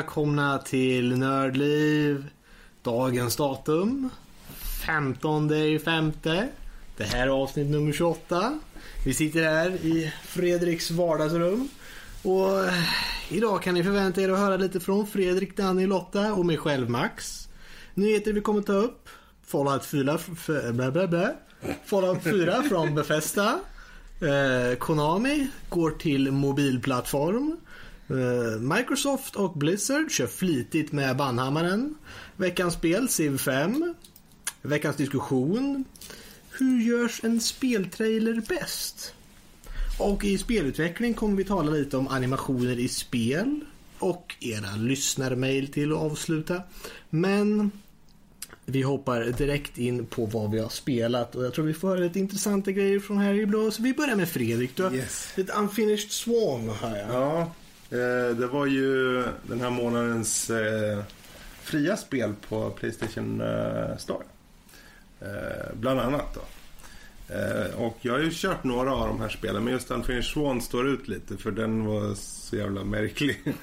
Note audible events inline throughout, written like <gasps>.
välkomna till Nördliv. Dagens datum 15 i femte. Det här är avsnitt nummer 28. Vi sitter här i Fredriks vardagsrum. Och eh, idag kan ni förvänta er att höra lite från Fredrik, Danny, Lotta och mig själv Max. Nyheter vi kommer ta upp. Fallout 4, bla bla bla. Fallout 4 från Befesta. Eh, Konami går till mobilplattform. Eh, Microsoft och Blizzard kör flitigt med bannhammaren. Veckans spel Civ 5. Veckans diskussion. Hur görs en speltrailer bäst? Och i spelutveckling kommer vi tala lite om animationer i spel och era lyssnarmail till att avsluta. Men vi hoppar direkt in på vad vi har spelat och jag tror vi får höra lite intressanta grejer från Harry Blå. Så vi börjar med Fredrik. Du har Yes. ett Unfinished Swan här. Ja, Eh, det var ju den här månadens eh, fria spel på Playstation eh, Store. Bland annat då. Och jag har ju kört några av de här spelen men just Unfinished Swan står ut lite för den var så jävla märklig. <laughs>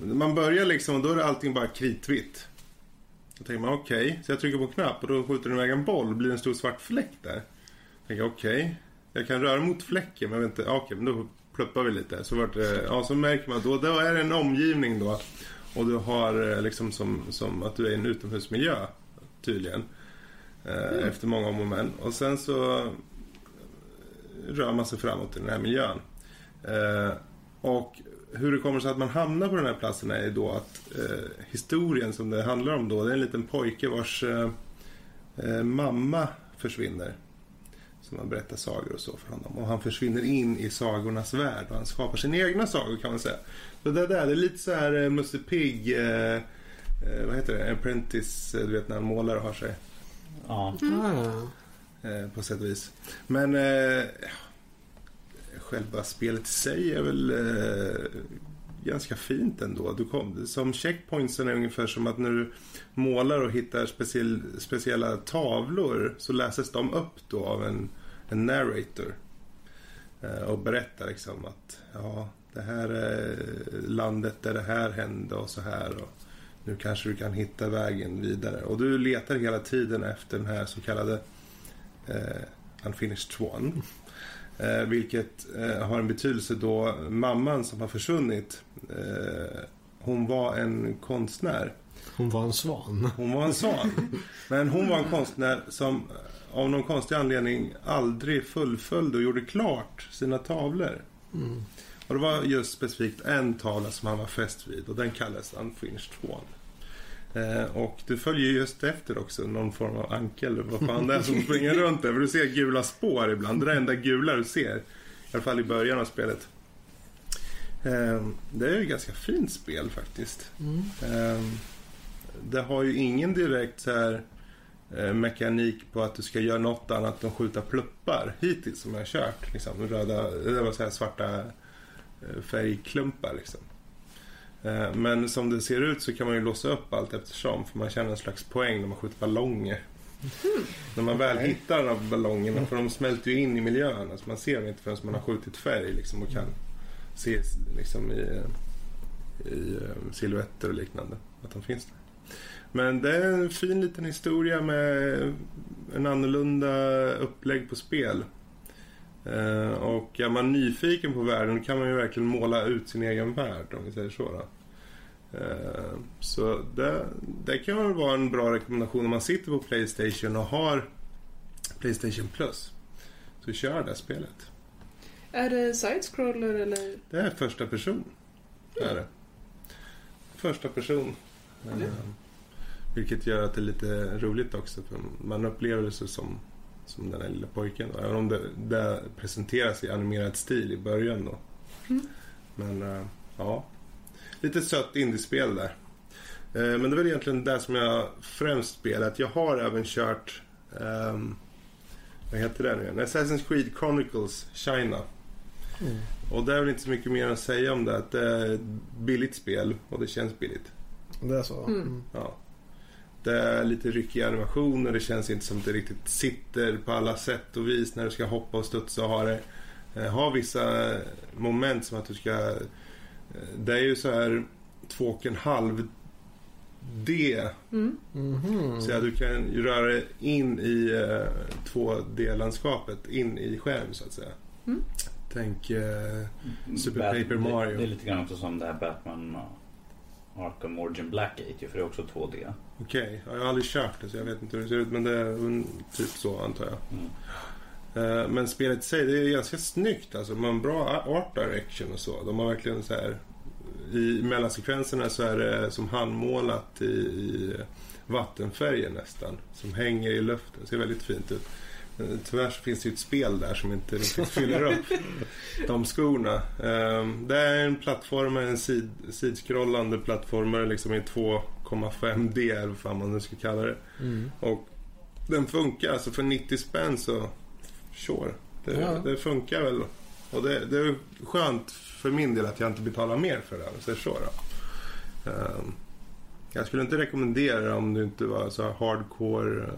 man börjar liksom och då är allting bara kritvitt. Då tänker man okej, så jag trycker på en knapp och då skjuter den iväg en boll och blir en stor svart fläck där. Jag tänker okej, jag kan röra mot fläcken men jag vet inte, okej, okay, men då pluppar vi lite. Så, vart det, ja, så märker man då, då är det en omgivning då. Och du har eh, liksom som, som att du är i en utomhusmiljö tydligen. Eh, Efter många om och men. Och sen så eh, rör man sig framåt i den här miljön. Eh, och hur det kommer sig att man hamnar på den här platsen är ju då att eh, historien som det handlar om då, det är en liten pojke vars eh, eh, mamma försvinner. Som man berättar sagor och så för honom. Och han försvinner in i sagornas värld och han skapar sina egna sagor kan man säga. Så det där, det är lite så här eh, Musse Pigg, eh, eh, vad heter det, Apprentice, eh, du vet när en målare har sig. Ja. Eh, på sätt och vis. Men eh, själva spelet i sig är väl ganska fint ändå. Du kom, som checkpointsen är ungefär som att när du målar och hittar speciell, speciella tavlor så läses de upp då av en, en narrator. Eh, och berättar liksom att ja, det här är landet där det här hände och så här. Och nu kanske du kan hitta vägen vidare. Och du letar hela tiden efter den här så kallade eh, Unfinished Swan. Eh, vilket eh, har en betydelse då mamman som har försvunnit, eh, hon var en konstnär. Hon var en svan. Hon var en svan. Men hon var en konstnär som av någon konstig anledning aldrig fullföljde och gjorde klart sina tavlor. Och det var just specifikt en tavla som han var fäst vid och den kallades Unfinished Swan. Eh, och du följer just efter också någon form av ankel eller vad fan det är som springer <laughs> runt där. För du ser gula spår ibland. Det är det enda gula du ser. I alla fall i början av spelet. Eh, det är ju ett ganska fint spel faktiskt. Eh, det har ju ingen direkt så här mekanik på att du ska göra något annat än skjuta pluppar hittills som jag har kört. Liksom, röda, det var så här svarta eh, färgklumpar liksom. Eh, Men som det ser ut så kan man ju låsa upp allt eftersom för man känner en slags poäng när man skjuter ballonger. <laughs> När man väl hittar de här ballongerna, för de smälter ju in i miljön. Alltså man ser dem inte förrän man har skjutit färg liksom, och kan se liksom, i, i eh, silhuetter och liknande att de finns där. Men det är en fin liten historia med en annorlunda upplägg på spel. Eh, och är man nyfiken på världen kan man ju verkligen måla ut sin egen värld om vi säger så. Då. Eh, så det, det kan väl vara en bra rekommendation om man sitter på Playstation och har Playstation Plus. Så kör det spelet. Är det side-scroller eller? Det är första person. Det är det. Första person. Eh, vilket gör att det är lite roligt också. För man upplever det som, som den här lilla pojken. Då. Även om det, det presenteras i animerad stil i början då. Men eh, ja. Lite sött indiespel där. Eh, men det väl egentligen det som jag främst spelat. Jag har även kört ehm, vad heter det nu igen? Assassin's Creed Chronicles China. Och det är väl inte så mycket mer att säga om det. Att det är ett billigt spel och det känns billigt. Det är så? Mm. Ja. Det är lite ryckiga animationer. Det känns inte som att det riktigt sitter på alla sätt och vis när du ska hoppa och studsa och ha det. eh, Ha vissa moment som att du ska Eh, Det är ju så här två och en halv D. Mm. Mhm. Så att du kan röra dig in i eh, 2D-landskapet, in i skärm så att säga. Mm. Tänk eh, Super Bat- Paper det, Mario. Det är lite grann också som det här Batman Arkham Origin Blackgate för det är också 2D. Okej, ja, jag har aldrig kört det så jag vet inte hur det ser ut men det är typ så antar jag. Mm. Eh, Men spelet i sig, det är ganska snyggt alltså. Man bra art direction och så. De har verkligen så här... I mellansekvenserna så är det som handmålat i, i vattenfärger nästan. Som hänger i luften. ser väldigt fint ut. Eh, Tyvärr så finns det ju ett spel där som inte riktigt fyller upp de skorna. Eh, Det är en plattformare, en sid, sidskrollande plattformare liksom i 2,5D eller vad man nu ska kalla det. Mm. Och den funkar, alltså för 90 spänn så sure. Det, Ja. det funkar väl. Och det, det är skönt för min del att jag inte betalar mer för det. om säger så. Ehm, jag skulle inte rekommendera om du inte var så hardcore uh,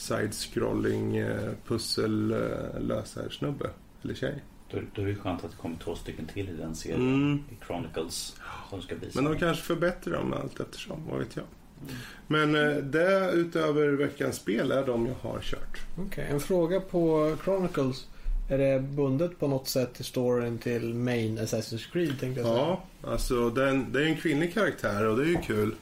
side-scrolling uh, pussellösar-snubbe eller tjej. Då, då är det skönt att det kommer två stycken till i den serien. Mm. I Chronicles. Som ska visa. Men de kanske förbättrar dem allt eftersom, vad vet jag. Mm. Men eh, det utöver veckans spel är de jag har kört. Okej, en fråga på Chronicles. Är det bundet på något sätt till storyn till main Assassin's Creed tänkte jag säga? Ja, alltså den, det är en kvinnlig karaktär och det är ju kul.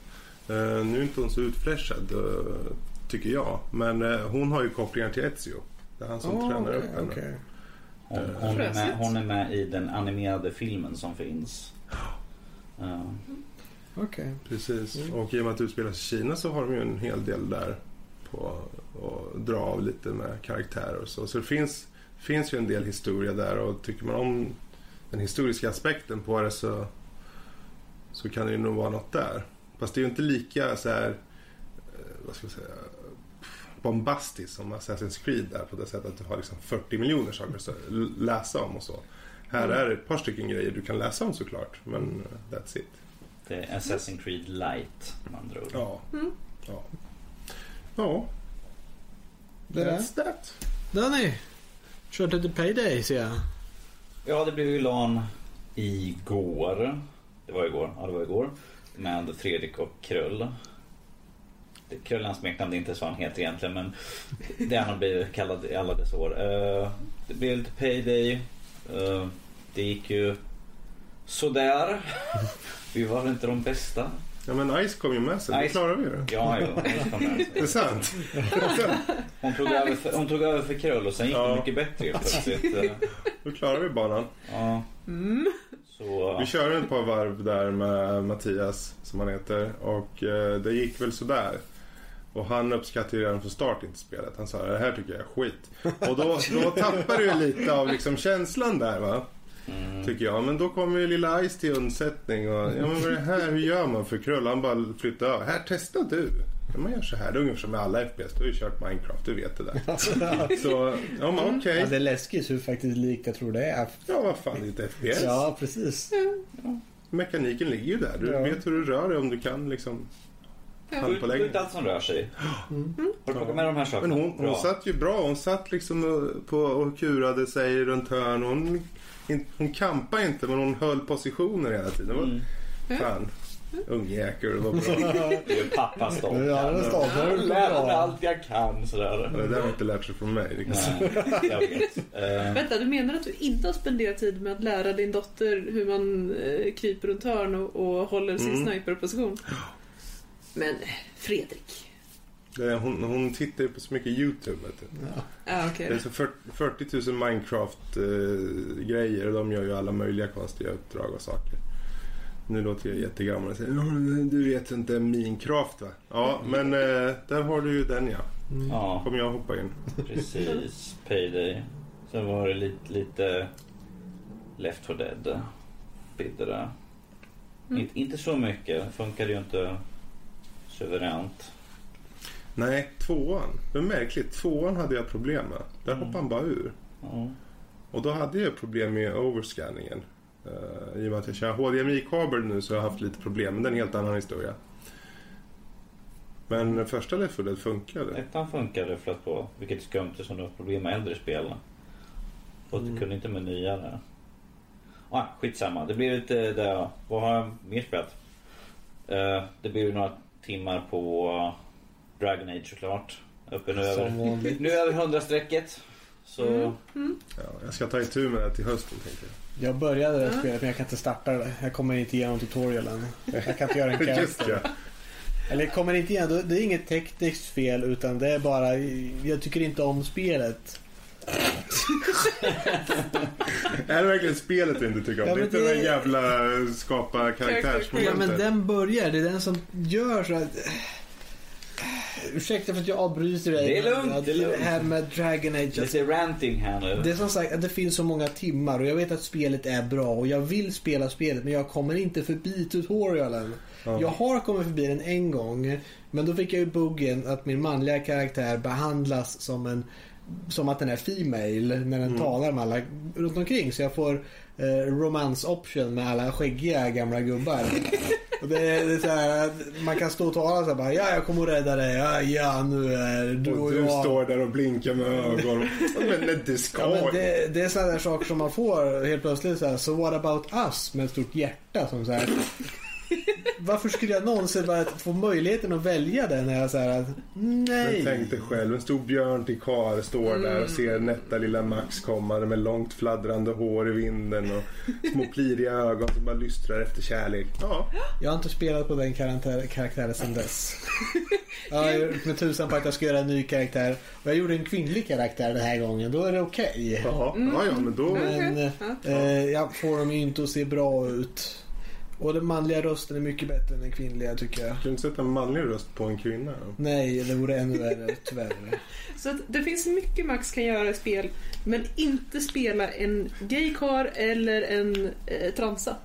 Eh, nu är inte hon så utfläschad, eh, tycker jag. Men eh, hon har ju kopplingar till Ezio. Det är han som Oh, tränar okej, upp henne. okej. Hon, Eh, hon, är med, hon är med i den animerade filmen som finns. Ja. Okej. Precis. Mm. Och i och med att det utspelas i Kina så har de ju en hel del där på att dra av lite med karaktärer och så. Så det finns, finns ju en del historia där och tycker man om den historiska aspekten på det så, så kan det ju nog vara något där. Fast det är ju inte lika så här, eh, vad ska jag säga, bombastiskt som Assassin's Creed där på det sättet att du har liksom 40 miljoner saker att läsa om och så. Här Mm. är det ett par stycken grejer du kan läsa om såklart, men eh, that's it. Det är Assassin's Creed Light med andra ord. Ja. Mm. Ja. Ja, Det där. that's that. Danny, kört lite Payday ser jag. Ja, det blev ju LAN igår. Det var igår. Ja, det var igår. Med Fredrik och Krull. Det- Krull är hans smeknamn, det är inte så han heter egentligen men det har han blivit kallad i alla dessa år. Eh, det blev lite payday. Eh, det gick ju sådär. <laughs> Vi var inte de bästa. Ja, men Ice kom ju med. Då Ice- klarar vi det. Ja, jo, det kom med. <laughs> Det är sant. <laughs> Hon tog över för, hon tog över för Krull och sen gick det Ja. mycket bättre plötsligt. Då klarar vi banan. Ja, Mm. så... Vi körde ett par varv där med Mattias, som han heter. Och eh, det gick väl sådär. Och han uppskattade redan från start inte spelet. Han sa det här tycker jag är skit. Och då, då tappar du lite av liksom känslan där va. Mm. Tycker jag. Men då kommer ju lilla Ice till undsättning. Och, ja men vad är det här? Hur gör man för Krull? Han bara flyttar över. Här, testa du. Ja, man gör så här. Det är ungefär som med alla FPS. Du har ju kört Minecraft, du vet det där. <laughs> Så, ja men okej. Ja, det är läskigt hur faktiskt likt jag tror det är. Ja, vad fan, det är ett FPS. Ja, precis. Mekaniken ligger ju där. Du Ja. vet hur du rör dig om du kan liksom På Det är inte allt som rör sig. Mm. Har du plockat med de här sakerna? Men hon, hon Bra. satt ju bra. Hon satt liksom och- på och kurade sig runt hörn. Hon, hon kampade inte men hon höll positioner hela tiden. Det var, Mm. Fan, ungjäkel, det var bra. <laughs> Det är pappa stolt. Ja, lär mig allt jag kan sådär. Det där har inte lärt sig från mig. Nej, jag vet. Eh, Vänta, du menar att du inte har spenderat tid med att lära din dotter hur man eh, kryper runt hörn och, och håller sin Mm. sniperposition? Men Fredrik. Det, hon, hon tittar ju på så mycket YouTube. Vet du. Ja. Ah, okej. Det är så 40, 40 000 Minecraft-grejer och de gör ju alla möjliga konstiga uppdrag och saker. Nu låter jag jättegammal och säger "Ja, du vet inte Minecraft va? Ja, men eh, där har du ju den ja. Mm. ja, Kommer jag hoppa in. precis. Payday. Sen var det lite, lite Left 4 Dead. Bidde där. Mm. Inte, inte så mycket. Funkade ju inte suveränt. Nej, tvåan. Det är märkligt. Tvåan hade jag problem med. Där Mm. hoppade han bara ur. Ja. Och då hade jag problem med overscanningen. Uh, I och med att jag kör HDMI-kabel nu så har jag haft lite problem. Men det är en helt annan historia. Men den första Left 4 Dead funkade. Ettan funkade flöt på. Vilket är skumt eftersom det var problem med äldre spel. Och Mm. kunde inte med nyare. Ah, skitsamma. Det blir lite där. Vad har jag mer spelat? Eh, det blir ju några timmar på Dragon Age såklart. Uppe nu över, nu över 100-strecket. Så Ja, jag ska ta itu med det till hösten tänkte jag. Jag började det Ja. spelet men jag kan inte starta det. Jag kommer inte igenom tutorialen. Jag kan inte göra en <laughs> karaktär. ja. Eller kommer inte igenom. Det är inget tekniskt fel utan det är bara... Jag tycker inte om spelet. Är det verkligen spelet du inte tycker om? Ja, det är inte det- den jävla skapa Ja karaktärsmomentet? men den börjar. Det är den som gör så att... Ursäkta för att jag avbryter dig. Det är lugnt, det är lugnt. Det här med Dragon Age. lite ranting här nu. Det är som sagt att det finns så många timmar och jag vet att spelet är bra och jag vill spela spelet men jag kommer inte förbi tutorialen. Ja. Jag har kommit förbi den en gång men då fick jag ju buggen att min manliga karaktär behandlas som en som att den är female när den talar med alla runt omkring så jag får eh, romance option med alla skäggiga gamla gubbar. <laughs> Och det, är, det är så här, man kan stå och tala så här bara ja jag kommer att rädda dig, ja, ja nu är du och, Och du jag. står där och blinkar med ögon. men det ska Ja, men det, det är sådana saker som man får helt plötsligt. Så, här, so what about us? Med ett stort hjärta. Som så här, varför skulle jag någonsin bara få möjligheten att välja det när jag säger att nej. Men tänk dig själv, en stor björn till kar står där och ser nätta lilla Max komma med långt fladdrande hår i vinden och små pliriga ögon som bara lystrar efter kärlek. Ja, Jag har inte spelat på den karaktär, karaktären sedan dess. <laughs> Jag har gjort med tusan på att jag ska göra en ny karaktär. Och jag gjorde en kvinnlig karaktär den här gången. Då är det okej. ja, ja, ja, men då... Men Okej. eh, jag får dem ju inte att se bra ut. Och den manliga rösten är mycket bättre än den kvinnliga tycker jag. Kan du inte sätta en manlig röst på en kvinna? Nej, det vore ännu värre tyvärr. <laughs> Så att det finns mycket Max kan göra i spel, men inte spela en gaykar eller en eh, transa.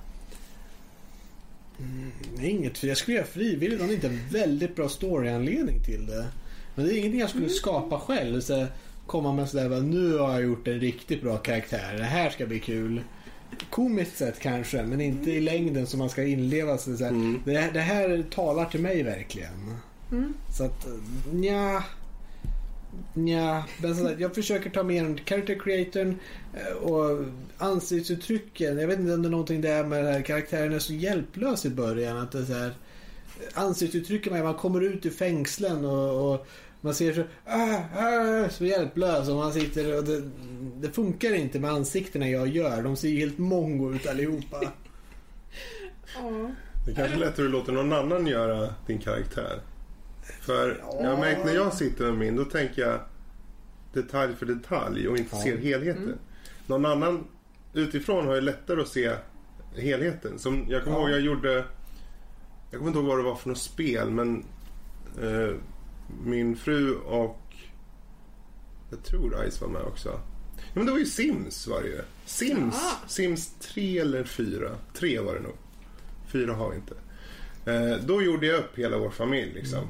Det är inget, för jag skulle göra frivilligt om det inte är en väldigt bra storyanledning till det. Men det är ingenting jag skulle skapa själv. Så komma med sådär, nu har jag gjort en riktigt bra karaktär. Det här ska bli kul. Komiskt sett kanske, men inte i längden så man ska inleva sig. Så här. Mm. Det, här- det här talar till mig verkligen. Mm. Så att, nja. Nja, men sådär, jag försöker ta med en character creatorn eh, och ansiktsuttrycken. Jag vet inte om det är någonting där med den här karaktären är så hjälplös i början. Att det är så här, ansiktsuttrycken man kommer ut ur fängslen och, och man ser så, ah, ah, så hjälplös och man sitter och det, det funkar inte med ansiktena jag gör. De ser ju helt mongo ut allihopa. <laughs> Ja. Det kanske är lättare att låta någon annan göra din karaktär. För jag har märkt när jag sitter med min, då tänker jag detalj för detalj och inte ser helheten. Någon annan utifrån har ju lättare att se helheten. Som jag kommer Ja. ihåg jag gjorde, jag kommer inte ihåg vad det var för något spel men eh, min fru och jag tror Ice var med också. Ja, men det var ju Sims var det ju. Sims, Ja. Sims 3 eller 4. 3 var det nog. Fyra har vi inte. Eh, då gjorde jag upp hela vår familj liksom.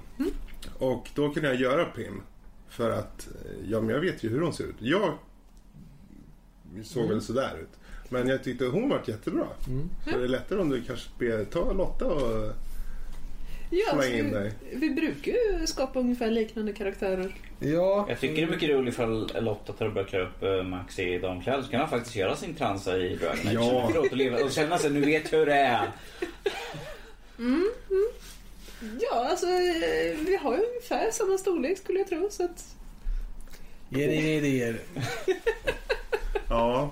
Och då kunde jag göra Pim. För att, eh, ja men jag vet ju hur hon ser ut. Jag såg väl sådär ut. Men jag tyckte hon var jättebra. Mm. Så det är lättare om du kanske ber, ta Lotta och... Ja, Släng alltså, in dig. vi, vi brukar ju skapa ungefär liknande karaktärer. Ja, Jag tycker det är mycket roligt ifall Lotta tar och börjar klä upp eh, Max i damkläder så kan han faktiskt göra sin transa i Age. Ja. Så mycket roligt att leva och känna sig, nu vet jag hur det är. Ja, alltså eh, vi har ju ungefär samma storlek skulle jag tro. Så att, ge dig idéer. <laughs> Ja,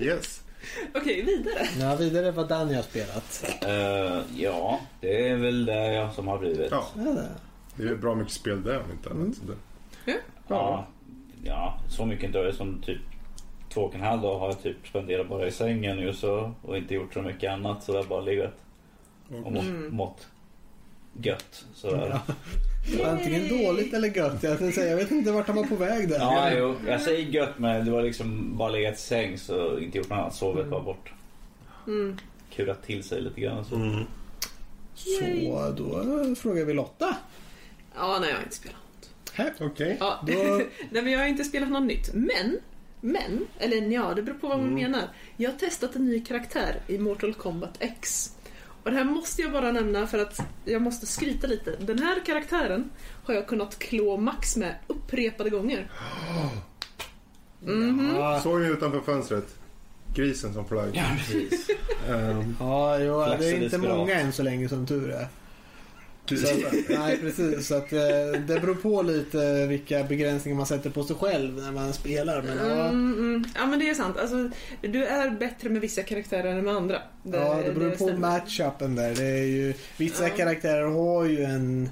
yes. Okej, vidare. Ja, vidare vad Danny har spelat. Eh, ja, det är väl det jag som har blivit. Ja, det. är bra mycket spel där om inte annat. Så det- Ja, ja, så mycket inte. Jag Som typ två och en halv dag har jag typ spenderat bara i sängen nu så och inte gjort så mycket annat. Så det har bara legat och mått, Mm. mått gött. Sådär. Antingen dåligt eller gött. Jag, säga, jag vet inte vart han var på väg där. Ja, jo, jag säger gött men det var liksom bara legat i säng så inte gjort något annat. Sovit bara bort. Mm. Kurat till sig lite grann. Så. Mm. Så då frågar vi Lotta. Ja, nej jag har inte spelat. Här. Okej. Ja, Då- <laughs> nej, men jag har inte spelat något nytt. Men, men, eller ja, det beror på vad man menar. Jag har testat en ny karaktär i Mortal Kombat X. Och det här måste jag bara nämna för att jag måste skryta lite. Den här karaktären har jag kunnat klå max med upprepade gånger. <gasps> Mhm. Ja, Såg ni utanför fönstret? grisen som flög. Ja, precis. <laughs> Ehm, Ja, jo, det är inte desperat. många än så länge som tur är. Så att, nej, precis. Så att, eh, det beror på lite vilka begränsningar man sätter på sig själv när man spelar. Men, ja, Mm, mm. Ja men det är sant. Alltså, du är bättre med vissa karaktärer än med andra. ja, det beror på stämmer. matchupen där. Det är ju, vissa Ja. karaktärer har ju en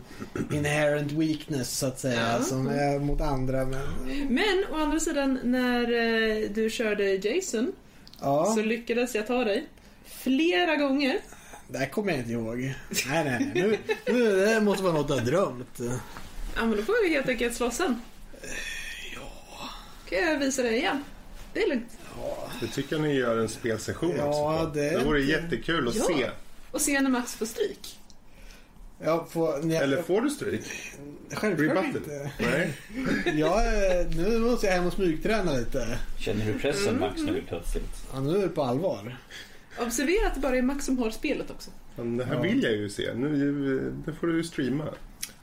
inherent weakness så att säga Ja. som är mot andra. Men, Men å andra sidan när eh, du körde Jason ja, så lyckades jag ta dig flera gånger. Det här kommer jag inte ihåg. Nej, nej, nej. Nu, nu, det måste vara något har drömt. Ja men då får vi helt enkelt slåss sen. Ja, Kan jag visa dig igen. Det är lugnt. det tycker jag ni gör en spelsession Ja, också. på. det det vore inte- jättekul att Ja. se. Och se när Max får stryk. jag får, nej, Eller får du stryk? självklart inte. Nej. <laughs> Jag, är- nu måste jag hem och smygträna lite. Känner du pressen Max nu plötsligt? Ja, nu är det på allvar. Observera att det bara är Max som har spelet också. Men det här Ja. vill jag ju se. Nu, det får du ju streama.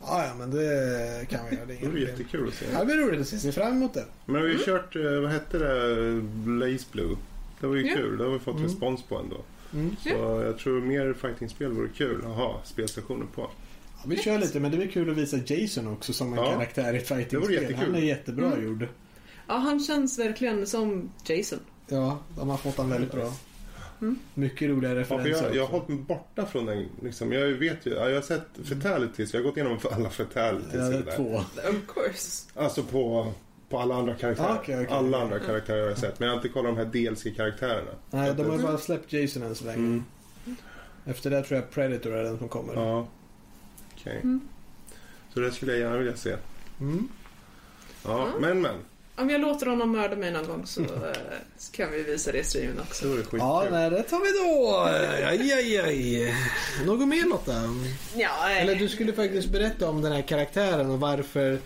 Ja, ja, men det kan vi göra. Det är <laughs> Det vore jättekul att se. Ja, det blir roligt att se. Ser fram emot det. Men vi har ju kört, eh, vad hette det, Blaze Blue. Det var ju Ja. kul. Det har vi fått Mm. respons på ändå. Mm. Så jag tror mer fightingspel vore kul att ha spelstationer på. Ja, vi kör lite, men det blir kul att visa Jason också som en Ja. karaktär i ett fightingspel. Han är jättebra Mm. gjord. Ja, han känns verkligen som Jason. Ja, de har fått honom väldigt bra. Mm. Mycket roliga Ja, för referenser jag, jag har hållit mig borta från den. Liksom. Jag vet ju, jag har sett fatalities. Jag har gått igenom alla fatalities. Ja, det är två. Of course. Alltså på, på alla andra karaktärer. Ah, okej, okej. Alla andra karaktärer har jag sett. Men jag har inte kollat de här DLC-karaktärerna. Nej, de har bara släppt Jason än så länge. Mm. Efter det tror jag Predator är den som kommer. Ja. Okej. Mm. Så det skulle jag gärna vilja se. Mm. Ja, Mm. men men. Om jag låter honom mörda mig någon gång så, eh, så kan vi visa det i streamen Det också. vore skitkul. Ja, nej, det tar vi då. Aj, aj, aj. Något mer Lotta? Ja, eh, Eller du skulle faktiskt berätta om den här karaktären och varför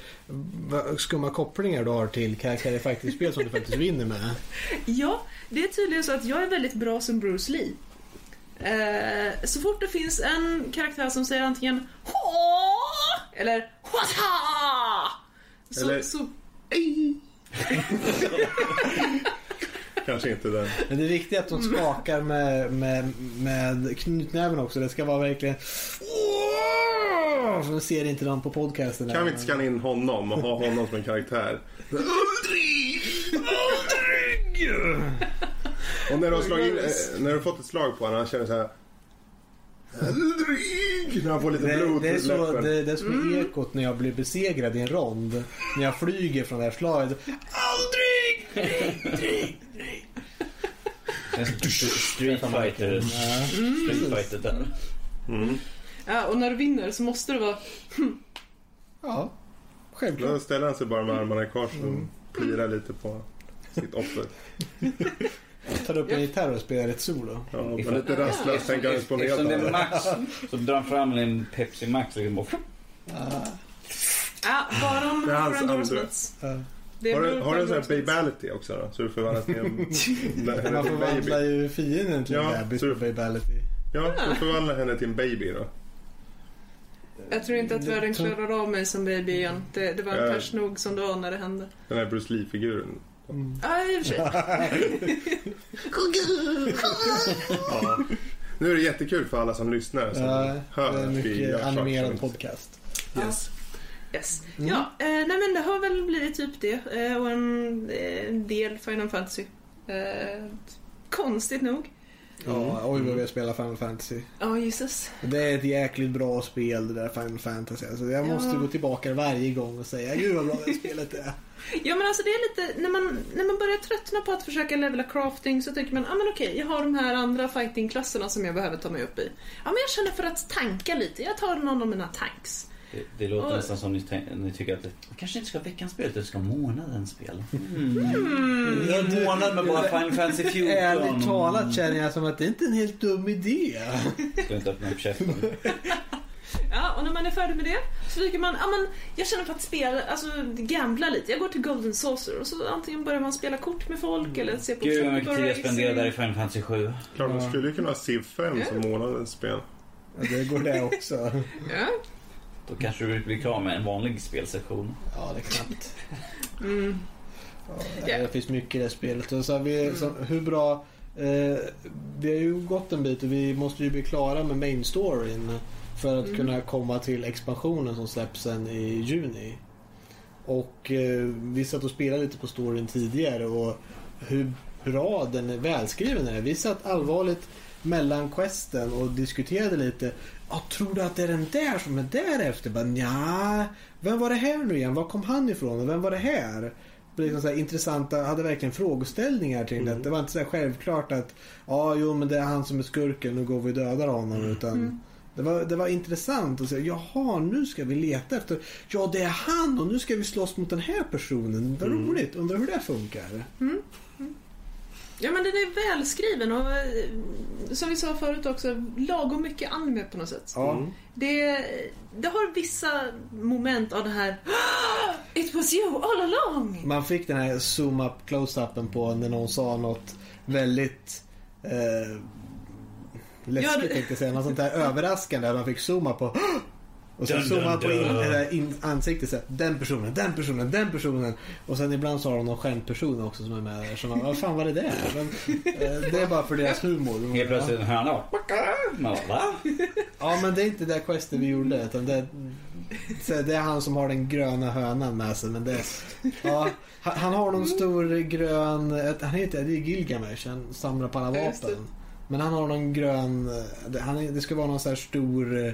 skumma kopplingar du har till karaktärer i faktiskt spel som du faktiskt vinner med. <laughs> ja, det är tydligen så att jag är väldigt bra som Bruce Lee. Eh, så fort det finns en karaktär som säger antingen Hå! eller Hwata! Så, Eller- så <laughs> Kanske inte den. Men det är viktigt att de skakar med, med, med knytnäven också. Det ska vara verkligen... För ser inte någon på podcasten. Kan vi inte scanna in honom och ha honom som en karaktär? Aldrig! Aldrig! Och när du har, slagit eh, när du har fått ett slag på honom, han känner så här. Aldrig! När han får lite Det, blod det, är på så, det, det är som ekot när jag blir besegrad i en rond. När jag flyger från det här slaget. Aldrig! Aldrig! Street Fighter. Street Fighter där. Mm. Ja, och när du vinner så måste det vara... Ja, självklart. Då ställer han sig bara med armarna i kors och Mm. plirar lite på sitt offer. <laughs> Tar upp en gitarr och spelar ett solo. Ja, lite rastlöst tänker han på Eftersom det är. Max <laughs> så drar han fram en Pepsi Max liksom och Ja, Ja, bara om Det är man hans får endorsements. ja. Det Har du, har du en sån här babality också då? Så du förvandlas till en, henne Man till en förvandlar ju fienden till Ja, en bebis så- på Babality. Ja, du förvandlar henne till en baby då. Jag tror inte att världen klarar av mig som baby igen. Det, det var Ja. färs nog som när det hände. Den här Bruce Lee-figuren. Mm. Ja, i och för sig. Ja. Nu är det jättekul för alla som lyssnar. Som Ja, det hör är att vi mycket animerad podcast. Yes. Yes. Mm. Ja, eh, nej men det har väl blivit typ det. Eh, och en, eh, del Final Fantasy. Eh, konstigt nog. Ja, oj vad vi har spelat Final Fantasy. Ja, Jesus. Det är ett jäkligt bra spel det där Final Fantasy. Alltså, jag måste Ja. gå tillbaka varje gång och säga gud vad bra det spelet är. Ja men alltså det är lite, när man, när man börjar tröttna på att försöka levela crafting så tänker man, ja ah, men okej, jag har de här andra fighting-klasserna som jag behöver ta mig upp i. Ja men jag känner för att tanka lite, jag tar någon av mina tanks. Det, det låter Oj. nästan som ni, ni tycker att det kanske inte ska veckans spel, utan ska månadens spel. Mm. Ja, En månad med bara Final Fantasy <laughs> 14. Ärligt talat känner jag som att det inte är en helt dum idé. Ska inte öppna upp käften. <laughs> Ja, och när man är färdig med det så tycker man, ja men jag känner för att spela, alltså gambla lite. Jag går till Golden Saucer och så antingen börjar man spela kort med folk eller se på Gud vad mycket tid jag spenderar där i. Final Fantasy 7. Klart, man skulle ju kunna ha Civ 5 som månadens spel. Ja, det går det också. Ja. Då kanske du blir klar med en vanlig spelsession. Ja, det är knappt. Mm. Ja, det finns mycket i det spelet. Och så vi, så, hur bra Eh, vi har ju gått en bit och vi måste ju bli klara med main storyn för att Mm. kunna komma till expansionen som släpps sen i juni. Och eh, vi satt och spelade lite på storyn tidigare och hur bra den är välskriven är. Vi satt allvarligt mellan questen och diskuterade lite. Ja, tror du att det är den där som är där efter? Bara, Nja, vem var det här nu igen? Var kom han ifrån och vem var det här? Liksom så här intressanta, hade verkligen frågeställningar kring det. Det var inte så här självklart att ja, jo men det är han som är skurken, nu går vi och dödar honom. Utan Mm. Det, var, det var intressant att säga, jaha nu ska vi leta efter, ja det är han och nu ska vi slåss mot den här personen. Vad roligt, undrar hur det funkar. Ja men den är välskriven och eh, som vi sa förut också, lagom mycket anime på något sätt. Mm. Det, det har vissa moment av det här It was you all along! Man fick den här zoom-up close-upen på när någon sa något väldigt eh, läskigt Ja, tänkte jag säga. Något sånt där överraskande. Man fick zooma på <gasps> och sen Dun, zooma på in, in, ansiktet. Så här, den personen, den personen, den personen. Och sen ibland så har de någon skämtperson också som är med där. Så man, vad fan var det där? Men, eh, det är bara för deras humor. Helt plötsligt en höna och... Man bara, Va? Ja men det är inte det questen vi gjorde. Utan det, så det är han som har den gröna hönan med sig. Men det, ja, han, har någon stor grön, han heter det är Gilgamesh, han samlar på alla vapen. Men han har någon grön, det, han, är- det ska vara någon sån här stor eh,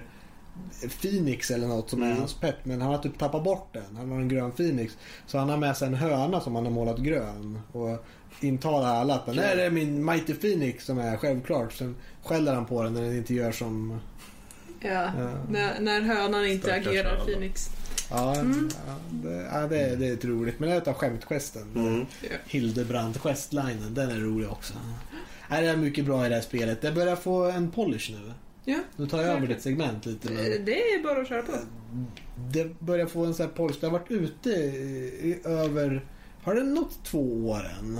Phoenix eller något som är Mm. hans pet. Men han har typ tappat bort den. Han har en grön Phoenix. Så han har med sig en höna som han har målat grön. Och intalar alla att den här är min Mighty Phoenix som är självklart. Sen skäller han på den när den inte gör som Ja, Ja. när, när hönan inte agerar höna. Phoenix. Ja, Mm. ja, det, ja det, det är roligt. Men det är ett av skämtgesten. Mm. Hildebrand questlinen, den är rolig också. Nej, det är mycket bra i det här spelet. Det börjar få en polish nu. Ja, Nu tar jag över ditt segment lite. det, Men det är bara att köra på. det börjar få en sån här polish. Det har varit ute i, över... Har det nått två år än?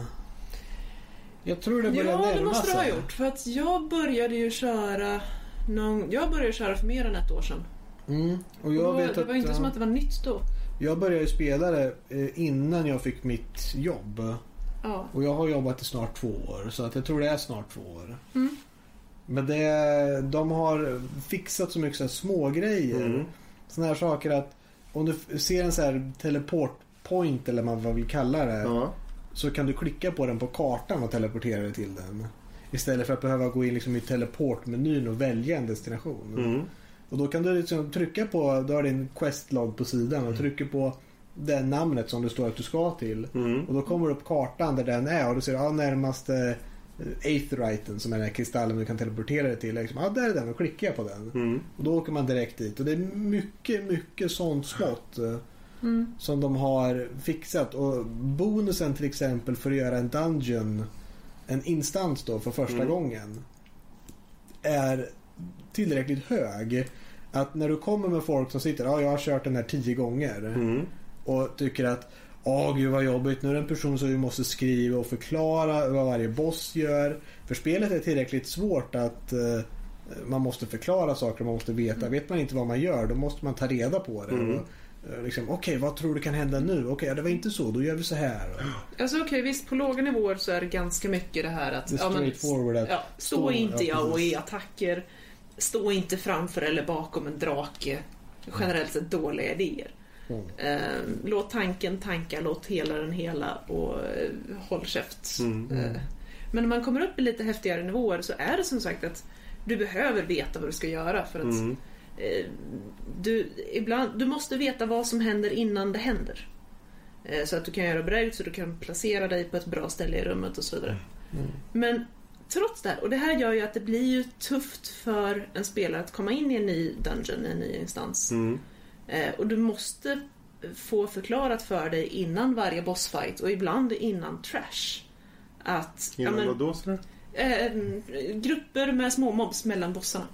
Jag tror det börjar Ja, det måste det ha gjort. För att jag började ju köra någon, Jag började köra för mer än ett år sedan. Mm. Och jag Och vet det var att, inte ja, som att det var nytt då. Jag började spela det eh, innan jag fick mitt jobb. Ja. Och jag har jobbat i snart två år, så att jag tror det är snart två år. Mm. Men det, de har fixat så mycket så här små grejer. Mm. Såna här saker att om du ser en så här teleport point eller vad man vill kalla det. Ja. Så kan du klicka på den på kartan och teleportera dig till den. Istället för att behöva gå in liksom i teleportmenyn och välja en destination. Mm. Och då kan du liksom trycka på, du har din questlog på sidan och trycker på det namnet som det står att du ska till. Mm. Och då kommer det upp kartan där den är och du ser ja, närmaste eh, Aetheriten som är den här kristallen du kan teleportera dig till. Liksom, ja, där är den och klickar jag på den. Mm. Och då åker man direkt dit. Och det är mycket, mycket sånt smått eh, Mm. som de har fixat. Och bonusen till exempel för att göra en dungeon, en instans då för första Mm. gången, är tillräckligt hög. Att när du kommer med folk som sitter, ja jag har kört den här tio gånger Mm. Och tycker att Åh gud vad jobbigt, nu är det en person som vi måste skriva och förklara vad varje boss gör. För spelet är tillräckligt svårt att eh, man måste förklara saker, man måste veta. Vet man inte vad man gör, då måste man ta reda på det. Mm. Eh, liksom, Okej, vad tror du kan hända nu? Okej, ja, det var inte så, då gör vi så här. Alltså okej, visst på låga nivåer så är det ganska mycket det här att... Ja, men-. Att, Ja, stå Stå- inte ja, och precis. i attacker. Stå inte framför eller bakom en drake. Generellt sett dåliga idéer. Mm. Eh, låt tanken tanka, låt hela den hela och eh, håll käft. Mm. Eh, men när man kommer upp i lite häftigare nivåer så är det som sagt att du behöver veta vad du ska göra för att Mm. eh, du, ibland, du måste veta vad som händer innan det händer. Så att du kan göra break, så du kan placera dig på ett bra ställe i rummet och så vidare. Mm. Men trots det här, och det här gör ju att det blir ju tufft för en spelare att komma in i en ny dungeon, en ny instans. Mm. Eh, och du måste få förklarat för dig innan varje bossfight och ibland innan trash. Att, Innan men, vad då? sådär? eh, grupper med små mobs mellan bossarna.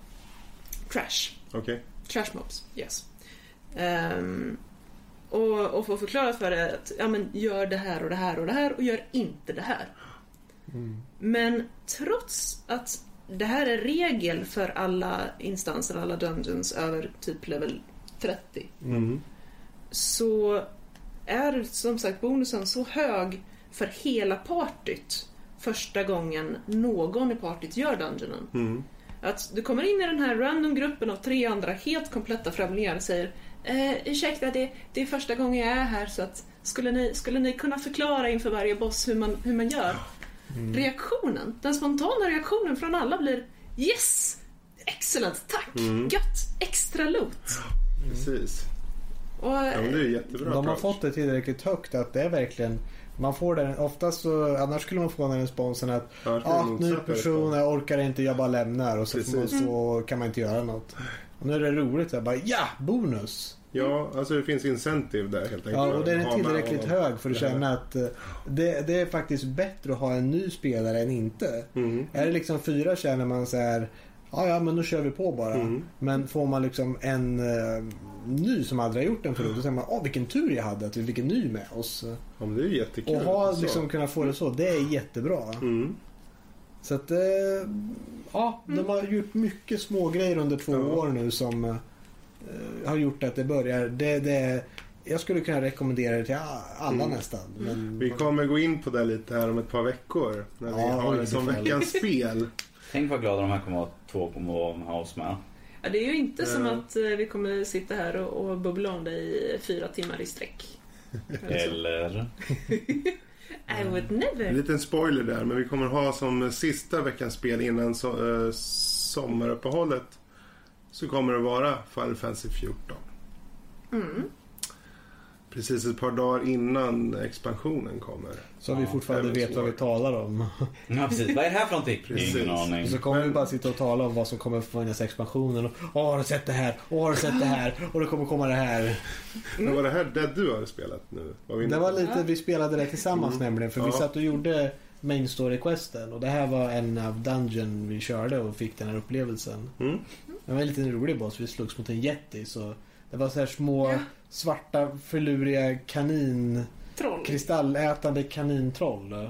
Trash. Okej. Trash mobs, yes. Ehm, och, och få förklarat för dig att ja, men gör det här och det här och det här och gör inte det här. Mm. Men trots att det här är regel för alla instanser, alla dungeons över typ level 30 Mm. så är som sagt bonusen så hög för hela partyt första gången någon i partyt gör dungeonen. Mm. Att du kommer in i den här random gruppen av tre andra helt kompletta främlingar och säger eh, ursäkta, det, det är första gången jag är här så att skulle ni, skulle ni kunna förklara inför varje boss hur man, hur man gör? Reaktionen, den spontana reaktionen från alla blir Yes! Excellent, tack! Mm. Gött! Extra loot! <laughs> Precis. Och, Ja, det är jättebra De har approach. fått det tillräckligt högt att det är verkligen man får den, oftast så, annars skulle man få den responsen att det ah, ny person, jag orkar inte, jag bara lämnar och så, man, Precis. så kan man inte göra något. Och nu är det roligt, jag bara ja, bonus! Ja, alltså det finns incentive där helt enkelt. Ja, och den är tillräckligt hög för att Ja. känna att eh, det, det är faktiskt bättre att ha en ny spelare än inte. Mm. Är det liksom fyra känner man så här Ja, ja, men då kör vi på bara. Mm. Men får man liksom en eh, ny som aldrig har gjort den förut, då säger man åh vilken tur jag hade att vi fick en ny med oss. Ja, men det är jättekul. Och ha Så. liksom kunnat få det så, det är jättebra. Mm. Så att, eh, ja, de har gjort mycket små grejer under två Ja. år nu som eh, har gjort att det börjar, det, det, jag skulle kunna rekommendera det till alla Mm. nästan. Men, Vi kommer gå in på det lite här om ett par veckor. När vi Ja, har det som veckans spel. Tänk vad glada de här kommer att två att vara med oss med. ja, det är ju inte som Ja. att eh, vi kommer sitta här och, och bubbla om det i fyra timmar i sträck. <laughs> Eller så. <laughs> Eller? I would En never. liten spoiler där, men vi kommer ha som sista veckans spel innan so- eh, sommaruppehållet. Så kommer det vara Final Fantasy 14. Mm. Precis ett par dagar innan expansionen kommer. så vi Ja, fortfarande Heaven's vet vad vi talar om. Ja, precis. Vad är det här för någonting? Precis. Ingen aning. Så kommer Men- vi bara sitta och tala om vad som kommer finnas i expansionen. Och, Åh, har du sett det här? Åh, har du sett det här? Och det kommer komma det här. Men var det här det du har spelat nu? Var vi Det var lite, vi spelade det tillsammans Mm. nämligen. För vi Ja. satt och gjorde main story-questen. Och det här var en av dungeon vi körde och fick den här upplevelsen. Mm. Det var en liten rolig boss. Vi slogs mot en jätti. Så det var så här små Ja. Svarta förluriga kanin... Troll. Kristallätande kanintroll. eh,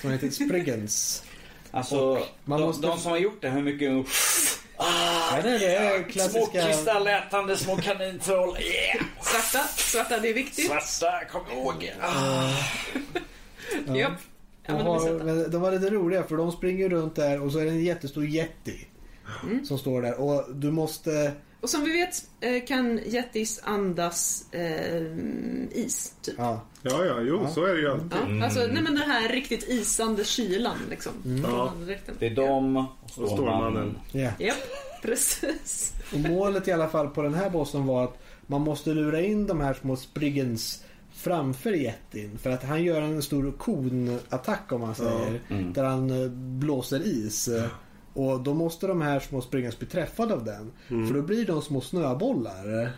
Som heter Spriggans. Alltså, man de, måste- de som har gjort det, hur mycket... Ah, Ja, det är det Små klassiska... kristallätande små kanintroll. Yeah! Svarta, svarta, det är viktigt. Svarta, kom ihåg. Ah. Ja. Japp. Ja, De, har, de var lite roliga för de springer runt där och så är det en jättestor jätti. Mm. Som står där och du måste... Och som vi vet eh, kan jättis andas eh, is, typ. Ja, Ja, ja, jo, Ja. så är det ju alltid. Ja, Mm. alltså, nej men den här riktigt isande kylan liksom. Mm. Ja. Det är de och Stålmannen. Stålmannen. ja. Japp, precis. Och målet i alla fall på den här bossen var att man måste lura in de här små Spriggans framför jättin. För att han gör en stor konattack om man säger. Mm. Där han eh, blåser is. Och då måste de här små Spriggans bli träffade av den. Mm. För då blir de små snöbollar.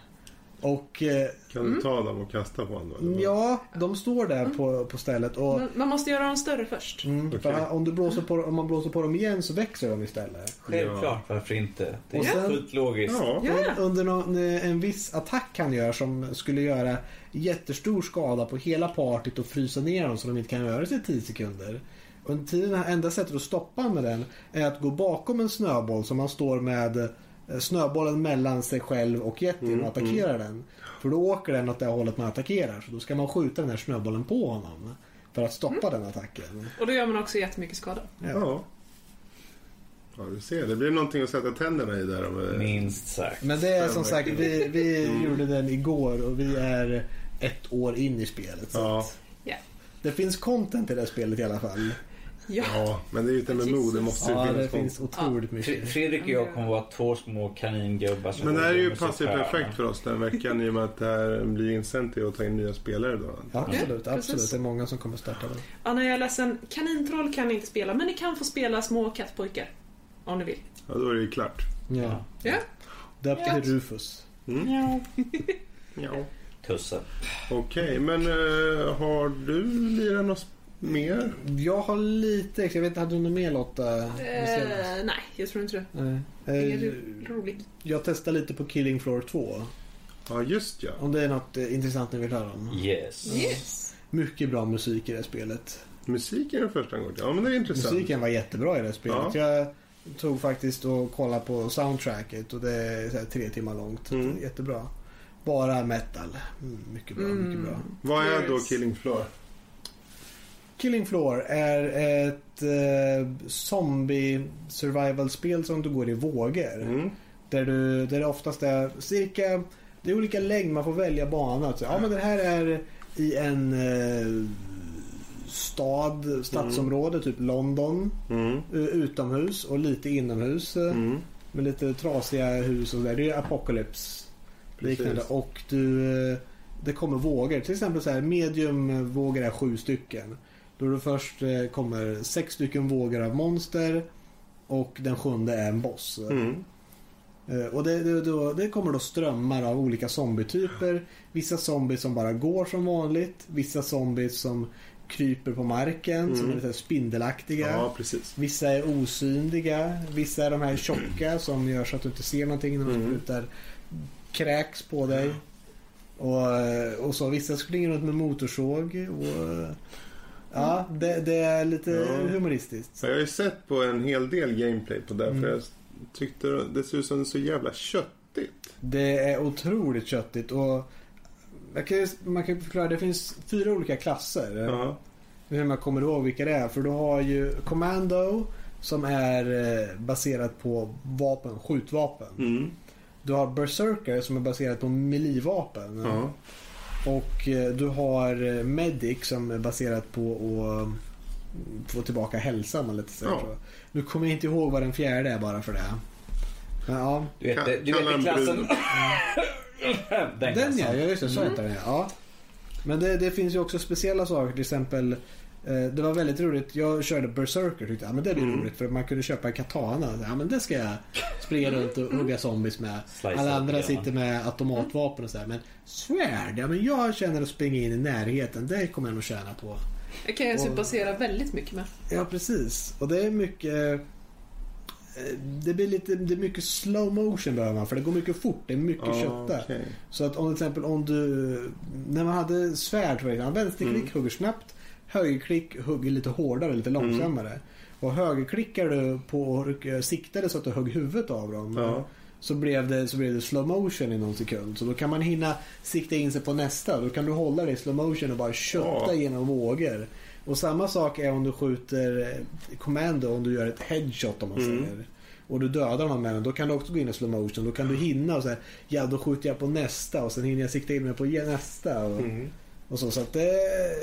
Och eh, Kan du ta dem och kasta på honom? ja, de står där på, på stället. Och Man, måste göra dem större först. Mm, för Okej. om, du blåser på, om man blåser på dem igen så växer de istället. Självklart, varför inte? Det är Och sen- fullt logiskt. Ja, Ja, ja. Under någon, en viss attack han gör som skulle göra jättestor skada på hela partyt och frysa ner dem så de inte kan röra sig i 10 sekunder. Under tiden, enda sättet att stoppa med den är att gå bakom en snöboll som man står med eh, snöbollen mellan sig själv och jättin Mm, och attackera den. För då åker den åt det hållet man attackerar. Så då ska man skjuta den här snöbollen på honom. För att stoppa den attacken. Och då gör man också jättemycket skada. ja. Ja, du ser. Det blir någonting att sätta tänderna i där. Om, eh, Minst sagt. Men det är som sagt, vi, vi Mm. gjorde den igår och vi är ett år in i spelet. Så Ja. att Ja. Det finns content i det här spelet i alla fall. Ja. Ja, men det är ju ett MMO. Det måste ju Ja, finnas det finns otroligt Fre- mycket. Fredrik och jag kommer vara två små kaningubbar som Men det här är ju hörn. perfekt för oss den veckan i och med att det här blir incentive att ta in nya spelare då. Ja, absolut, Ja, absolut. precis. Det är många som kommer starta den. Anna, jag är ledsen. Kanintroll kan ni inte spela, men ni kan få spela små kattpojkar. Om ni vill. Ja, då är det ju klart. Ja. Ja. Döpt Ja. till Rufus. Mm. ja. Ja. Tusse. Okej, men eh, har du lirat något mer? Jag har lite extra. Jag vet inte, hade du något mer Lotta? Eh, nej, jag tror inte det. Nej. Eh, ro- roligt. Jag testade lite på Killing Floor 2. Ja, just ja. Om det är något eh, intressant ni vill höra om. Yes. Yes. Mycket bra musik i det här spelet. Musiken är första gången. Ja, men det är intressant. Musiken var jättebra i det här spelet. Ja. Jag tog faktiskt och kollade på soundtracket och det är så här tre timmar långt. Mm. Jättebra. Bara metal. Mm, mycket bra, mycket bra. Vad är då. Killing Floor? Killing Floor är ett eh, zombie survival-spel som du går i vågor. Mm. Där, du, där det oftast är cirka, det är olika längd, man får välja bana. Så, ja men det här är i en eh, stad, stadsområde, typ London. Mm. eh, Utomhus och lite inomhus. eh, Mm. Med lite trasiga hus och där. Det är apocalypse liknande. Precis. Och du, eh, det kommer vågor. Till exempel så här medium vågor är sju stycken. Då det först eh, kommer sex stycken vågor av monster. Och den sjunde är en boss. Mm. Eh, Och det, det, då, det kommer då strömmar av olika zombietyper. Vissa zombies som bara går som vanligt. Vissa zombies som kryper på marken. Som är Mm. lite spindelaktiga. Ja. Vissa är osynliga. Vissa är de här tjocka som gör så att du inte ser någonting när de Mm. sprutar kräks på dig. Och, och så vissa springer runt med motorsåg. Och, ja, det, det är lite Ja. humoristiskt. Så jag har ju sett på en hel del gameplay på det. Mm. För jag tyckte det ser ut som så jävla köttigt. Det är otroligt köttigt. Och kan, man kan förklara, det finns fyra olika klasser. Ja. Hur man kommer ihåg vilka det är. För du har ju Commando som är eh, baserat på vapen, skjutvapen. Mm. Du har Berserker som är baserat på melee-vapen. Ja. Och eh, du har eh, Medic som är baserat på att mm, få tillbaka hälsan. man lite Ja. så. Nu kommer jag inte ihåg vad den fjärde är bara för det. Men ja, Du vet, du vet kalla i en klassen... Den den klassen. <laughs> ja, ja just det. Så Mm. heter den ja. Men det, det finns ju också speciella saker. Till exempel det var väldigt roligt. Jag körde Berserker tyckte jag. men det blir Mm. roligt för man kunde köpa en katana. Ja men det ska jag springa runt och hugga zombies med. Slice Alla up, andra ja. sitter med automatvapen och så här. Men svärd, ja men jag känner att springa in i närheten. Det kommer jag nog tjäna på. Det kan jag Och- sympatisera väldigt mycket med. Ja precis. Och det är mycket eh, det blir lite, det är mycket slow motion behöver man för det går mycket fort. Det är mycket Ja, kötta. okej. Så att om till exempel om du När man hade svärd vänsterklick Mm. hugger snabbt Högerklick hugger lite hårdare, lite långsammare. Och högerklickar du på eh, siktade så att du högg huvudet av dem. Ja. Så blev, det, så blev det slow motion i någon sekund. Så då kan man hinna sikta in sig på nästa. Då kan du hålla det i slow motion och bara kötta Ja. genom vågor. Och samma sak är om du skjuter eh, commando, om du gör ett headshot om man Mm. säger. Och du dödar med den. Då kan du också gå in i slow motion. Då kan du hinna och säga ja då skjuter jag på nästa och sen hinner jag sikta in mig på nästa. Och, Mm. Och så. Så att det är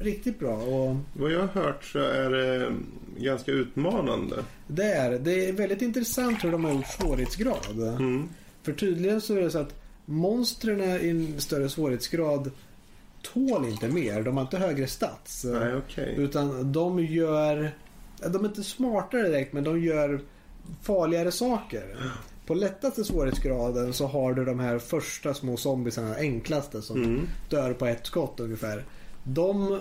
riktigt bra. Och Vad jag har hört så är det ganska utmanande. det är, det är väldigt intressant hur de har gjort svårighetsgrad. Mm. För tydligen så är det så att monstren i en större svårighetsgrad tål inte mer. De har inte högre stats. Nej, okej. Utan de gör... De är inte smartare direkt men de gör farligare saker. På lättaste svårighetsgraden så har du de här första små zombiesarna, enklaste som Mm. dör på ett skott ungefär. De,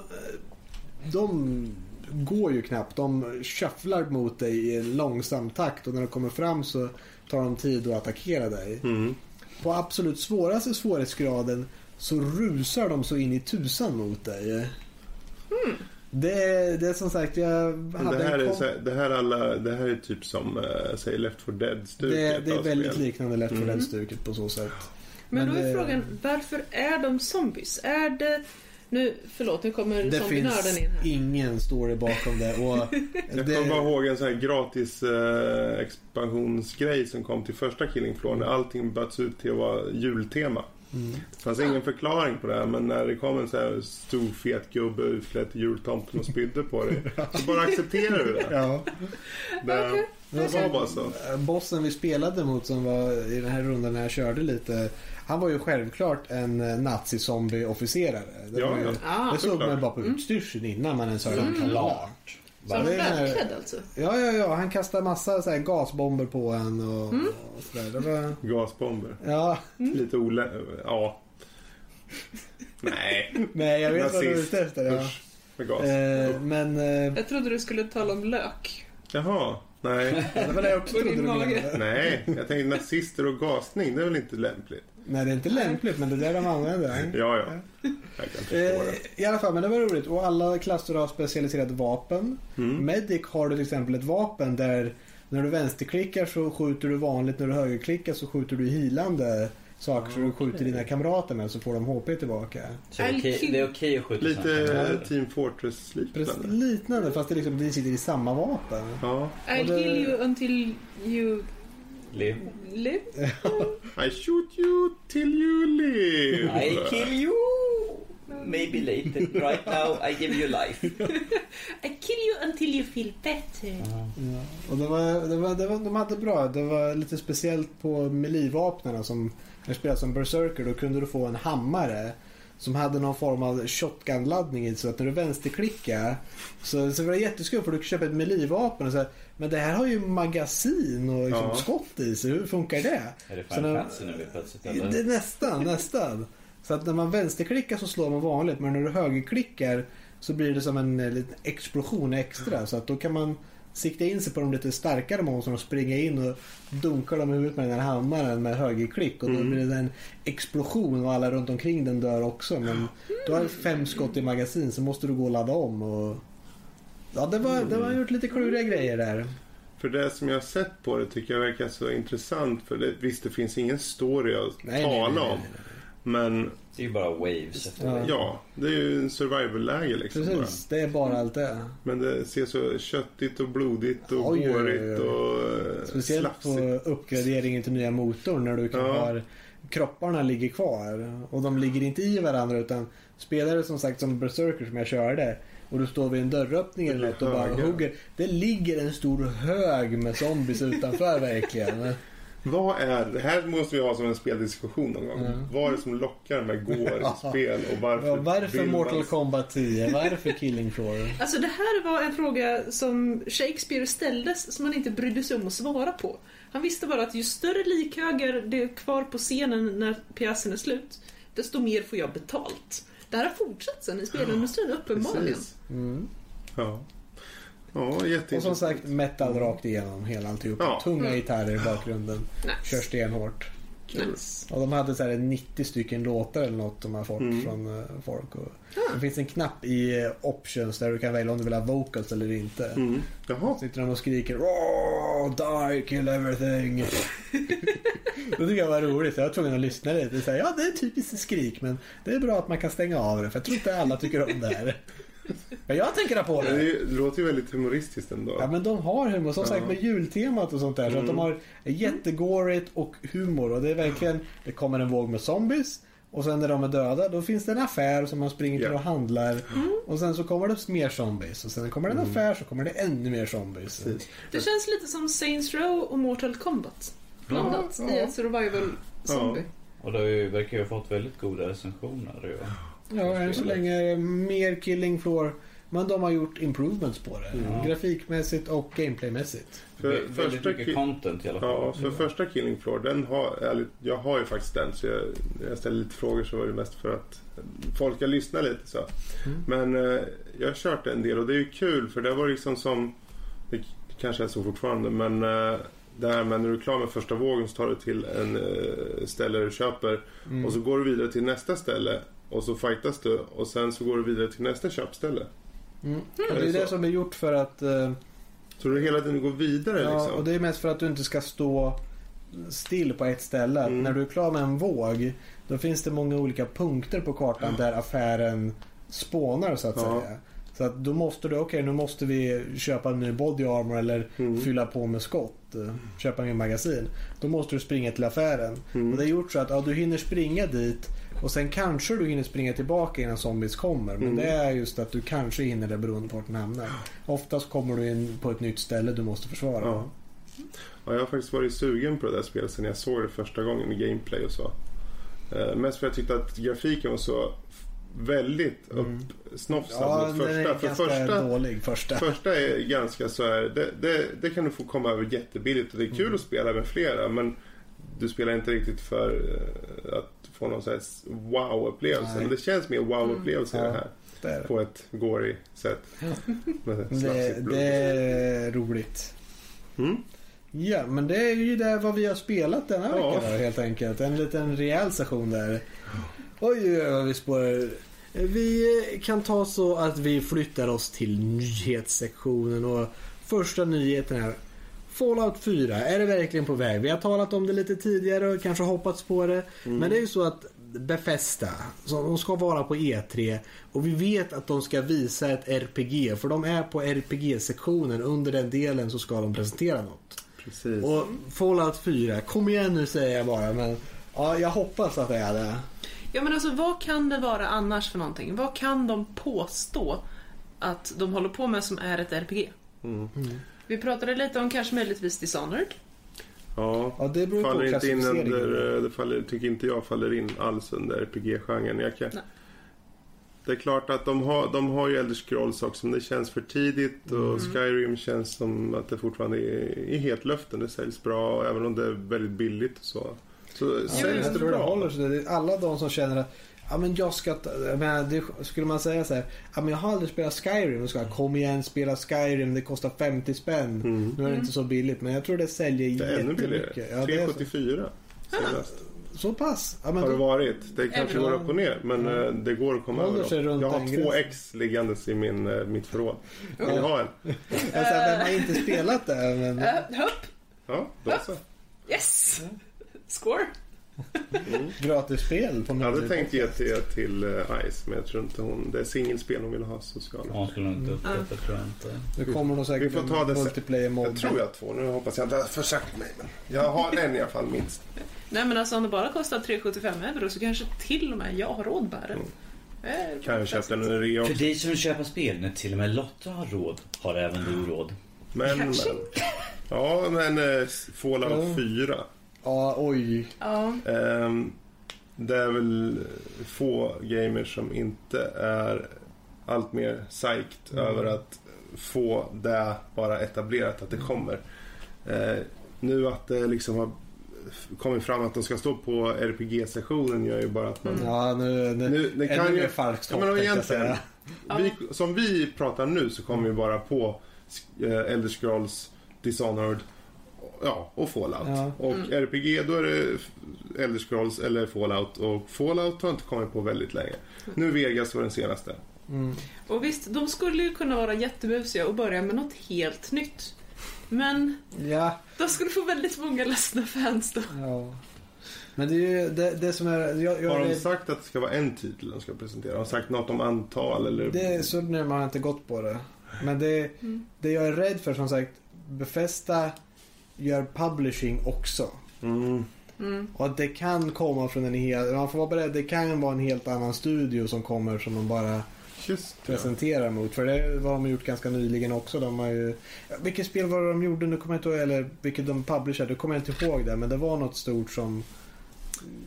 de går ju knappt. De shufflar mot dig i en långsam takt och när de kommer fram så tar de tid att attackera dig. Mm. På absolut svåraste svårighetsgraden så rusar de så in i tusan mot dig. Det, är, det är som sagt, jag hade Det här, en är, kom- här- det, här alla, det här är typ som, äh, säg Left 4 Dead-stuket det, det är av väldigt spel. liknande Left 4 Mm. Dead-stuket på så sätt. Men, Men då är det- frågan, varför är de zombies? Är det... Nu, förlåt, nu kommer Det zombienörden finns in här. ingen story bakom det. Och <laughs> Jag det kommer bara ihåg en sån här gratis eh, expansionsgrej som kom till första Killing Floor när allting byts ut till att vara jultema. Mm. Det fanns ingen förklaring på det här men när det kom en sån här stor fet gubbe utklädd till jultomten och spydde på dig <laughs> så bara accepterar du det. ja. Det, det var bara så. Bossen vi spelade mot som var i den här rundan när jag körde lite. Han var ju självklart en eh, nazi-zombie-officerare. Det, Ja, ju, ja. Ah, det såg man bara på utstyrseln innan man ens hörde Mm. Klart. Så han här- välklädd alltså? Ja, ja, ja. Han kastade massa så här gasbomber på en och, Mm. och sådär. Var... Gasbomber. Ja, Lite olä... Ja. Nej. <laughs> nej jag vet vad du är ute efter. Ja. Usch. Med gas. Eh, men eh, Jag trodde du skulle tala om lök. Jaha. Nej. <laughs> det var det jag också trodde du menade. Nej. Jag tänkte nazister och gasning. Det är väl inte lämpligt? Nej, det är inte lämpligt men det är där de använder. <laughs> Ja, ja. Jag kan förstå Eh, det. I alla fall, men det var roligt. Och alla klasser har specialiserat vapen. Mm. Medic har du till exempel ett vapen där när du vänsterklickar så skjuter du vanligt, när du högerklickar så skjuter du healande saker som du skjuter dina kamrater med så får de HP tillbaka. Så det är okej- det är okej att skjuta Lite Team Precis Fortress-liknande. liknande fast det, liksom, det sitter i samma vapen. Ja. I'll det- kill you until you Live. live. I shoot you till you live. I kill you! Maybe later. Right now I give you life. <laughs> I kill you until you feel better. Ja. Och det var, det var, det var, de hade bra. Det var lite speciellt på melee-vapnen som när du spelade som Berserker. Då kunde du få en hammare som hade någon form av shotgun-laddning i så att när du vänsterklickade så, så var det jätteskumt för du kunde köpa ett melee-vapen och så här, men det här har ju magasin och liksom Ja. skott i sig. Hur funkar det? Är det Så Final när- Fantasy nu plötsligt Det eller? är nästan, nästan. Så att när man vänsterklickar så slår man vanligt men när du högerklickar så blir det som en eh, liten explosion extra. Så att då kan man sikta in sig på de lite starkare monstren och springa in och dunka dem i huvudet med den här hammaren med högerklick. Och då Mm. blir det en explosion och alla runt omkring den dör också. Men du har fem skott i magasin så måste du gå och ladda om. Och... Ja, det var, det var gjort lite kluriga grejer där. För det som jag har sett på det tycker jag verkar så intressant. För det, visst, det finns ingen story att Nej, tala nej, nej, om. Men Det är ju bara waves efter Ja. ja, det är ju en survival-läge liksom. Bara. Precis, det är bara allt det. Men det ser så köttigt och blodigt och Oj, oj, oj, hårigt oj. och eh, Speciellt slafsigt. på uppgraderingen till nya motorn när du kan Ja. ha kropparna ligger kvar och de ligger inte i varandra utan spelar du som sagt som Berserker som jag körde och du står vid en dörröppning eller något och bara hugger. Det ligger en stor hög med zombies utanför verkligen. <laughs> Vad är, det här måste vi ha som en speldiskussion någon gång. Mm. Vad är det som lockar med går Ja. i spel och varför Ja, Varför Mortal man... Kombat 10? Varför Killing Floor? <laughs> Alltså det här var en fråga som Shakespeare ställdes som han inte brydde sig om att svara på. Han visste bara att ju större likhögar det är kvar på scenen när pjäsen är slut, desto mer får jag betalt. Det här har fortsatt sen i spelindustrin uppenbarligen. Precis. Mm. Ja. Ja, Och jätteintressant. som sagt metal rakt igenom hela alltihop. Ja. Tunga Mm. gitarrer i bakgrunden. Kör Nice. stenhårt. Nice. Och de hade så här 90 stycken låtar eller något de har fått Mm. från eh, folk. Och Det finns en knapp i eh, options där du kan välja om du vill ha vocals eller inte. Mm. Jaha. Sitter de och skriker die, kill everything. <laughs> det tycker jag var roligt. Jag var tvungen att lyssna lite. Så här, ja, det är typiskt skrik men det är bra att man kan stänga av det för jag tror inte alla tycker om det här. Men jag tänker på Det, det. låter ju väldigt humoristiskt ändå. Ja men de har humor, som Ja. sagt med jultemat och sånt där. Så att de Mm. har jättegårigt och humor. Och det är verkligen, det kommer en våg med zombies. Och sen när de är döda, då finns det en affär som man springer till Ja. och handlar. Och sen så kommer det mer zombies. Och sen kommer det en affär så kommer det ännu mer zombies. Precis. Det känns lite som Saints Row och Mortal Kombat. Blandat Ja, i ja. ett survival zombie. Och det verkar ju ha fått väldigt goda recensioner. ju. Ja, än så länge det mer killing floor. Men de har gjort improvements på det. Ja. Grafikmässigt och gameplaymässigt. För väldigt första mycket content i alla fall. Ja, för första Killing Floor, den har, ärligt, jag har ju faktiskt den så jag, jag ställer lite frågor så var det mest för att folk ska lyssna lite så. Mm. Men eh, jag har kört en del och det är ju kul för det var liksom som, det kanske är så fortfarande men eh, det här med när du är klar med första vågen så tar du till en eh, ställe du köper Mm. och så går du vidare till nästa ställe och så fightas du och sen så går du vidare till nästa köpställe. Mm. Och det är det som är gjort för att eh, Så du hela tiden går vidare Ja, liksom. och det är mest för att du inte ska stå still på ett ställe. Mm. När du är klar med en våg, då finns det många olika punkter på kartan där affären spånar så att Ja. säga. Så att då måste du, okej nu måste vi köpa en ny body armor eller Mm. fylla på med skott. eh, Köpa mer magasin. Då måste du springa till affären. Mm. Och det är gjort så att ja, du hinner springa dit och sen kanske du hinner springa tillbaka innan zombies kommer. Men Mm. det är just att du kanske hinner det beroende på vart den hamnar. Oftast kommer du in på ett nytt ställe du måste försvara. Ja. ja, jag har faktiskt varit sugen på det där spelet sen jag såg det första gången med gameplay och så. Eh, mest för att jag tyckte att grafiken var så väldigt Mm. uppsnofsad Ja, mot är första. För första, dålig första. första är ganska så här, det, det, det kan du få komma över jättebilligt och det är kul Mm. att spela med flera men du spelar inte riktigt för eh, att få någon sån här wow-upplevelse. Men det känns mer wow-upplevelse i Ja. det här. Det det. På ett gory sätt. <laughs> Med Det, det är roligt. Mm. Ja, men det är ju det vad vi har spelat denna Ja. vecka då, helt enkelt. En liten rejäl session där. Oj, oj, oj, vi spårar. Vi kan ta så att vi flyttar oss till nyhetssektionen och första nyheten är Fallout 4, är det verkligen på väg? Vi har talat om det lite tidigare och kanske hoppats på det. Men det är ju så att Befesta, så de ska vara på E3 och vi vet att de ska visa ett RPG för de är på RPG-sektionen. Under den delen så ska de presentera något. Precis. Och Fallout 4, kom igen nu säger jag bara men ja, jag hoppas att det är det. Ja men alltså vad kan det vara annars för någonting? Vad kan de påstå att de håller på med som är ett RPG? Mm. Vi pratade lite om kanske möjligtvis Dishonored. Ja, Ja, det beror på faller inte in under, eh, det faller, tycker inte jag faller in alls under RPG-genren. Jag kan, det är klart att de har, de har ju Elder Scrolls också, men det känns för tidigt och Mm. Skyrim känns som att det fortfarande är i hetluften. Det säljs bra, även om det är väldigt billigt och så. Så Ja, säljs jag det tror det bra. håller sig. Det är Alla de som känner att Ja men jag ska menar, det, Skulle man säga så här, Ja men jag har aldrig spelat Skyrim. Och ska kom igen spela Skyrim. Det kostar 50 spänn. Mm. Nu är det inte så billigt. Men jag tror det säljer Det är ännu billigare. jättemycket. Ja, det är så, 374 senast. så pass. Ja, men Har det då, varit. Det kanske går upp och ner, men Ja. eh, det går att komma över Jag har två ex liggandes i min, eh, mitt förråd. Vill Ja. ha en. jag säger, vem har inte spelat det? Men, Uh, hopp! Ja, då så. Yes! Score! Gratis spel på Jag hade tänkt ge till, till eh, Ice, men jag tror inte hon... Det är singelspel hon vill ha sociala. Hon skulle inte uppskatta tror jag inte. Det kommer nog säkert Vi får ta det multiplayer mod. Jag tror jag två. Nu hoppas jag inte har försagt mig. Men jag har en i alla fall minst. Nej men alltså om det bara kostar 375 euro så kanske till och med jag har råd med det. Mm. Eh, Kan jag köpa den under rea För dig som vill köpa spel när till och med Lotta har råd har även du råd. Men, men. Kanske. Ja, men eh, Fallout Ja. 4. Ja, oj. Ja. Ehm, det är väl få gamers som inte är allt mer psyched Mm. över att få det bara etablerat att det kommer. Eh, nu att det liksom har kommit fram att de ska stå på RPG-sessionen gör ju bara att man... Ja, nu, nu, Nu, det kan mer ju, falskt ja, hopp, men egentligen, säga. Ja. vi, som vi pratar nu så kommer vi bara på eh, Elder Scrolls, Dishonored ja, och Fallout. Ja. Och RPG då är det Elder Scrolls eller Fallout och Fallout har inte kommit på väldigt länge. Nu Vegas var den senaste. Mm. Och visst, de skulle ju kunna vara jättebusiga och börja med något helt nytt. Men Ja, de skulle få väldigt många ledsna fans då. ja. Men det är ju det, det som är... Jag, jag Har de sagt att det ska vara en titel de ska presentera? Har de sagt något om antal eller? Det är så nu man har inte gått på det. Men det, Mm. det jag är rädd för som sagt, Befesta gör publishing också. Mm. Mm. Och att det kan komma från en helt, man får vara beredd, det kan vara en helt annan studio som kommer som de bara presenterar mot. För det har de gjort ganska nyligen också. De har ju, vilket spel var det de gjorde? Nu kommer jag inte ihåg, eller vilket de publicerade, nu kommer jag inte ihåg det. Men det var något stort som...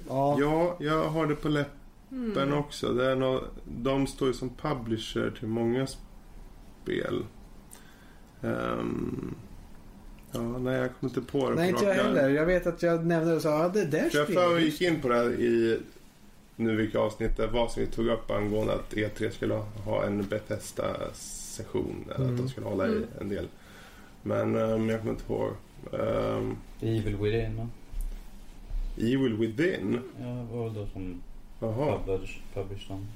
Ja, Ja, jag har det på läppen Mm. också. Det är nå de står ju som publisher till många spel. Ehm, ja, nej, jag kommer inte på det. nej inte jag heller. Jag vet att jag nämnde det och sa, ja det där För jag för spelet. gick in på det här i nu vilka avsnitt det var som vi tog upp angående att E3 skulle ha en Bethesda-session. Eller att Mm. de skulle hålla i Mm. en del. Men ehm, jag kommer inte ihåg. Um, Evil Within va? Evil Within? Ja, vad var det då som Jaha, publish, publish dem?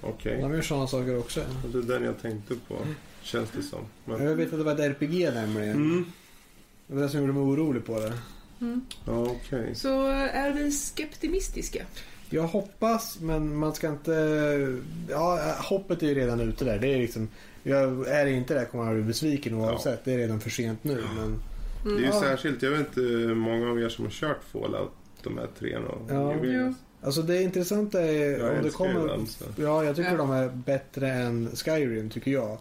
okej. De gör sådana saker också. Det är den jag tänkte på. Känns det som. Men, Jag vet att det var ett RPG nämligen. mm. Det var det som gjorde mig orolig på det. Mm. Ja, okej. Så är vi skeptimistiska? Jag hoppas, men man ska inte... Ja, hoppet är ju redan ute där. Det är liksom... Jag är det inte där kommer jag bli besviken oavsett. Det är redan för sent nu. Men... Det är ju Ja. särskilt, jag vet inte hur många av er som har kört Fallout, de här tre och Ja. Vegas. Alltså det intressanta är Jag om det kommer... den, så. Ja, jag tycker Ja. de är bättre än Skyrim, tycker jag.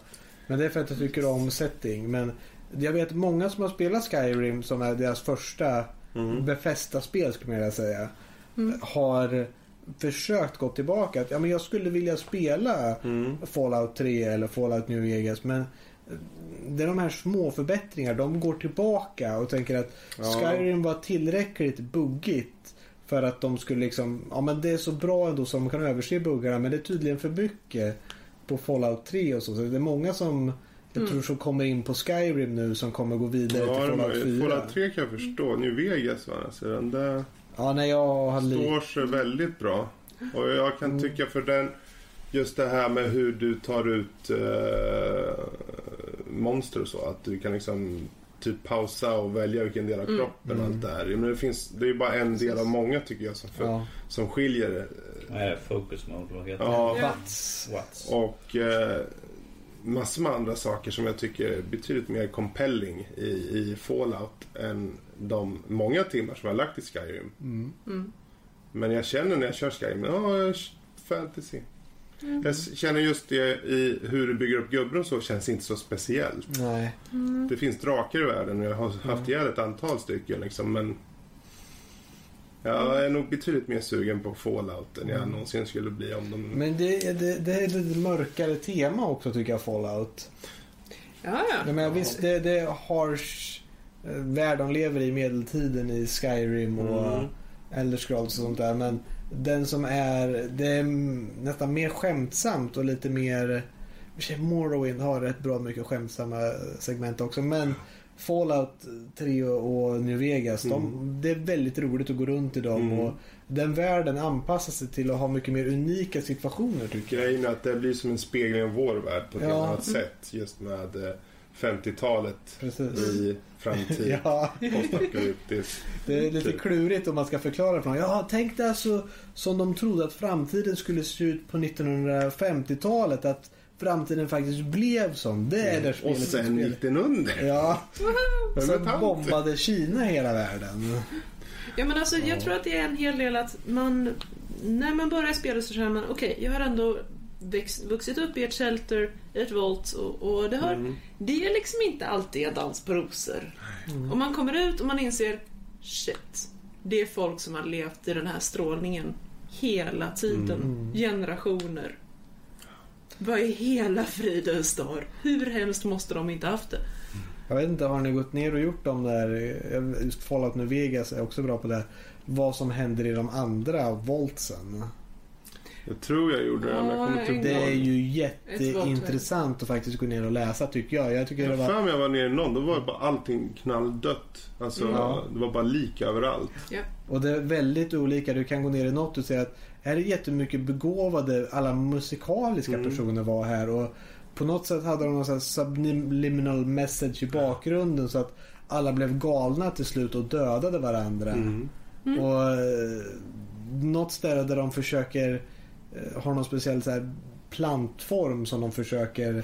Men det är för att jag tycker om setting. Men jag vet många som har spelat Skyrim, som är deras första Mm. Befästa-spel, skulle jag vilja säga. Mm. Har försökt gå tillbaka. Att, ja, men jag skulle vilja spela Mm. Fallout 3 eller Fallout New Vegas. Men det är de här små förbättringar. De går tillbaka och tänker att Ja. Skyrim var tillräckligt buggigt. För att de skulle liksom, ja men det är så bra ändå som kan överse buggarna. Men det är tydligen för mycket på Fallout 3 och så. Så det är många som jag Mm. tror som kommer in på Skyrim nu som kommer gå vidare Ja, till Fallout har- 4. Fallout 3 kan jag förstå. New Vegas va? Alltså, den där Ja, nej jag har li- står sig väldigt bra. Och jag kan Mm. tycka för den, just det här med hur du tar ut eh, monster och så. Att du kan liksom typ pausa och välja vilken del av kroppen och allt det här. Men det, finns, det är ju bara en del av många tycker jag som, för, Ja. som skiljer det? Focus mode? Vad heter Ja, det? What's? och eh, massor med andra saker som jag tycker är betydligt mer compelling i, i Fallout än de många timmar som jag har lagt i Skyrim. Mm. Mm. Men jag känner när jag kör Skyrim, ja, jag kör fantasy. Jag känner just det i hur du bygger upp gubben och så känns inte så speciellt. Nej. Det finns drakar i världen och jag har haft ihjäl ett antal stycken liksom, men jag är nog betydligt mer sugen på Fallout än jag någonsin skulle bli om de... Men det, det, det är ett lite mörkare tema också tycker jag, Fallout. Ja, ja. Jag menar, visst, det, det är harsh eh, värld de lever i medeltiden i Skyrim och Mm. Elder Scrolls och sånt där. Men den som är, det är mm, nästan mer skämtsamt och lite mer... Morrowind har rätt bra mycket skämtsamma segment också. Men Fallout 3 och New Vegas, de, det är väldigt roligt att gå runt i dem. Mm. Och den världen anpassar sig till att ha mycket mer unika situationer tycker jag. Grejen är att det blir som en spegling av vår värld på ett Ja. annat sätt. Just med eh, 50-talet Precis. i framtid. <laughs> Ja. Postapokalyptiskt. Det är lite Typ. klurigt om man ska förklara för någon. Ja, tänk dig alltså som de trodde att framtiden skulle se ut på 1950-talet. Att framtiden faktiskt blev sån. Det är där Och sen gick den under. Ja, tant? bombade Kina hela världen. Ja men alltså jag tror att det är en hel del att man när man börjar spela så känner man okej jag har ändå växt, vuxit upp i ett shelter, i ett volt och, och det, har, Mm. det är liksom inte alltid en dans på rosor. Och man kommer ut och man inser shit, det är folk som har levt i den här strålningen hela tiden, Mm. generationer. Vad är hela fridens dag? Hur hemskt måste de inte haft det? Jag vet inte, har ni gått ner och gjort de där, just Fallout New Vegas är också bra på det. Vad som händer i de andra voltsen. Jag tror jag gjorde det, men jag kommer Ja, inte en Det är ju jätteintressant att faktiskt gå ner och läsa tycker jag. Jag tycker Jag det var för mig jag var nere i någon, då var det bara allting knalldött. Alltså, Ja. det var bara lik överallt. Och det är väldigt olika. Du kan gå ner i något och säga att här är jättemycket begåvade, alla musikaliska Mm. personer var här. Och på något sätt hade de någon sån här subliminal message i bakgrunden så att alla blev galna till slut och dödade varandra. Mm. Och eh, något ställe där de försöker eh, ha någon speciell så här, plantform som de försöker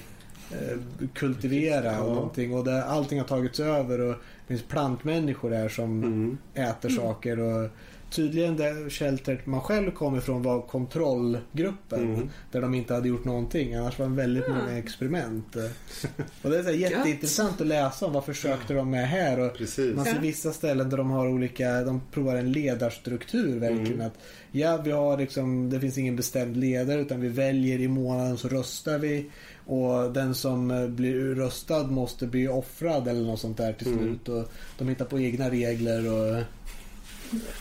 eh, kultivera och någonting. Och där allting har tagits över och det finns plantmänniskor där som Mm. äter saker. Och tydligen det sheltret man själv kom ifrån var kontrollgruppen. Mm. Där de inte hade gjort någonting. Annars var det väldigt många experiment. <laughs> Och det är så här jätteintressant att läsa om. Vad försökte de med här? Och Precis. man ser vissa ställen där de har olika, de provar en ledarstruktur verkligen. Mm. Att, ja, vi har liksom, det finns ingen bestämd ledare utan vi väljer i månaden så röstar vi. Och den som eh, blir röstad måste bli offrad eller något sånt där till Mm. slut. Och de hittar på egna regler och...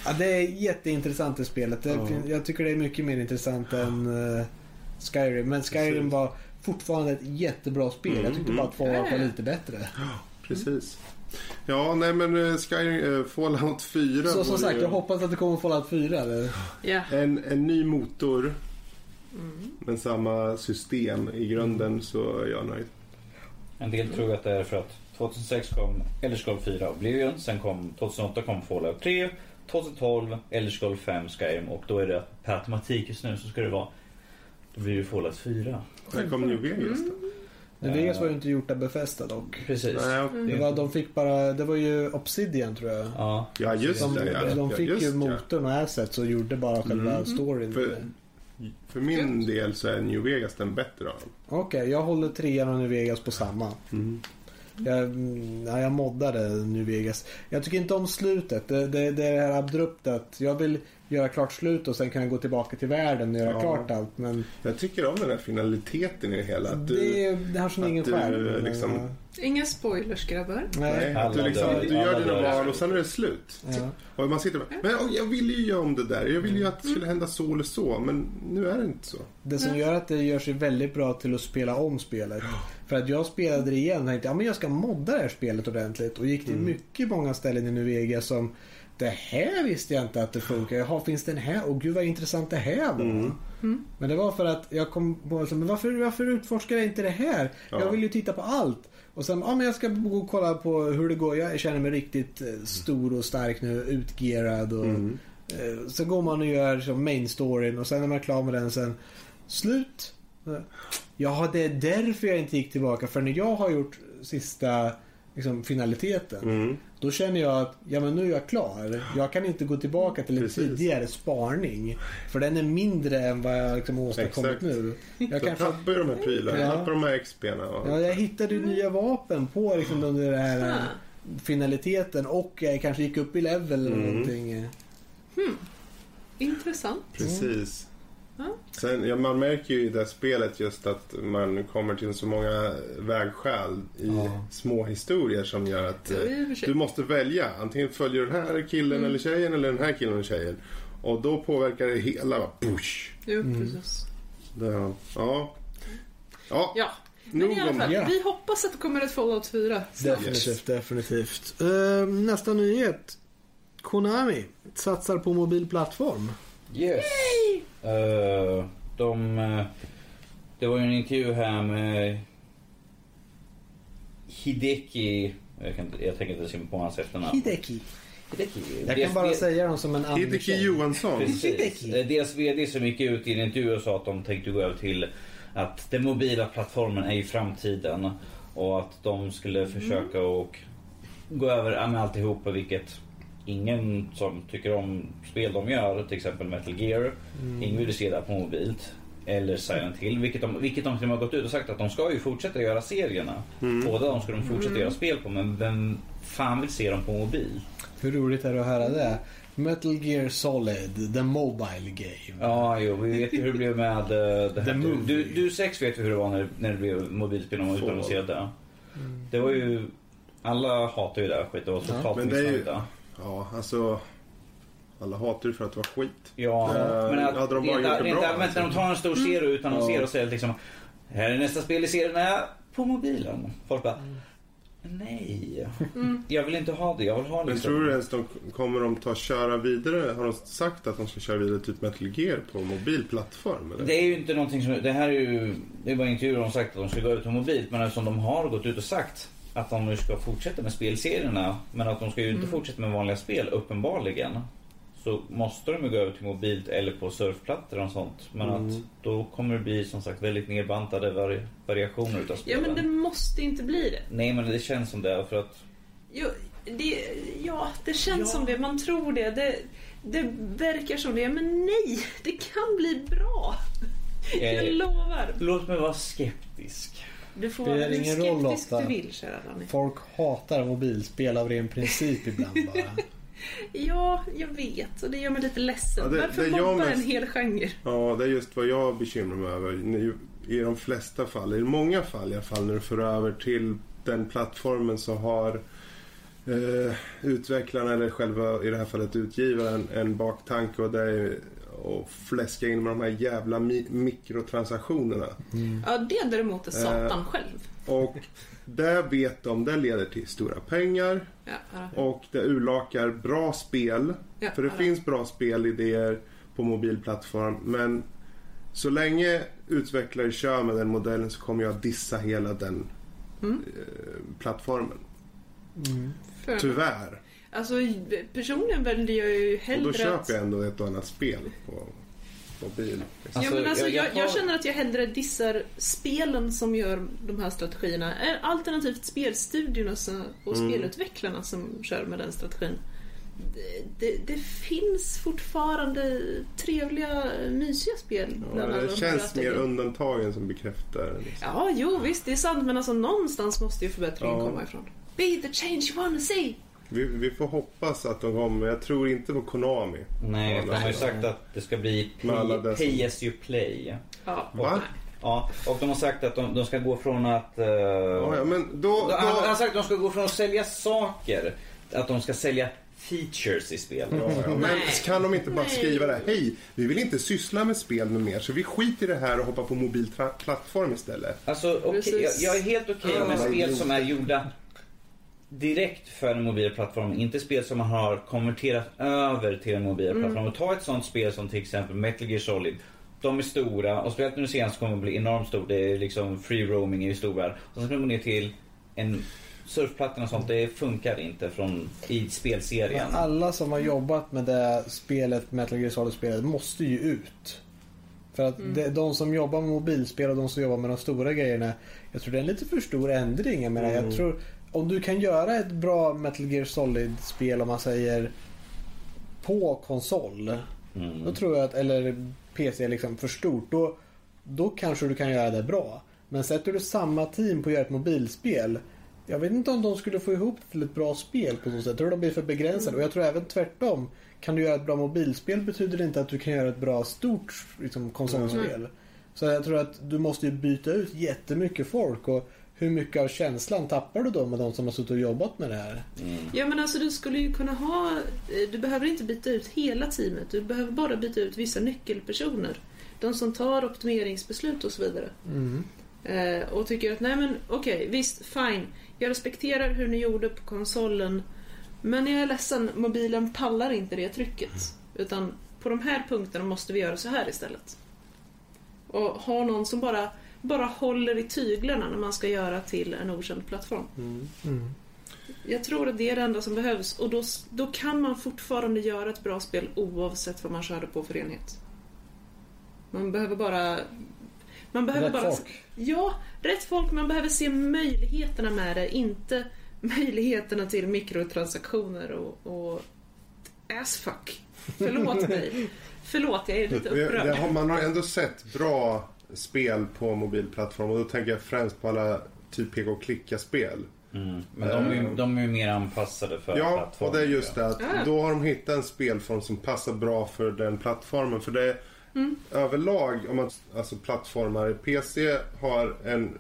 Ja, det är jätteintressant det spelet. Det, Ja. Jag tycker det är mycket mer intressant än eh, Skyrim. Men Skyrim Precis. var fortfarande ett jättebra spel. Jag tyckte Mm. bara att Fallout var Ja. lite bättre. Precis. Ja, nej men eh, Sky, eh, Fallout 4 Så som sagt, ju jag hoppas att det kommer Fallout 4. Eller? Ja. en, en ny motor Mm. men samma system i grunden så är jag nöjd. En del tror att det är för att 2006 kom Elder Scrolls 4 Oblivion. Sen kom 2008 kom Fallout 3. 2012 Elder Scrolls 5 Skyrim. Och då är det per automatik just nu så ska det vara. Då blir det Fallout 4. När kom New Vegas då? Men Vegas var ju inte gjort av Befesta dock. Precis. Nej, okej. Det var, de fick bara, det var ju Obsidian tror jag. Ja. Ja, just De, det. Ja. de Ja, fick just ju motorn och assets och gjorde bara själva Mm. storyn. För, för min del så är New Vegas den bättre av dem. Okej, jag håller trean och New Vegas på samma. Mm. Jag, mm, ja, jag moddade New Vegas. Jag tycker inte om slutet. Det, det, det är det här abruptet. Jag vill göra klart slut och sen kan jag gå tillbaka till världen och göra Ja. klart allt. Men Jag tycker om den här finaliteten i det hela. Att du, det, det har som att ingen du, skärm. liksom- Inga spoilers grabbar. Nej. att du, liksom, dör. du gör dina val och sen är det slut. Ja. Och man sitter med, men jag ville ju göra om det där. Jag ville ju att det skulle hända så eller så. Men nu är det inte så. Det som gör att det gör sig väldigt bra till att spela om spelet. För att jag spelade det igen och tänkte ja, men jag ska modda det här spelet ordentligt. Och gick till Mm. mycket många ställen i New Vegas som det här visste jag inte att det funkar. Jaha, finns den här? Och gud vad intressant det här var. Mm. Men det var för att jag kom på men varför, varför utforskar jag inte det här? Ja. Jag vill ju titta på allt. Och sen, ja men jag ska gå och kolla på hur det går. Jag känner mig riktigt eh, stor och stark nu, utgerad och Mm. eh, så går man och gör som main storyn och sen är man klar med den sen. Slut. Ja, det är därför jag inte gick tillbaka. För när jag har gjort sista liksom, finaliteten. Mm. Då känner jag att ja, men nu är jag klar. Jag kan inte gå tillbaka till en Precis. tidigare sparning. För den är mindre än vad jag liksom åstadkommit nu. Jag, kanske, tappar ju de här prylarna, Ja. jag tappar de här XP'na. Och... ja, jag hittade ju nya vapen på liksom, under den här Ah. finaliteten. Och jag kanske gick upp i level eller Mm. någonting. Intressant. Precis. Ja. Sen, ja, man märker ju i det här spelet just att man kommer till så många vägskäl i Ja. små historier som gör att eh, du måste välja. Antingen följer du den här killen Mm. eller tjejen eller den här killen eller tjejen. Och då påverkar det hela. Push. Jo, Mm. precis. Det, ja. Ja, Ja, men i alla fall. Ja. Vi hoppas att det kommer ett Fallout 4. Definitivt, Yes. definitivt. Eh, nästa nyhet. Konami satsar på mobilplattform. Yes. Eh, de, eh, det var ju en intervju här med Hideki. Jag, kan, jag tänker inte säga på hans efternamn. Hideki. Hideki. Jag Deras kan bara säga dem som en Hideki amerikan. Johansson. Precis. Hideki. Eh, Deras VD som gick ut i en intervju och sa att de tänkte gå över till att den mobila plattformen är i framtiden. Och att de skulle försöka och gå över med alltihopa vilket ingen som tycker om spel de gör, till exempel Metal Gear, ingen vill se det på mobilt. Eller Silent Hill, vilket de, vilket de har gått ut och sagt att de ska ju fortsätta göra serierna. Båda de ska de fortsätta göra spel på, men vem fan vill se dem på mobil? Hur roligt är det att höra det? Metal Gear Solid, the mobile game. Ja, jo, vi vet ju hur det blev med uh, det The här. Du, movie. du, du sex vet ju hur det var när, när det blev mobilspel och utannonserade. Det var ju... Alla hatar ju det här skit. Det var Ja, totalt ju- missnöjda. Ja, alltså. Alla hatar ju för att det var skit. Ja, Eh, men att, hade de bara rent, gjort det rent bra, allmänt när de alltså. tar en stor serie och utannonserar Ja. och säger liksom Här är nästa spel i serien är på mobilen. Folk bara Nej, jag vill inte ha det. Jag vill ha Men liksom... tror du ens de kommer de ta köra vidare? Har de sagt att de ska köra vidare typ Metal Gear på mobilplattform? Eller? Det är ju inte någonting som... Det här är ju... Det var intervjuer de sagt att de ska gå ut på mobilt. Men eftersom de har gått ut och sagt att de nu ska fortsätta med spelserierna. Men att de ska ju inte fortsätta med vanliga spel uppenbarligen. Så måste de ju gå över till mobilt eller på surfplattor och sånt. Men Mm. att då kommer det bli som sagt väldigt nerbantade vari- variationer utav Ja, spelen. men det måste inte bli det. Nej men det känns som det för att... Jo, det, ja, det känns Ja. som det. Man tror det. det. Det verkar som det. Men nej, det kan bli bra. Jag Eh, lovar. Låt mig vara skeptisk. Du får Spelar vara ingen roll, skeptisk Lotta. du vill, kära Danny. Folk hatar mobilspel av ren princip ibland bara. <laughs> Ja, jag vet. Och det gör mig lite ledsen. Ja, det- Varför det mobba en hel genre? Ja, det är just vad jag bekymrar mig över. I de flesta fall, i många fall i alla fall, när du för över till den plattformen så har eh, utvecklarna eller själva i det här fallet utgivaren en baktanke och det är att fläska in med de här jävla mi- mikrotransaktionerna. Ja, det däremot är satan Eh. själv. Och det vet de, det leder till stora pengar Ja, ja, och det urlakar bra spel. ja, För det ja. finns bra spelidéer på mobilplattform men så länge utvecklare kör med den modellen så kommer jag dissa hela den Mm. eh, plattformen. Mm. Tyvärr. Alltså, personligen väljer jag ju Och hellre då att... köper jag ändå ett och annat spel på mobil. Ja, Alltså, men alltså, jag- jag, jag jag, har- känner att jag hellre dissar spelen som gör de här strategierna. Alternativt spelstudiorna som- och Mm. spelutvecklarna som kör med den strategin. Det, det, det finns fortfarande trevliga, mysiga spel Ja, det de känns mer undantagen som bekräftar. Liksom. Ja, jo visst, det är sant. Men alltså någonstans måste ju förbättringen Ja. komma ifrån. Be the change you wanna see! Vi, vi får hoppas att de kommer. Jag tror inte på Konami. Nej, de har ju sagt att det ska bli Med pay, as you play. Ja. Va? Ja, och de har sagt att de, de ska gå från att... eh, Ja, ja, men då... han, han har då... sagt att de ska gå från att sälja saker att de ska sälja features i spel. Ja, ja. <laughs> Men kan de inte bara skriva det? Hej, vi vill inte syssla med spel med mer så vi skiter i det här och hoppar på mobil plattform istället. Alltså, okej, jag, jag är helt okej med Ja, spel som är gjorda direkt för en mobil plattform. Inte spel som man har konverterat över till en mobil plattform. Och ta ett sånt spel som till exempel Metal Gear Solid. De är stora och speciellt nu senast kommer det bli enormt stort. Det är liksom free roaming i stor värld. Och sen ska man ner till en surfplattan och sånt. Det funkar inte från, i spelserien. Men alla som har jobbat med det spelet, Metal Gear Solid-spelet, måste ju ut. För att det, de som jobbar med mobilspel och de som jobbar med de stora grejerna, jag tror det är en lite för stor ändring. Jag menar, jag tror, om du kan göra ett bra Metal Gear Solid-spel, om man säger, på konsol. Mm. Då tror jag att, eller PC liksom för stort, då, då kanske du kan göra det bra. Men sätter du samma team på att göra ett mobilspel, jag vet inte om de skulle få ihop det till ett bra spel på så sätt. Jag tror de blir för begränsade. Och jag tror även tvärtom. Kan du göra ett bra mobilspel betyder det inte att du kan göra ett bra stort liksom, konsolspel. Så jag tror att du måste byta ut jättemycket folk. Och hur mycket av känslan tappar du då med de som har suttit och jobbat med det här? Mm. Ja men alltså du skulle ju kunna ha, eh, du behöver inte byta ut hela teamet. Du behöver bara byta ut vissa nyckelpersoner. De som tar optimeringsbeslut och så vidare. Eh, och tycker att nej men okej, visst, fine. Jag respekterar hur ni gjorde på konsolen. Men jag är ledsen, mobilen pallar inte det trycket. Utan på de här punkterna måste vi göra så här istället. Och ha någon som bara, bara håller i tyglarna när man ska göra till en okänd plattform. Mm. Jag tror att det är det enda som behövs och då, då kan man fortfarande göra ett bra spel oavsett vad man körde på för enhet. Man behöver bara... Man behöver Rätt bara... folk. Ja, rätt folk. Man behöver se möjligheterna med det, inte möjligheterna till mikrotransaktioner och, och assfuck. Förlåt mig. <laughs> Förlåt, jag är lite Det, det upprörd. har, man har ändå sett bra spel på mobilplattform och då tänker jag främst på alla typ peka och klicka-spel. Mm. Men de är, ju- de är ju mer anpassade för Ja, plattformen. och det är just det att Ja. då har de hittat en spelform som passar bra för den plattformen. För det är Mm. överlag, om man, alltså plattformar, PC har en,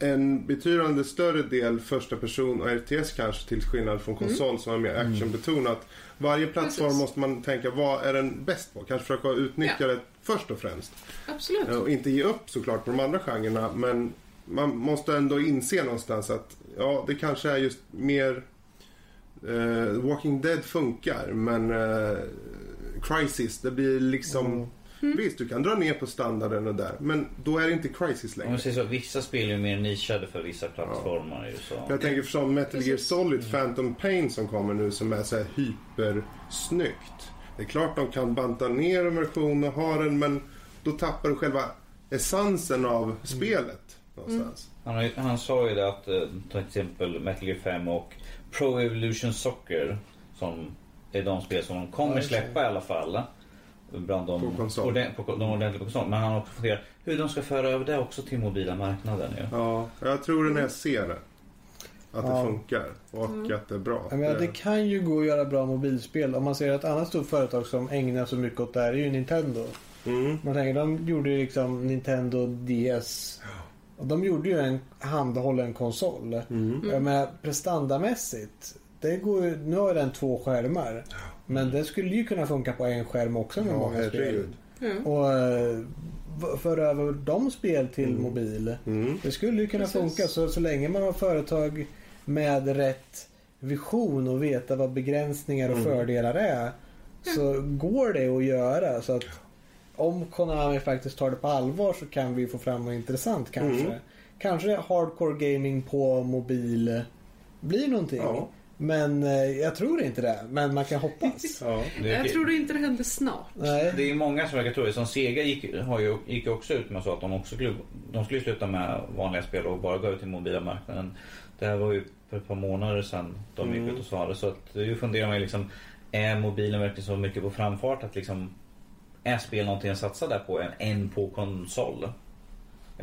en betydande större del första person och RTS kanske till skillnad från konsol som är mer actionbetonat. Varje plattform Precis. måste man tänka, vad är den bäst på? Kanske försöka utnyttja Ja. det först och främst. Absolut. Eh, Och inte ge upp såklart på de andra genrerna men man måste ändå inse någonstans att ja, det kanske är just mer eh, Walking Dead funkar men eh, Crisis, det blir liksom Visst, du kan dra ner på standarden och där men då är det inte Crisis Om längre. man säger så, vissa spel är mer nischade för vissa plattformar. Ju, så. Jag tänker som Metal Gear Solid Phantom Pain som kommer nu som är så här hypersnyggt. Det är klart de kan banta ner en version och ha den men då tappar du själva essensen av spelet någonstans. Han, har ju- han sa ju det att eh, till exempel Metal Gear 5 och Pro Evolution Soccer som är de spel som de kommer Ja, släppa i alla fall. Bland de, På konsol. orden- på, de ordentliga konsol. Men han har också funderat hur de ska föra över det också till mobila marknaden. Ju. Ja, jag tror det när jag ser det. Att Ja. det funkar och att det är bra. Jag menar, Det- det kan ju gå att göra bra mobilspel. Om man ser ett annat stort företag som ägnar så mycket åt det här är ju Nintendo. Mm. Man tänker, de gjorde ju liksom Nintendo DS. Och de gjorde ju en handhållen konsol. Mm. Jag menar, prestandamässigt. Det går ju, nu har den två skärmar. Men det skulle ju kunna funka på en skärm också med Ja, många spel. herregud. Ja. Och eh, föra över de spel till mobil. Mm. Det skulle ju kunna Precis. funka så, så länge man har företag med rätt vision och veta vad begränsningar och fördelar är. Så går det att göra. Så att om Konami faktiskt tar det på allvar så kan vi få fram något intressant kanske. Mm. Kanske hardcore gaming på mobil blir någonting. Ja. Men eh, jag tror inte det. Men man kan hoppas. <laughs> Ja. Jag tror inte det händer snart. Nej. det är många som verkar tro det. Som Sega gick, har ju, gick också ut med så att de också skulle, de skulle sluta med vanliga spel och bara gå ut till mobila marknaden. Det här var ju för ett par månader sedan de gick Mm. ut och sa det. Så att nu funderar man ju liksom, är mobilen verkligen så mycket på framfart att liksom är spel någonting att satsa där på än, än på konsol?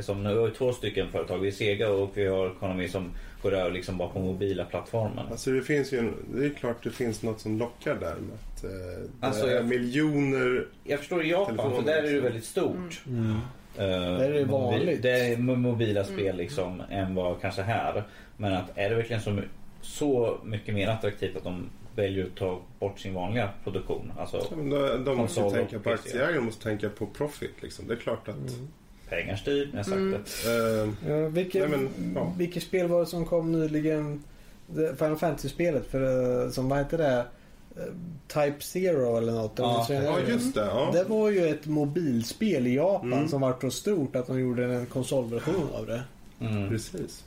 Som nu har vi två stycken företag. Vi är Sega och vi har Konami som går över liksom bara på mobila plattformen. Alltså det finns ju en, det är klart det finns något som lockar där med att eh, Alltså, jag- miljoner. Jag förstår i Japan, Telefoner, för där är det väldigt stort. Mm. Eh, är det vanligt. Det är mo- mobila spel liksom än vad kanske här. Men att är det verkligen så, så mycket mer attraktivt att de väljer att ta bort sin vanliga produktion? Alltså Ja, men De, de måste tänka på PC. aktieägaren, måste tänka på profit liksom. Det är klart att... pengar styr, jag har sagt Mm. det. Ja, vilket, Nej, men, ja. vilket spel var det som kom nyligen? Final Fantasy-spelet för, eh, som vad heter det? Eh, Type Zero eller något. Ja. Eller Ja, just det. Ja. Det var ju ett mobilspel i Japan Mm. som var så stort att de gjorde en konsolversion av det. Mm. Precis.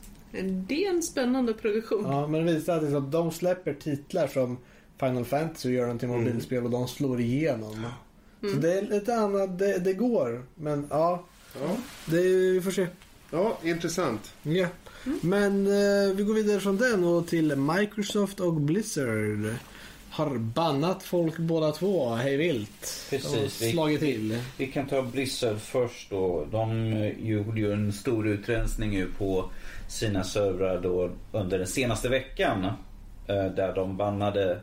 Det är en spännande produktion. Ja, men det visar att liksom, de släpper titlar som Final Fantasy och gör dem till Mm. mobilspel och de slår igenom. Så Mm. det är lite annat, det, det går. Men ja, Ja. det, vi får se. ja, intressant. Ja. Men eh, vi går vidare från den och till Microsoft och Blizzard. Har bannat folk båda två hej vilt. Precis, Och vi- slagit till. Vi kan ta Blizzard först då. De eh, gjorde ju en stor utrensning ju på sina servrar då under den senaste veckan. eh, Där de bannade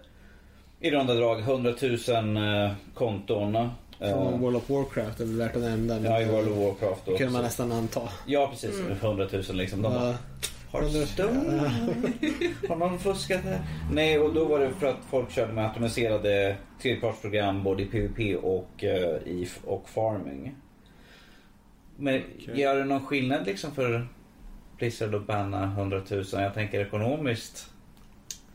i runda drag 100 000 eh, konton. Från World of Warcraft är väl värt att nämna. men Ja, i World of Warcraft. Det kunde man nästan anta. Ja, precis. 100 000 liksom. De bara, har du stum? <laughs> Har någon fuskat här? Nej, och då var det för att folk körde med automatiserade tredjepartsprogram både i PVP och eh, i och farming. Men Okej. gör det någon skillnad liksom för Blizzard att banna 100 000? Jag tänker ekonomiskt.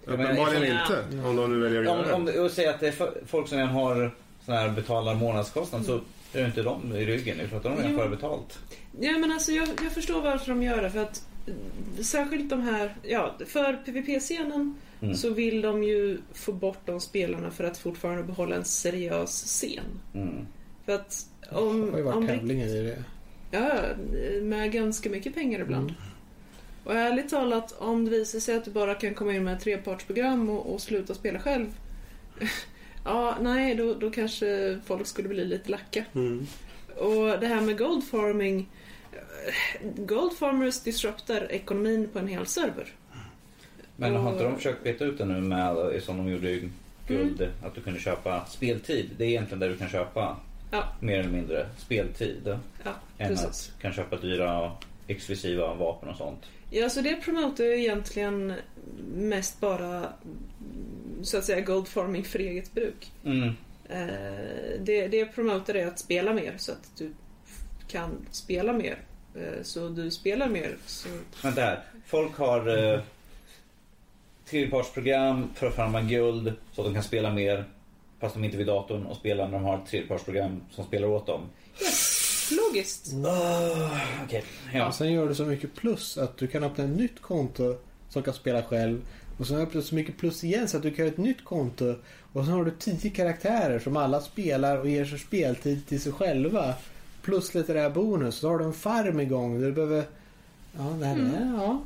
Uppenbarligen inte. Om de nu väljer att Om, göra om det. det, och säga att det är för, folk som redan har sån här betalar månadskostnad så är det inte de i ryggen nu för att de har redan Jo. förbetalt. Ja men alltså jag, jag förstår varför de gör det för att eh, särskilt de här, ja för PVP-scenen Mm. så vill de ju få bort de spelarna för att fortfarande behålla en seriös scen. Mm. För att Det har om... ju varit om tävlingar i det. Ja, med ganska mycket pengar ibland. Mm. Och ärligt talat, om det visar sig att du bara kan komma in med ett trepartsprogram och, och sluta spela själv. Ja, nej, då, då kanske folk skulle bli lite lacka. Mm. Och det här med gold farming. eh, Gold farmers disruptar ekonomin på en hel server. Men har inte de försökt beta ut det nu med, som de gjorde i guld, att du kunde köpa speltid? Det är egentligen där du kan köpa Ja. mer eller mindre speltid. Ja, Än precis. att kan köpa dyra exklusiva vapen och sånt. Ja, så det promotar ju egentligen mest bara mm, så att säga gold farming för eget bruk. Mm. Eh, det, det promotar är att spela mer så att du kan spela mer. Eh, så du spelar mer. Så... Vänta här. Folk har eh, tredjepartsprogram för att farma guld så att de kan spela mer fast de inte vid datorn och spela när de har ett tredjepartsprogram som spelar åt dem. Logiskt. Okej. Ja. Ja. Sen gör du så mycket plus att du kan öppna ett nytt konto som kan spela själv. Och sen öppnar du så mycket plus igen så att du kan göra ett nytt konto. Och sen har du tio karaktärer som alla spelar och ger sig speltid till sig själva. Plus lite där bonus. Så har du en farm igång. Du behöver... Ja, det här Mm. är... Ja.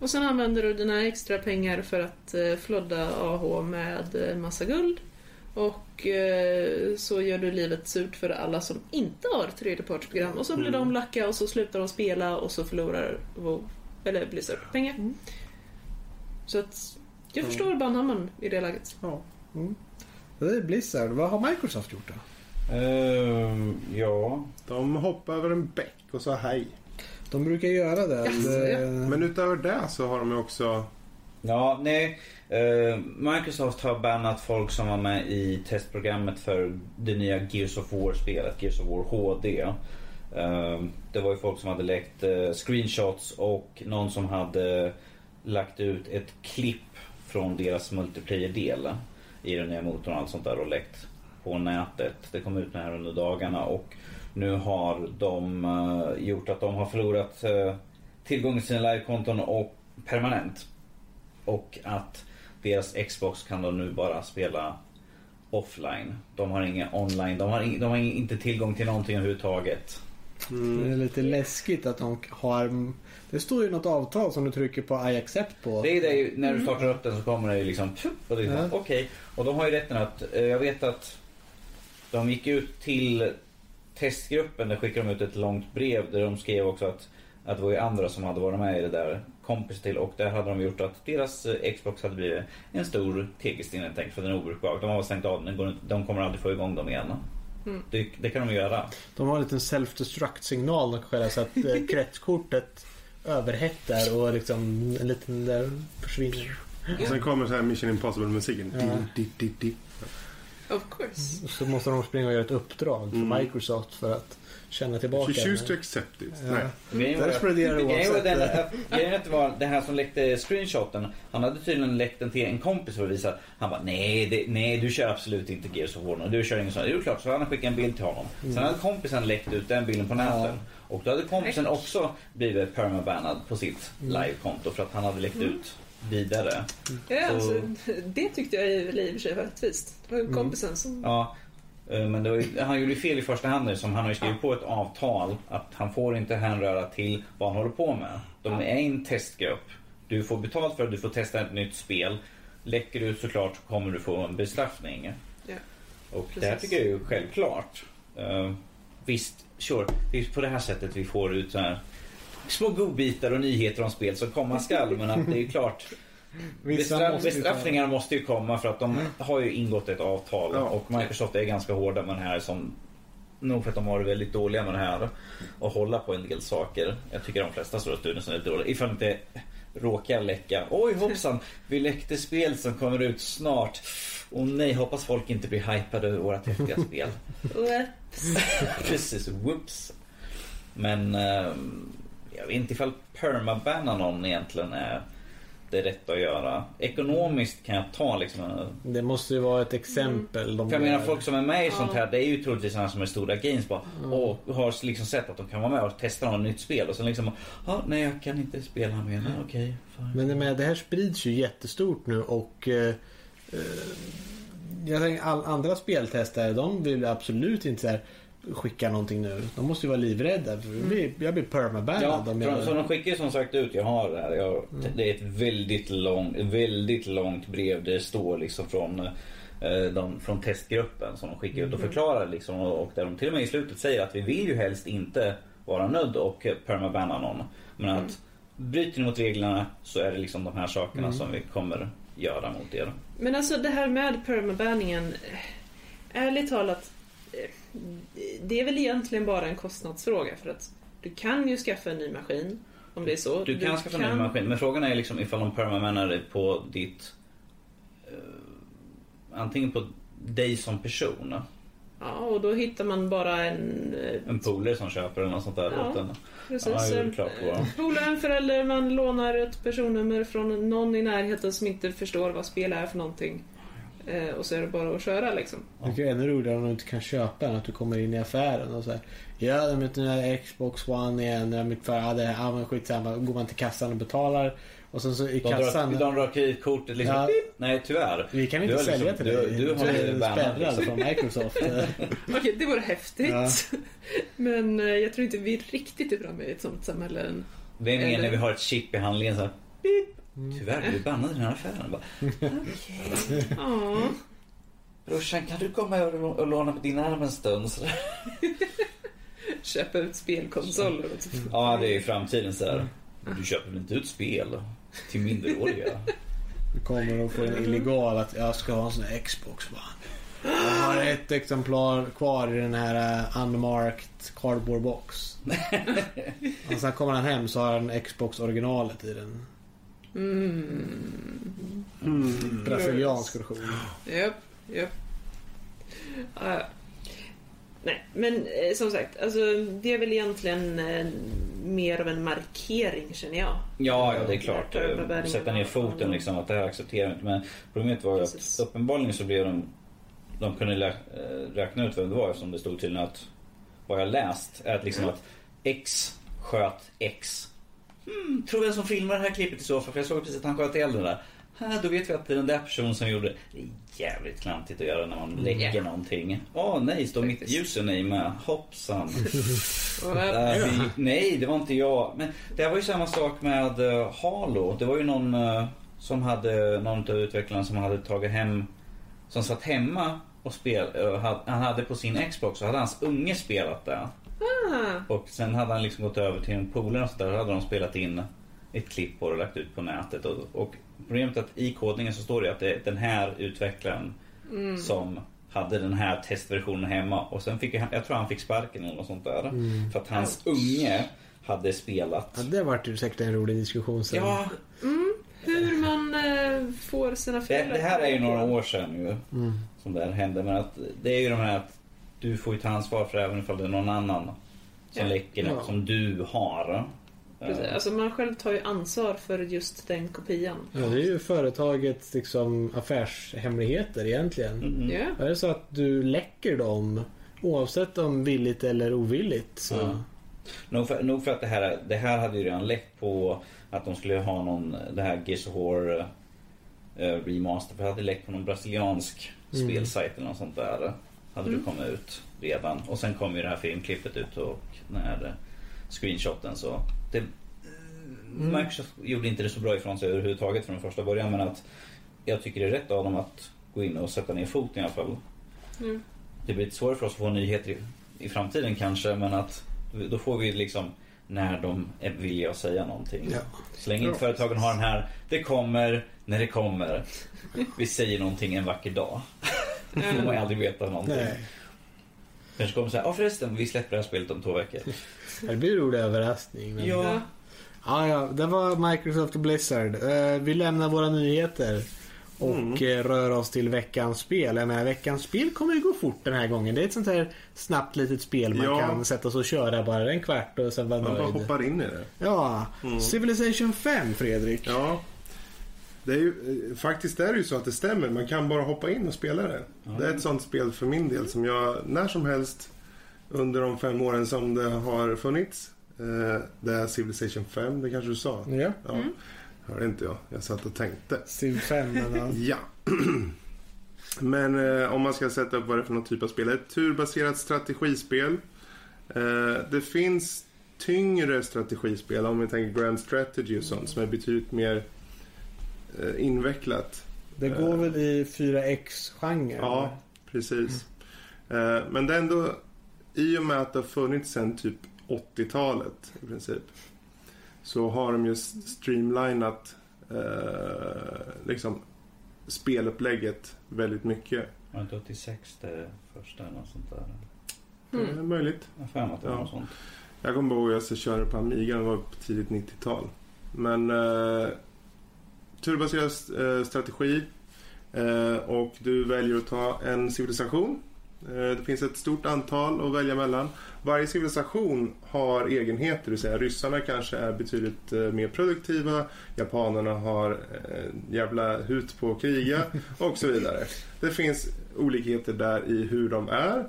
Och sen använder du dina extra pengar för att eh, flodda AH med eh, massa guld. Och eh, så gör du livet surt för alla som inte har tredjepartsprogram. Och så blir Mm. de lacka och så slutar de spela och så förlorar WoW, eller Blizzard pengar. Mm. Så att jag Ja. förstår Banhammon i det läget. ja. Mm. Det är Blizzard. Vad har Microsoft gjort då? Ehm, ja. De hoppade över en bäck och sa hej. De brukar göra det. Jaså, Det- ja. Men utöver det så har de ju också... Ja, nej. Eh, Microsoft har bannat folk som var med i testprogrammet för det nya Gears of War-spelet, Gears of War HD. Eh, det var ju folk som hade läckt eh, screenshots och någon som hade lagt ut ett klipp från deras multiplayer-del i den nya motorn och allt sånt där och läckt på nätet. Det kom ut här under dagarna och nu har de uh, gjort att de har förlorat eh, uh, tillgång till sina livekonton och permanent. Och att deras Xbox kan de nu bara spela offline. De har inga online, de har, in, de har inte tillgång till någonting överhuvudtaget. Det Mm. är lite läskigt att de har... Det står ju något avtal som du trycker på I accept på. Det är det ju, när du startar upp den så kommer det ju liksom och det är Ja. okej. Och de har ju rätten att, eh, jag vet att de gick ut till testgruppen, där skickade de ut ett långt brev där de skrev också att, att det var ju andra som hade varit med i det där kompis till och där hade de gjort att deras eh, Xbox hade blivit en stor tegelsten helt enkelt för den är obrukbar. De har stängt av den, de kommer aldrig få igång dem igen. Mm. Det, det kan de göra. De har en liten self-destruct signal de kan skälla så att eh, kretskortet överhettar och liksom en liten där försvinner. Och sen kommer så här Mission Impossible-musiken. Ja. Of course. Så måste de springa och göra ett uppdrag för Mm. Microsoft för att känna tillbaka. To den. accept it. Ja. Nej. Grejen var, Där spenderar du grejen var oavsett. den, att- grejen är att det var det här som läckte screenshoten. Han hade tydligen läckt den till en kompis för att visa. Han bara nej, det, nej du kör absolut inte Gears of War nu. Du kör ingen sån. Det är klart. Så han hade skickat en bild till honom. Sen hade kompisen läckt ut den bilden på nätet. Och då hade kompisen också blivit permabannad på sitt livekonto för att han hade läckt ut vidare. Ja, Så- alltså, det tyckte jag i och för sig var rättvist. Det var ju kompisen som... Ja, men det var han gjorde fel i första hand som han har skrivit på ett avtal att han får inte hänröra till vad han håller på med. De är en testgrupp. Du får betalt för att du får testa ett nytt spel. Läcker du såklart så kommer du få en bestraffning. Ja, Och det här precis. tycker jag är ju självklart. Uh, visst, sure. Det är på det här sättet vi får ut så här små godbitar och nyheter om spel som komma skall. Men att det är klart. Bestraff, måste ju ta- bestraffningar måste ju komma för att de har ju ingått ett avtal Ja. och Microsoft är ganska hårda med det här som Nog för att de har varit väldigt dåliga med det här och hålla på en del saker. Jag tycker de flesta stora studier är dåliga. Ifall inte råkar läcka. Oj hoppsan, vi läckte spel som kommer ut snart. Och nej, hoppas folk inte blir hypade över våra häftiga spel. Whoops. <laughs> Precis, whoops. Men ehm, jag vet inte ifall permabanna någon egentligen är det rätta att göra. Ekonomiskt kan jag ta liksom Det måste ju vara ett exempel. De för jag menar folk som är med i sånt här, det är ju troligtvis sådana som är stora games bara. Och har liksom sett att de kan vara med och testa något nytt spel. Och sen liksom, ja nej jag kan inte spela mer. Nej, Okej, fine. Men det, med, det här sprids ju jättestort nu och eh, eh, jag tänker all, andra speltestare de vill absolut inte så här, skicka någonting nu. De måste ju vara livrädda. För det blir- jag blir permabannad Ja, jag... så de skickar ju som sagt ut, jag har det här. Jag, Mm. Det är ett väldigt, lång, väldigt långt brev. Det står liksom från, eh, de, från testgruppen som de skickar ut och Mm. förklarar liksom. Och, där de till och med i slutet säger att vi vill ju helst inte vara nödd och permabanna någon. Men Mm. att bryter ni mot reglerna så är det liksom de här sakerna Mm. som vi kommer göra mot er. Men alltså det här med permabanningen. eh, Ärligt talat. Det är väl egentligen bara en kostnadsfråga för att du kan ju skaffa en ny maskin. Om det är så. Du kan skaffa en ny maskin men frågan är liksom ifall de permabannar det på ditt eh, Antingen på dig som person Ja, och då hittar man bara en... eh, En polare som köper eller något sånt där Ja, åt en. Precis. Ja, det är en klart på. eh, polare, en förälder, man lånar ett personnummer från någon i närheten som inte förstår vad spel är för någonting. Eh, och så är det bara att köra liksom. Det tycker jag är ännu roligare om du inte kan köpa den. Att du kommer in i affären och så här. Ja, de vet den här Xbox One igen. De mitt för, ja, det, ja men skitsamma. Går man till kassan och betalar. Och sen så i De kassan. drar, de drar kreditkortet liksom. Ja. Nej tyvärr. Vi kan inte har sälja liksom- till dig. du- du har blivit bannad, spärrad liksom. från Microsoft. <laughs> Okej, det vore häftigt. Ja. <laughs> Men eh, jag tror inte vi riktigt är framme i ett sånt samhälle än. Det är Eller- när vi har ett chip i handlingen så här, pip. Tyvärr, du är bannad i den här affären. Bara. Brorsan, kan du komma och låna på din arm en stund? <laughs> Köpa ut spelkonsoler och typ. Ja, det är i framtiden så här. Du köper väl inte ut spel till minderåriga? Du kommer att få en illegal att jag ska ha en sån här Xbox. Jag har ett exemplar kvar i den här uh, unmarked cardboard box. <laughs> och sen kommer han hem så har han Xbox originalet i den. Mm. Brasiliansk version. Japp, japp. Ja, ja. Nej, men eh, som sagt, alltså, det är väl egentligen eh, mer av en markering känner jag. Ja, ja det är klart. Eh, Sätta ner foten liksom att det här accepterar vi inte. Men problemet var ju att uppenbarligen så blev de... De kunde lä, eh, räkna ut vem det var eftersom det stod tydligen att... Vad jag läst är att liksom att X sköt X. Hmm, tror vem som filmar det här klippet i så fall. För jag såg precis att han sköt ihjäl den där. Ha, då vet vi att det är den där personen som gjorde det. Det är jävligt klantigt att göra när man lägger Ja. någonting. Åh nej, står mitt username med. Hoppsan. <laughs> Äh, vi, nej, det var inte jag. Men det var ju samma sak med uh, Halo. Det var ju någon eh, som hade, någon av utvecklarna som hade tagit hem, som satt hemma och spel, eh, hade, han hade på sin Xbox så hade hans unge spelat det. Ah, Och sen hade han liksom gått över till en polare och så där och hade de spelat in ett klipp på det och lagt ut på nätet. Och, och problemet är att i kodningen så står det att det är den här utvecklaren mm. som hade den här testversionen hemma och sen fick han, jag tror han fick sparken eller något sånt där. För att hans unge hade spelat. Ja, det vart ju säkert en rolig diskussion sen. Ja, Hur man eh, får sina Det, föräldrar det här är ju några år sedan ju. Mm. Som det här hände. Men att det är ju de här att du får ju ta ansvar för även ifall det är någon annan som Ja. läcker något Ja. som du har. Precis. Alltså man själv tar ju ansvar för just den kopian. Ja, det är ju företagets liksom, affärshemligheter egentligen. mm. Ja. Är det så att du läcker dem oavsett om villigt eller ovilligt så... Ja. Nog, för, nog för att det här, det här hade ju redan läckt på att de skulle ha någon, det här Gears of War eh, remaster. För det hade läckt på någon brasiliansk Mm. spelsajt eller något sånt där. Hade Mm. kommit ut redan. Och sen kom ju det här filmklippet ut och den här eh, screenshoten så. Det, Mm. Microsoft gjorde inte det så bra ifrån sig överhuvudtaget från första början men att jag tycker det är rätt av dem att gå in och sätta ner foten i alla fall. Mm. Det blir lite svårare för oss att få nyheter i, i framtiden kanske men att då får vi liksom när de är villiga att säga någonting. Ja. Så länge inte företagen har den här, det kommer när det kommer. Vi säger någonting en vacker dag. Då <laughs> får man ju aldrig veta någonting. Nej. Kanske kommer säga, ja förresten vi släpper det här spelet om två veckor. <laughs> Det blir en rolig överraskning. Men... Ja. Ja, ja, det var Microsoft och Blizzard. Eh, vi lämnar våra nyheter och Mm. eh, rör oss till veckans spel. Jag menar, veckans spel kommer ju gå fort den här gången. Det är ett sånt här snabbt litet spel man Ja. kan sätta sig och köra bara en kvart och sen vara Man bara nöjd. hoppar in i det. Ja, Mm. Civilization 5 Fredrik. Ja. Det är ju, eh, faktiskt är det ju så att det stämmer. Man kan bara hoppa in och spela det. Ja. Det är ett sånt spel för min del som jag när som helst under de fem åren som det har funnits. Eh, det är Civilization 5, det kanske du sa? Ja, Ja. Hörde inte jag. Jag satt och tänkte. Civ 5 men ja. <laughs> <clears throat> Men eh, om man ska sätta upp vad det är för någon typ av spel. Ett turbaserat strategispel. Eh, det finns tyngre strategispel om vi tänker Grand Strategy och sånt som är betydligt mer invecklat. Det går väl i 4X-genren? Ja, precis. Eh, men det är ändå i och med att det har funnits sedan typ 80-talet i princip. Så har de ju streamlinat eh, liksom spelupplägget väldigt mycket. Var det inte 86 det första eller något sånt där? Det är Mm. möjligt. Jag för att det Ja. något sånt. Jag kommer ihåg att jag körde på Amiga, det var på tidigt 90-tal. Men eh, turbaserad eh, strategi eh, och du väljer att ta en civilisation. Eh, det finns ett stort antal att välja mellan. Varje civilisation har egenheter, det vill säga ryssarna kanske är betydligt eh, mer produktiva, japanerna har eh, jävla hut på att kriga <laughs> och så vidare. Det finns olikheter där i hur de är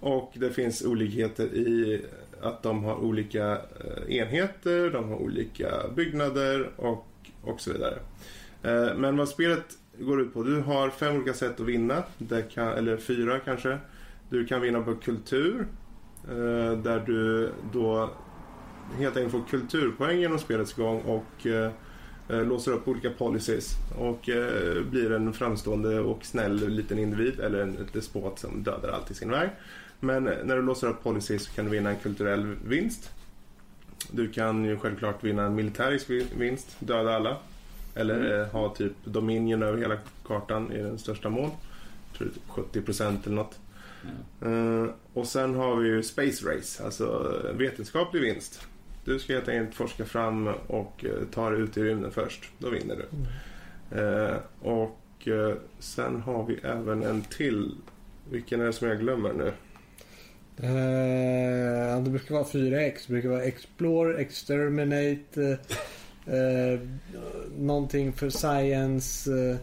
och det finns olikheter i att de har olika enheter, de har olika byggnader och, och så vidare. Eh, Men vad spelet går ut på, du har fem olika sätt att vinna, det kan, eller fyra kanske. Du kan vinna på kultur, eh, där du då helt enkelt får kulturpoäng genom spelets gång och eh, eh låser upp olika policies och eh, blir en framstående och snäll liten individ eller en despot som dödar allt i sin väg. Men när du låser upp policies så kan du vinna en kulturell vinst. Du kan ju självklart vinna en militärisk vi- vinst, döda alla. Eller eh, ha typ dominion över hela kartan i den största mån. Jag tror det är typ 70% eller något. Ja. Eh, och sen har vi ju Space Race, alltså eh, vetenskaplig vinst. Du ska helt enkelt forska fram och eh, ta dig ut i rymden först. Då vinner du. Eh, och sen har vi även en till. Vilken är det som jag glömmer nu? Eh, det brukar vara 4X. Det brukar vara Explore, Exterminate, eh, eh, någonting för Science eh,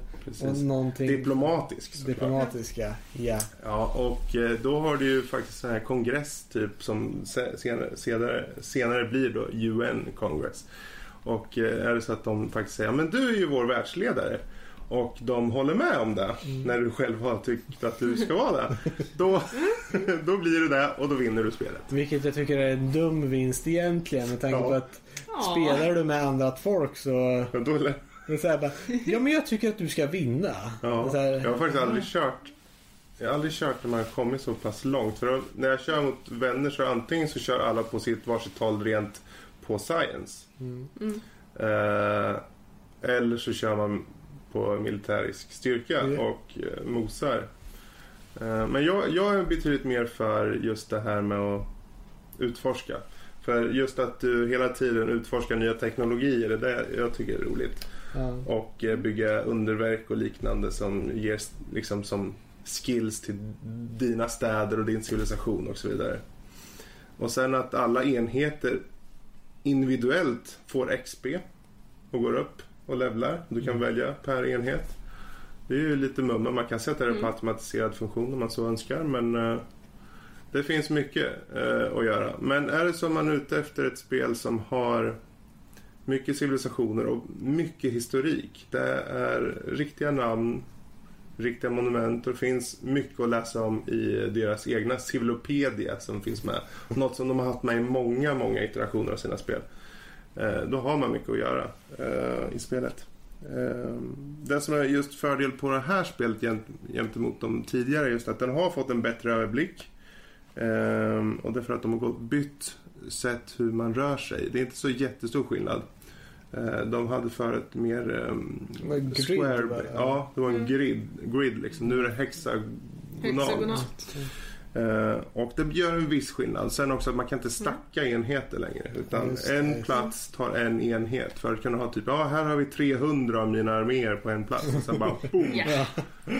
och någonting Diplomatisk såklart. diplomatiska. Ja. Ja, och då har du ju faktiskt sån här kongress typ som se- senare, senare, senare blir då UN Congress. Och är det så att de faktiskt säger, men du är ju vår världsledare. Och de håller med om det när du själv har tyckt att du ska vara det. Då, <laughs> då blir det det och då vinner du spelet. Vilket jag tycker är en dum vinst egentligen med tanke Ja. på att Ja. spelar du med andra folk så... Och då, Det är så här bara, ja men jag tycker att du ska vinna. Det ja, så här, jag har faktiskt aldrig kört jag har aldrig kört när man har kommit så pass långt. För då, när jag kör mot vänner så antingen så kör alla på sitt varsitt håll rent på science. Mm. Mm. Eh, eller så kör man på militärisk styrka Ja. och eh, mosar. Eh, men jag, jag är betydligt mer för just det här med att utforska. För just att du hela tiden utforskar nya teknologier, det är det jag tycker är roligt. Ja. och eh, bygga underverk och liknande som ger liksom som skills till dina städer och din civilisation och så vidare. Och sen att alla enheter individuellt får XP och går upp och levlar. Du kan välja per enhet. Det är ju lite mumma. Man kan sätta det på automatiserad funktion om man så önskar. Men eh, det finns mycket eh, att göra. Men är det så man är ute efter ett spel som har mycket civilisationer och mycket historik. Det är riktiga namn, riktiga monument och det finns mycket att läsa om i deras egna Civilopedia som finns med. Något som de har haft med i många, många iterationer av sina spel. Eh, Då har man mycket att göra eh, i spelet. Eh, Det som är just fördel på det här spelet gent- gentemot de tidigare är just att den har fått en bättre överblick. Eh, Och det är för att de har gått bytt sätt hur man rör sig. Det är inte så jättestor skillnad. Eh, De hade förut mer um, square. bara. Ja, det var en Mm. grid, grid liksom. Nu är det hexagonalt. Hexagonalt. Eh, och det gör en viss skillnad. Sen också att man kan inte stacka enheter längre. Utan en plats tar en enhet. Förut kan du ha typ, ja här har vi 300 av mina arméer på en plats. Och sen bara <laughs> boom. Ja.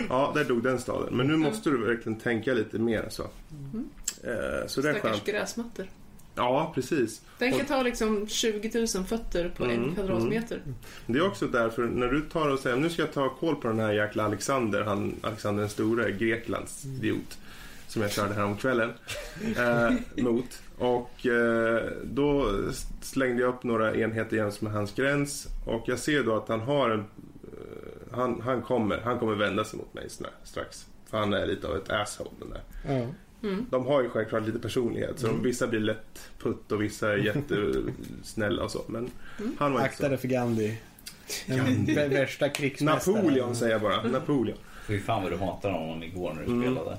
Ja, där dog den staden. Men nu måste du verkligen tänka lite mer så. Mm. Eh, så det är Stackars skönt. gräsmattor. Ja, precis. Den kan ta liksom 20 000 fötter på Mm, en kvadratmeter. Det är också därför när du tar och säger nu ska jag ta koll på den här jäkla Alexander, han, Alexander den store, Greklands idiot. Som jag körde här om kvällen eh, <laughs> mot. Och eh, då slängde jag upp några enheter jäms med hans gräns. Och jag ser då att han har en... Eh, han, han, kommer, han kommer vända sig mot mig strax. För han är lite av ett asshole den där. Mm. De har ju självklart lite personlighet. Så de, vissa blir lätt putt och vissa är jättesnälla och så. Men han var inte Akta så. dig för Gandhi. Den värsta krigsmästaren. Napoleon säger jag bara. Napoleon. Fy fan vad du hatade honom igår när du Mm. spelade.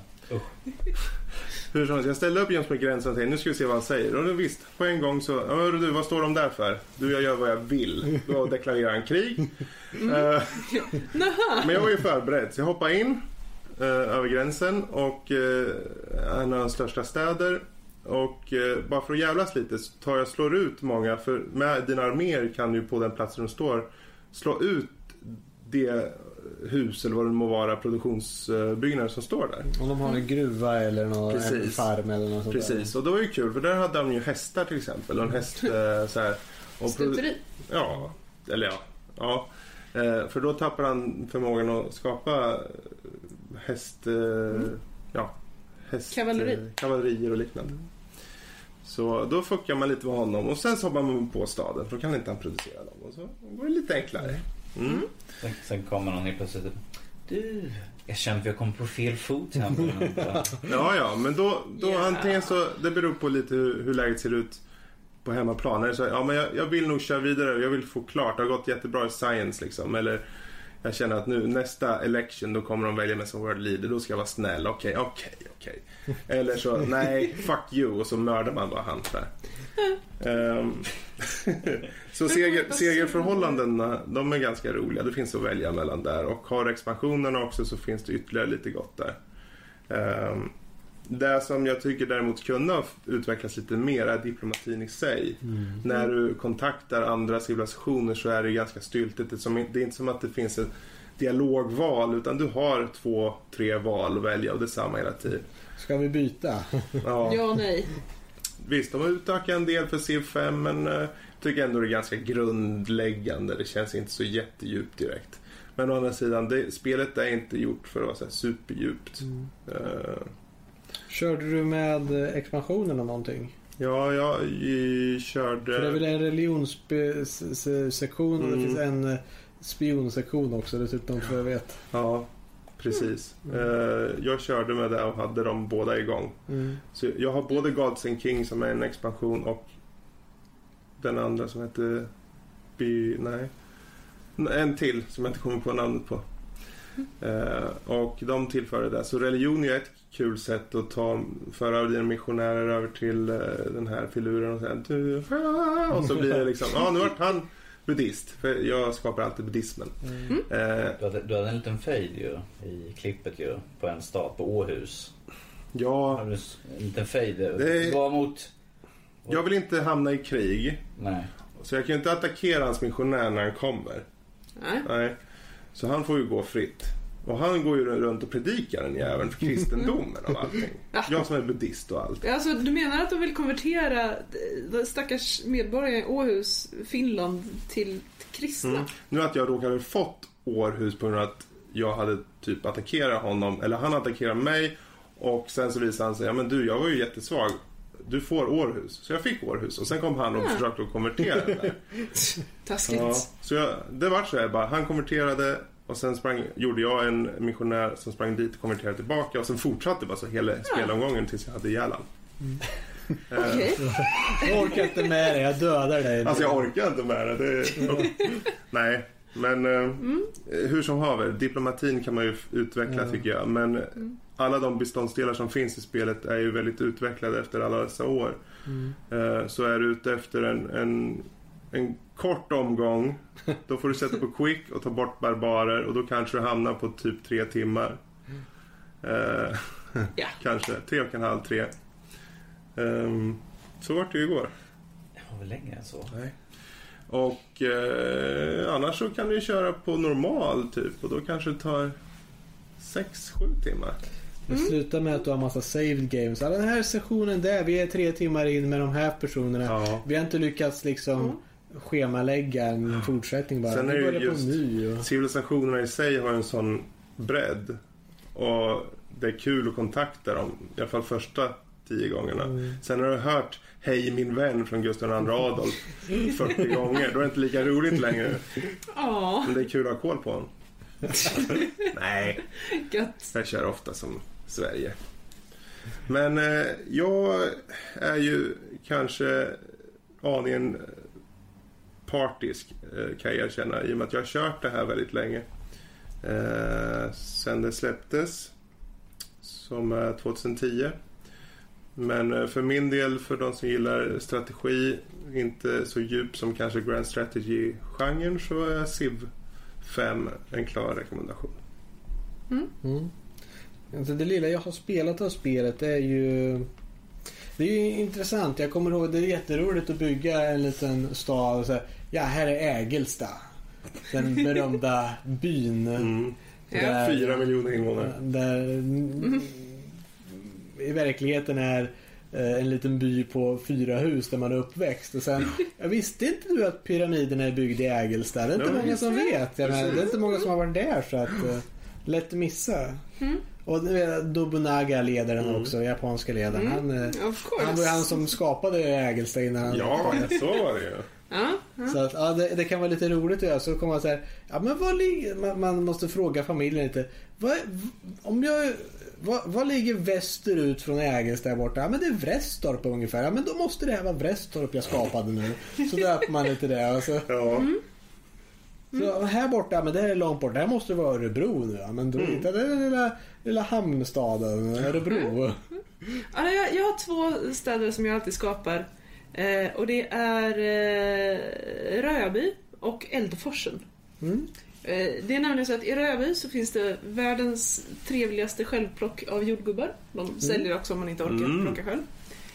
Hur som helst, jag ställde upp jäms med gränsen och tänkte nu ska vi se vad han säger. Och då visst, på en gång så, hörru du, vad står de där för? Du, jag gör vad jag vill. Då deklarerar han krig. Eh, <laughs> men jag var ju förberedd, så jag hoppade in eh, över gränsen och uh, en av de största städer. Och eh, bara för att jävlas lite så tar jag slår ut många, för med dina arméer kan du på den platsen de står slå ut det hus eller vad det må vara, produktionsbyggnader som står där. Om de har en gruva eller någon, en Precis. farm eller något sånt Precis, och det var ju kul för där hade de ju hästar till exempel. Och en häst eh, så här. Och Stuteri. ja, eller ja. ja. Eh, för då tappar han förmågan att skapa häst... Eh, Ja, häst... Kavalleri. Kavallerier och liknande. Så då fuckar man lite med honom och sen så hoppar man på staden för då kan inte han producera dem. Och så går det lite enklare. Mm. Sen, sen kommer någon helt plötsligt. Du, jag känner att jag kom på fel fot här. <laughs> Ja, ja, men då, då Ja. antingen så, det beror på lite hur, hur läget ser ut på hemmaplan. Det så, ja men jag, jag vill nog köra vidare, jag vill få klart, det har gått jättebra i science liksom. Eller jag känner att nu nästa election då kommer de välja mig som world leader, då ska jag vara snäll. Okej, okej, okej. Eller så, <laughs> nej, fuck you och så mördar man bara han där. Ehm, <laughs> så seger, segerförhållandena, de är ganska roliga. Det finns att välja mellan där. Och har expansionerna också så finns det ytterligare lite gott där. Ehm, det som jag tycker däremot kunde ha utvecklats lite mer är diplomatin i sig. När du kontaktar andra civilisationer så är det ganska styltigt. Det är som- det är inte som att det finns ett dialogval utan du har två, tre val att välja och det är samma hela tiden. Ska vi byta? <laughs> Ja. Ja och nej. Visst, de har utökat en del för Civ 5 men eh, jag tycker ändå det är ganska grundläggande. Det känns inte så jättedjupt direkt. Men å andra sidan, det, spelet är inte gjort för att vara så här superdjupt. Eh, Körde du med eh, expansionen och någonting? ja, jag i, körde... För det är väl en religionssektion och det Mm. finns en eh, spionsektion också dessutom för jag vet. Ja, precis. Eh, jag körde med det och hade dem båda igång. Mm. Så jag har både Gods and King som är en expansion och den andra som heter... By, nej. En till som jag inte kommer på namnet på. Eh, och de tillförde det. Så religion är ett kul sätt att ta, föra över dina missionärer över till eh, den här filuren och säga du, ah", Och så blir det liksom, ja nu vart han buddhist. För jag skapar alltid buddhismen. Mm. Eh, Du hade, du hade en liten fejd ju i klippet ju på en stat på Åhus. ja, En liten fejd. Det- Var mot... jag vill inte hamna i krig. Nej. Så jag kan ju inte attackera hans missionär när han kommer. Nej. Nej. Så han får ju gå fritt. Och han går ju runt och predikar den jäveln för kristendomen och allting. Ja. Jag som är buddhist och allt. Alltså, du menar att de vill konvertera de stackars medborgare i Åhus, Finland, till, kristna? Mm. Nu att jag råkade fått Århus på grund av att jag hade typ attackerat honom, eller han attackerade mig och sen så visade han sig, ja men du jag var ju jättesvag. Du får Århus. Så jag fick Århus och sen kom han och Ja. försökte att konvertera där. <laughs> Taskigt. Ja, så jag, det var så här bara, han konverterade och sen sprang, gjorde jag en missionär som sprang dit och konverterade tillbaka och sen fortsatte bara så hela spelomgången tills jag hade ihjäl han. Eh, Okej. Jag orkar inte med det, jag dödar dig. Alltså jag orkar inte med det. det <laughs> nej, men eh, hur som haver, diplomatin kan man ju utveckla Ja. tycker jag. Men alla de beståndsdelar som finns i spelet är ju väldigt utvecklade efter alla dessa år. Mm. Eh, så är du ute efter en, en, en kort omgång, då får du sätta på quick och ta bort barbarer och då kanske du hamnar på typ tre timmar. Eh, Ja. kanske tre och en halv, tre. Ehm, så vart det ju igår. Det var väl längre än så. Nej. Och eh, annars så kan du ju köra på normal typ och då kanske det tar 6-7 timmar. Det slutar med att du har massa saved games. Ja, den här sessionen där, vi är tre timmar in med de här personerna. Ja. Vi har inte lyckats liksom Mm. Schemalägga en fortsättning bara. Sen är det börjar just- ny. Och... Civilisationerna i sig har en sån bredd och det är kul att kontakta dem, i alla fall första tio gångerna. Mm. Sen har du hört Hej min vän från Gustav II Adolf <laughs> 40 gånger, då är det inte lika roligt längre. Ja, Men det är kul att ha koll på honom. <laughs> Nej, gött. Jag kör ofta som Sverige. Men eh, jag är ju kanske aningen partisk eh, kan jag erkänna i och med att jag har kört det här väldigt länge. Eh, sen det släpptes som är 2010. Men eh, för min del, för de som gillar strategi, inte så djup som kanske Grand Strategy-genren så är Civ 5 en klar rekommendation. Mm. Alltså det lilla jag har spelat av spelet är ju... Det är ju intressant. Jag kommer ihåg det är jätteroligt att bygga en liten stad och säga Ja, här är Ägelsta. Den berömda byn. Mm. Ja. Fyra miljoner invånare. Där i verkligheten är eh, en liten by på fyra hus där man är uppväxt. Och sen, jag visste inte du att pyramiderna är byggda i Ägelsta? Det är inte Ja, många som vet. Jag menar, det är inte många som har varit där så att eh, lätt att missa. Och det är Nobunaga ledaren Mm. också, japanska ledaren. Han, eh, han var ju han som skapade Ägelsta innan han Ja, så var det ju. Ja, ja. så att, ja, det, det kan vara lite roligt att göra. Så kommer man säga, ja men vad ligger, man, man måste fråga familjen lite. Vad, om jag, vad, vad ligger västerut från Ägelsta där borta? Ja men det är Vrestorp ungefär. Ja men då måste det här vara Vrestorp jag skapade nu. Så döper man lite det. Och så, Ja. så här borta, men det här är långt bort. Det här måste vara Örebro nu. Ja, men då hittar det den lilla, lilla hamnstaden Örebro. Ja, jag, jag har två städer som jag alltid skapar. Eh, och det är eh, Röby och Eldforsen. Mm. Eh, det är nämligen så att i Röby så finns det världens trevligaste självplock av jordgubbar. De säljer också om man inte orkar Mm. plocka själv.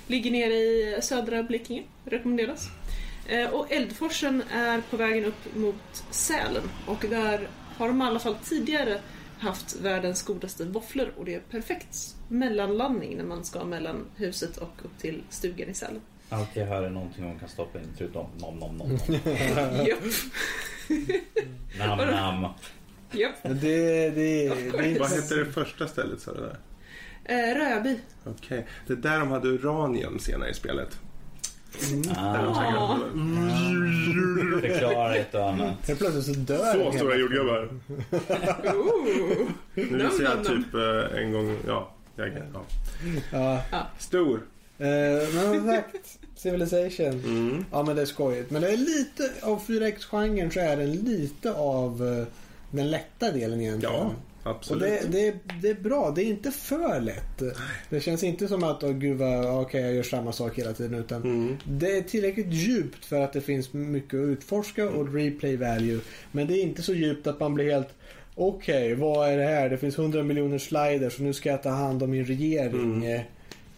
Ligger nere i södra Blekinge. Rekommenderas. Eh, och Eldforsen är på vägen upp mot Sälen. Och där har de i alla fall tidigare haft världens godaste våfflor och det är perfekt mellanlandning när man ska mellan huset och upp till stugan i Sälen. Allt jag hör är någonting hon kan stoppa in förutom nom nom nom. nom. <laughs> Japp, Nam nam. japp. Det, det, det, Vad hette det första stället sa du där? Eh, Röby. Okej. Det är där de hade uranium senare i spelet. Där de Ah, säkert- förklara ett och annat. Helt plötsligt så dör Så stora jordgubbar. Ooh. Nu Nam, visar jag nam, nam. typ eh, en gång, ja. Jag, ja. Ja. Stor. Eh, men som sagt, Civilization. Mm. Ja men det är skojigt. Men det är lite av 4X-genren så är den lite av eh, den lätta delen egentligen. Ja, Och absolut. det, det, är- det är bra, det är inte för lätt. Det känns inte som att, åh gud vad, okej jag gör samma sak hela tiden. Utan Mm. det är tillräckligt djupt för att det finns mycket att utforska och replay value. Men det är inte så djupt att man blir helt Okej, vad är det här? Det finns 100 miljoner sliders och nu ska jag ta hand om min regering Mm. eh,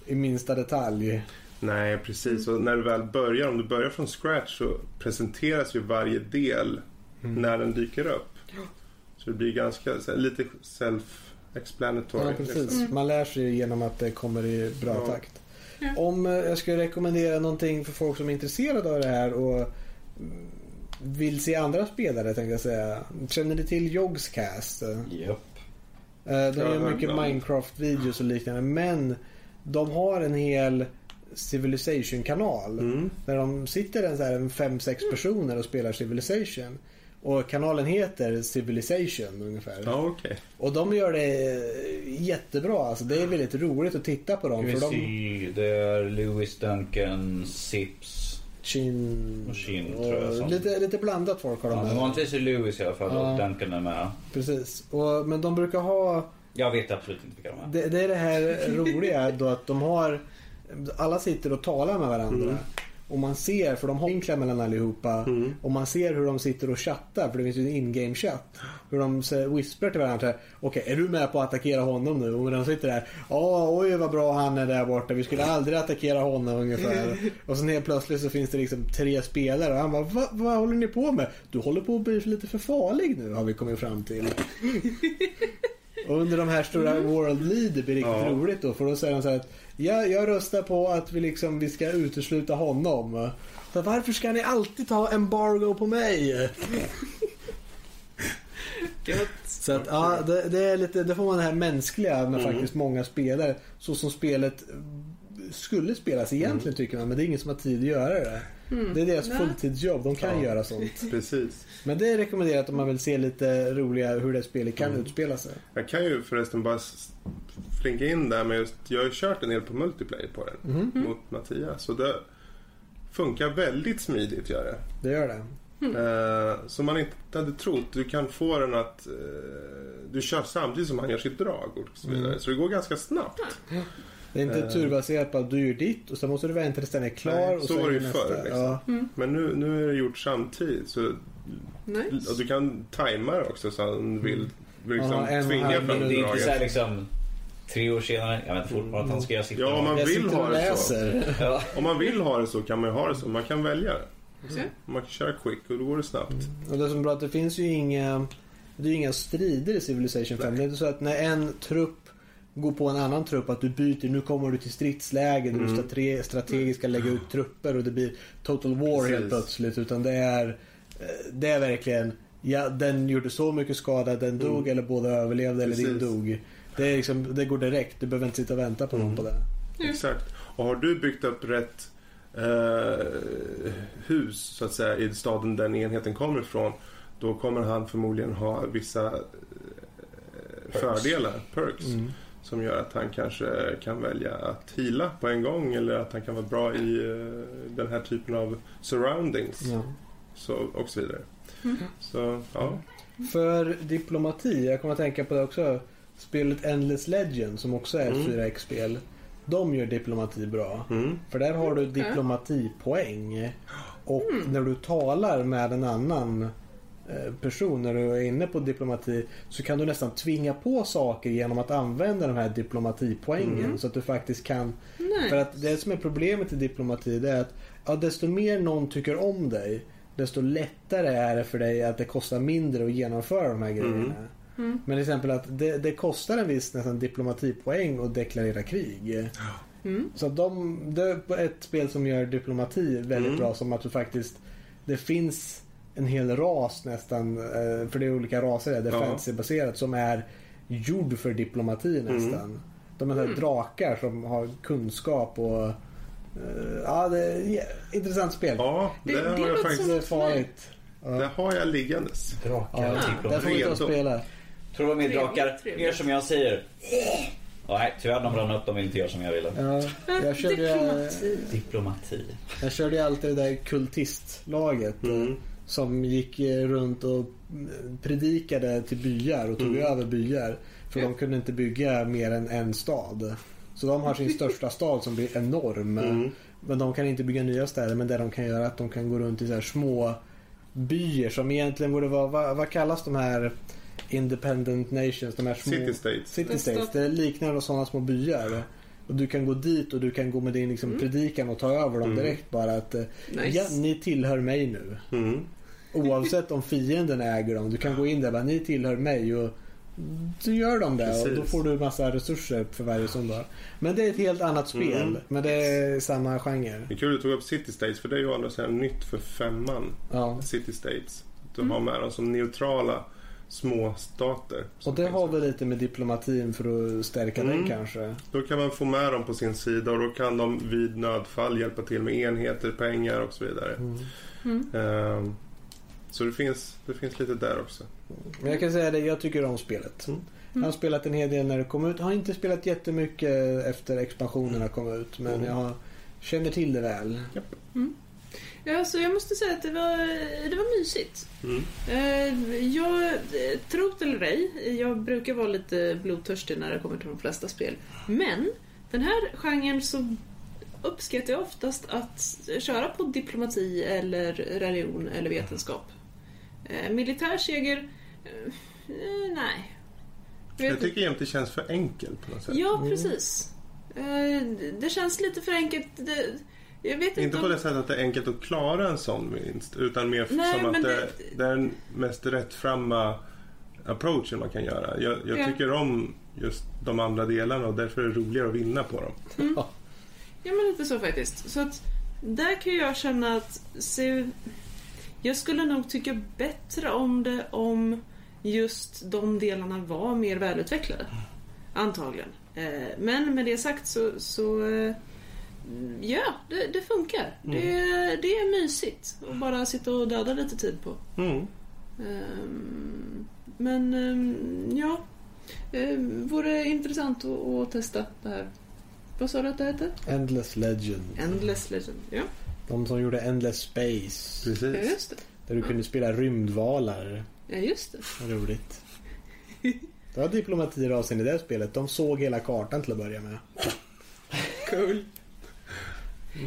i minsta detalj. Nej, precis. Och när du väl börjar, om du börjar från scratch så presenteras ju varje del när den dyker upp. Så det blir ganska lite self-explanatory. Ja, precis. liksom. Man lär sig genom att det kommer i bra Ja. takt. Ja. Om eh, jag skulle rekommendera någonting för folk som är intresserade av det här och mm, vill se andra spelare tänkte jag säga. Känner ni till Yogscast? Eh, Japp. De Jag har gör mycket. Minecraft-videos och liknande men de har en hel Civilization-kanal. Mm. Där de sitter en, så här, en fem, sex personer och spelar Civilization. Och kanalen heter Civilization ungefär. Ja, okej. Och de gör det eh, jättebra. Alltså, det är väldigt roligt att titta på dem. Ska vi För de... det är Lewis Duncan, Sips. Chin... Och Chin, och tror jag, som- lite, lite blandat folk har Ja, de men med. vanligtvis är Lewis i alla fall Ja. och Duncan är med. Precis. Och, men de brukar ha... Jag vet absolut inte vilka de är. Det, det är det här roliga då att de har... Alla sitter och talar med varandra. Mm. Och man ser, för de har vinklar mellan allihopa. Mm. Och man ser hur de sitter och chattar, för det finns ju en in-game chatt. Hur de whisper till varandra. Okej, är du med på att attackera honom nu? Och de sitter där. Ja, oj vad bra han är där borta. Vi skulle aldrig attackera honom ungefär. och sen helt plötsligt så finns det liksom tre spelare. Och han bara, Va, vad håller ni på med? Du håller på att bli lite för farlig nu, har vi kommit fram till. <laughs> Och under de här stora World Lead det blir riktigt Ja. roligt då. För då säger de så här att ja, jag röstar på att vi liksom vi ska utesluta honom. Så varför ska ni alltid ta embargo på mig? Så att ja, det, det är lite, det får man det här mänskliga med Mm. faktiskt många spelare. Så som spelet skulle spelas egentligen Mm. tycker man. Men det är ingen som har tid att göra det. Det är deras Nej. fulltidsjobb. De kan Ja. göra sånt. <laughs> Precis. Men det är rekommenderat om man vill se lite roliga hur det spelet kan Mm. utspela sig. Jag kan ju förresten bara flinka in där med just, jag har ju kört en del på multiplayer på den. Mhm. Mot Mattias. Så det funkar väldigt smidigt gör det. Det gör det. Eh, som man inte hade trott. Du kan få den att eh, du kör samtidigt som han gör sitt drag och så vidare. Mm. Så det går ganska snabbt. Det är inte Eh. turbaserat på att du gör ditt och sen måste du vänta tills den är klar. Nej, och så var det ju förr, liksom. Ja, Men nu, nu är det gjort samtidigt. Så, Nice. och du kan tajma det också så han vill, vill liksom en tvinga fram Det är inte så här draget. liksom tre år senare, jag väntar fortfarande att han ska göra sitt Ja, om man vill sitter ha det så. <laughs> Ja. Om man vill ha det så kan man ju ha det så. Man kan välja det. Så. Man kan köra quick och då går det snabbt. Och det som är bra att det finns ju inga, det är ju inga strider i Civilization 5. Det är inte så att när en trupp går på en annan trupp att du byter, nu kommer du till stridsläge där Mm. du strate- strategiskt ska lägga ut trupper och det blir total war helt Precis. plötsligt. Utan det är, eh, det är verkligen, ja den gjorde så mycket skada, den dog eller båda överlevde eller din Mm. Precis. dog. Det, är liksom, det går direkt, du behöver inte sitta och vänta på någon Mm. på det. Exakt. Och har du byggt upp rätt eh, hus så att säga i staden den enheten kommer ifrån. Då kommer han förmodligen ha vissa eh, fördelar, perks. Mm. Som gör att han kanske kan välja att hila på en gång eller att han kan vara bra i eh, den här typen av surroundings. Ja. Så, och så vidare. Mm. Så, ja. För diplomati, jag kommer att tänka på det också. Spelet Endless Legend som också är ett Mm. 4X-spel. De gör diplomati bra. Mm. För där har du Okej. diplomatipoäng. Och när du talar med en annan person när du är inne på diplomati så kan du nästan tvinga på saker genom att använda de här diplomatipoängen. Mm. Så att du faktiskt kan Nej. för att det som är problemet i diplomati det är att ja, desto mer någon tycker om dig desto lättare är det för dig att det kostar mindre att genomföra de här grejerna. Mm. Men till exempel att det, det kostar en viss nästan diplomatipoäng att deklarera krig. Mm. Så de, det är ett spel som gör diplomati väldigt Mm. bra som att du faktiskt det finns en hel ras nästan, eh, för det är olika raser, det är Ja. fantasybaserat, som är gjord för diplomati Mm. nästan. De är här drakar som har kunskap och eh, ja, det är intressant spel. ja, det, Det- det har jag faktiskt. Farligt. Det Ja. har jag liggandes. Drakar Ja, där får vi ta och Redo. spela. Tror du är Trevligt, drakar? Gör som jag säger. Ja, nej, tyvärr de brann upp. De vill inte göra som jag ville. Ja, jag, körde, Diplomati. Diplomati. jag körde ju alltid det där kultistlaget. Mm. Som gick eh, runt och mm, predikade till byar och tog Mm. över byar. För Ja. de kunde inte bygga mer än en stad. Så de har sin största stad som blir enorm. Mm. Men de kan inte bygga nya städer. Men det de kan göra är att de kan gå runt i så här små byar som egentligen borde vara, vad, vad kallas de här independent nations? De här små... City States. City States. Det liknar sådana små byar. Och du kan gå dit och du kan gå med din liksom, Mm. predikan och ta över dem Mm. direkt bara att eh, Nice. ja, ni tillhör mig nu. Mm. Oavsett om fienden äger dem. Du kan gå in där och bara, ni tillhör mig och så gör de det och då Precis. får du massa resurser för varje som du har. Men det är ett helt annat spel. Mm. Men det är samma genre. Det är kul att du tog upp City States för det är ju andra sidan nytt för femman. Ja. City States. Du har med dem som neutrala små stater. Och det har väl lite med diplomatin för att stärka den Mm. kanske. Då kan man få med dem på sin sida och då kan de vid nödfall hjälpa till med enheter, pengar och så vidare. Mm. Ehm, så det finns, det finns lite där också. Men jag kan säga det, jag tycker om spelet. Mm. Jag har spelat en hel del när det kom ut. Jag har inte spelat jättemycket efter expansionerna kom ut. Men Mm. jag har, känner till det väl. Ja, så jag måste säga att det var, det var mysigt. Mm. Eh, Jag, eh, tro det eller ej, jag brukar vara lite blodtörstig när det kommer till de flesta spel. Men den här genren så uppskattar jag oftast att köra på diplomati eller religion eller vetenskap. Eh, Militär seger? eh, eh, Nej. Jag tycker jämt det känns för enkelt på något sätt. Ja, precis. Eh, Det känns lite för enkelt. Det, jag vet inte, Inte på om... det sättet att det är enkelt att klara en sån vinst. Utan mer Nej, som att det, det- det är den mest rättframma approachen man kan göra. Jag, jag Ja. tycker om just de andra delarna och därför är det roligare att vinna på dem. Ja, men lite så faktiskt. Så att där kan jag känna att se, jag skulle nog tycka bättre om det om just de delarna var mer välutvecklade. Antagligen. Eh, Men med det sagt så, så eh, ja, det, det funkar. Det, det är mysigt att bara sitta och döda lite tid på. Mm. Ehm, Men ehm, ja, Ehm, vore intressant att, att testa det här. Vad sa du att det hette? Endless Legend. Endless Legend. Ja, De som gjorde Endless Space. ja Precis. just det. Där du kunde spela rymdvalar. Ja, just det. Vad roligt. Det var diplomati i det spelet. De såg hela kartan till att börja med. Cool.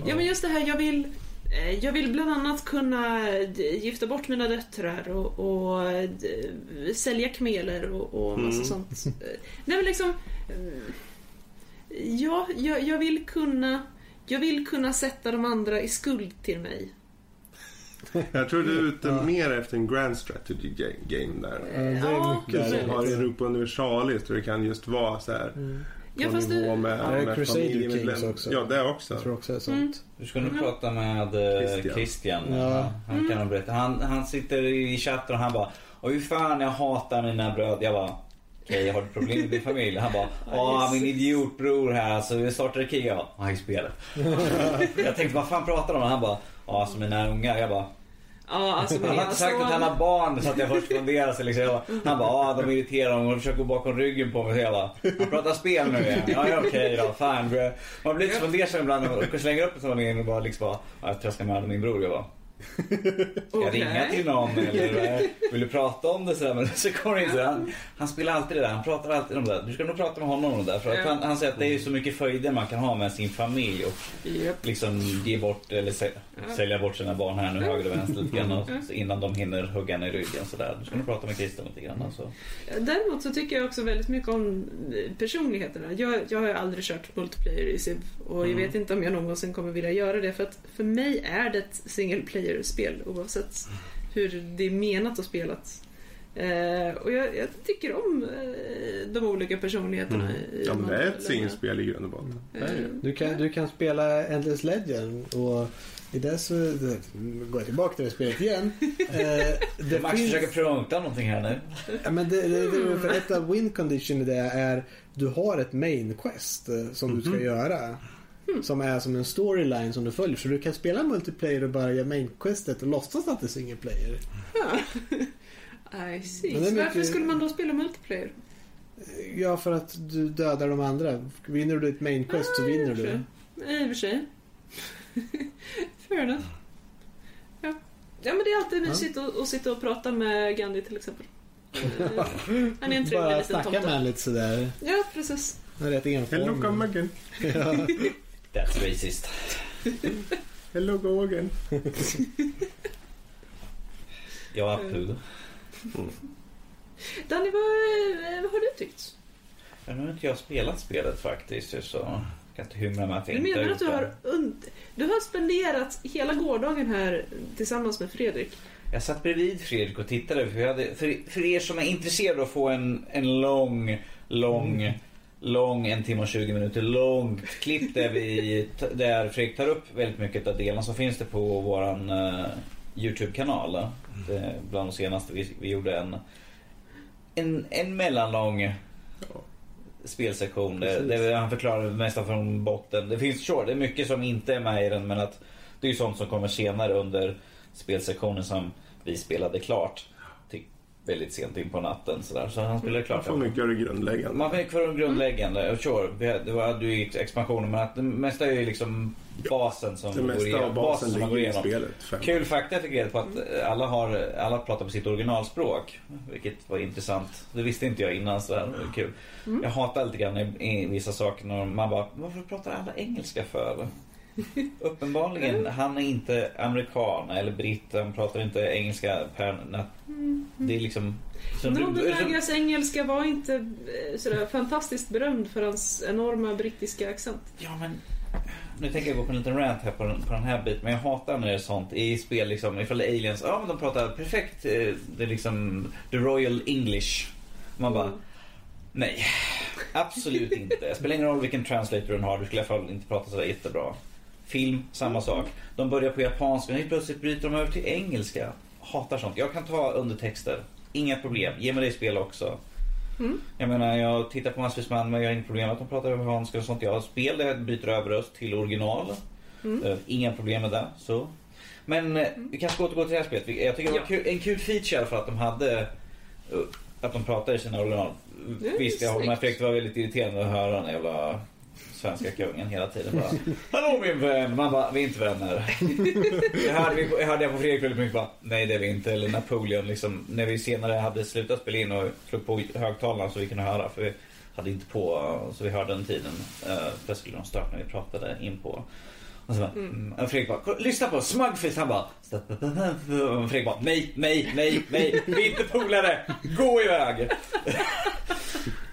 Ja, men just det här, jag vill eh, jag vill bland annat kunna d- gifta bort mina döttrar och, och d- sälja kameler och, och massa Mm. sånt. Eh, Nej men liksom... eh, Ja, jag, jag vill kunna... Jag vill kunna sätta de andra i skuld till mig. Jag tror du är ute Ja. mer efter en grand strategy ga- game där. Ja, det är Ja, mycket Du precis. har Europa Universalis där det kan just vara så här Ja, på fast det, med, Ja, det är med Crusader. Kings också. Ja, det också. Jag tror också det är sånt. Mm. Du ska nog Mhm. prata med eh, Christian. Christian. Ja. Han kan nog berätta. Han, han sitter i chatten och han bara Oj fan jag hatar mina bröd. Jag bara Okej, har du problem med din familj? Han bara <laughs> Ja, min idiotbror här alltså. Vi startade krig. Jag bara i spelet. <laughs> jag tänkte vad fan pratar de om? Han bara Ja, alltså mina ungar. Jag bara ja, alltså Han har inte sagt att han har barn så att jag först funderade. Så liksom, bara, han bara, de irriterar mig och försöker gå bakom ryggen på mig. Så jag bara, han pratar spel nu igen. Ja, ja okej då, fan. Man blir lite fundersam ibland och slänger upp en sån in och bara liksom bara, jag tror jag ska min bror. Jag bara, ska jag Okej. ringa till någon eller <laughs> vill du prata om det? Så, här, men så kommer det in så här, han, han spelar alltid det där, han pratar alltid om det där. Du ska nog prata med honom om det där. För att han, han säger att det är så mycket följder man kan ha med sin familj och Japp. liksom ge bort eller sä- Ja. sälja bort sina barn här nu höger och vänster lite grann och, så innan de hinner hugga en i ryggen sådär. Du ska nog prata med Christian lite grann. Alltså. Däremot så tycker jag också väldigt mycket om personligheterna. Jag, jag har aldrig kört multiplayer i Civ och jag Mm. vet inte om jag någonsin kommer vilja göra det för att för mig är det ett single player-spel oavsett hur det är menat och spelat. Eh, och jag, jag tycker om eh, de olika personligheterna. Mm. i Ja, men det är ett singelspel i grund och botten. Eh, Du kan, du kan spela Endless Legend och i det så det, går jag tillbaka till det spelet igen. <laughs> Eh, det Max finns- försöker prunkta någonting här nu. Ja, men det, det, det, för ett av win condition i det är du har ett main quest eh, som du ska göra. Som är som en storyline som du följer. Så du kan spela multiplayer och bara göra main questet och låtsas att det är single player. <laughs> I see. Så varför mycket- skulle man då spela multiplayer? Ja, för att du dödar de andra. Vinner du ett main quest så Ah, vinner du. I och för sig. <laughs> Fair enough. Ja. ja, men det är alltid Ja. mysigt att, att sitta och prata med Gandhi till exempel. <laughs> Han är en trevlig Bara liten snacka med tomte. honom lite sådär. Ja, precis. Han är rätt Hello enformig. come again. That's racist. Hello go again. Ja, Apu. Danny, vad, vad har du tyckt? Nu har inte jag spelat spelet faktiskt så jag kan inte hymla med att jag Du inte menar att du har, und- du har spenderat hela gårdagen här tillsammans med Fredrik Jag satt bredvid Fredrik och tittade. För, hade, för, för er som är intresserade av att få en, en lång, lång, lång, en timme och 20 minuter långt klipp där, vi, där Fredrik tar upp väldigt mycket av delarna så finns det på våran uh, Youtube-kanal. Det är bland de senaste. Vi, vi gjorde en, en, en mellanlång spelsektion där, där han förklarar mesta från botten. Det finns sure, det är mycket som inte är med i den men att det är ju sånt som kommer senare under spelsektionen som vi spelade klart. Väldigt sent in på natten sådär. Så han spelade klart. Man får mycket av det grundläggande. Man fick för det grundläggande. Sure, det var ju i expansionen men att det mesta är ju liksom basen som Det går mesta igenom. basen som man går igenom. spelet. Fem. Kul fakta jag fick reda på att alla, har, alla pratar på sitt originalspråk. Vilket var intressant. Det visste inte jag innan så det var kul. Jag hatar lite grann i, i vissa saker när man bara, varför pratar alla engelska för? <laughs> Uppenbarligen, han är inte amerikan eller britt, han pratar inte engelska per nat- Det är liksom... du- Agas engelska var inte eh, sådär fantastiskt berömd för hans enorma brittiska accent. Ja men nu tänker jag gå på en liten rant här på på den här biten. Men jag hatar när det är sånt i spel liksom. Ifall det är aliens. Ja men de pratar perfekt. eh, Det är liksom the royal english. Man bara. Nej. Absolut inte. Det spelar ingen roll vilken translator den har. Du skulle i alla fall inte prata sådär jättebra. Film, samma sak. De börjar på japanska och helt plötsligt bryter de över till engelska. Hatar sånt. Jag kan ta undertexter. Inga problem. Ge mig det i spel också. Jag menar, jag tittar på massvis med men jag har inget problem att de pratar japanska och sånt. Jag har spel där jag byter över röst till original. Eh, inga problem med det. Så. Men eh, vi kanske ska återgå till det här spelet. Jag tycker det var Ja. en kul feature fall att de hade eh, att de pratade i sina original. Visst, jag håller med. Fredrik, det var väldigt irriterande att höra den jävla svenska kungen hela tiden bara. Hallå min vän! Man bara, vi är inte vänner. Jag hörde, jag hörde på Fredrik väldigt mycket bara, nej det är vi inte. Eller Napoleon liksom. När vi senare hade slutat spela in och slog på högtalarna så vi kunde höra. För vi hade inte på, så vi hörde den tiden. Uh, plötsligt skulle de starta när vi pratade in på. Och så bara, mm. och Fredrik bara, "Kolla, lyssna på Smugfist. Han bara, och Fredrik bara, nej, nej, nej, nej. Vi är inte polare. Gå iväg.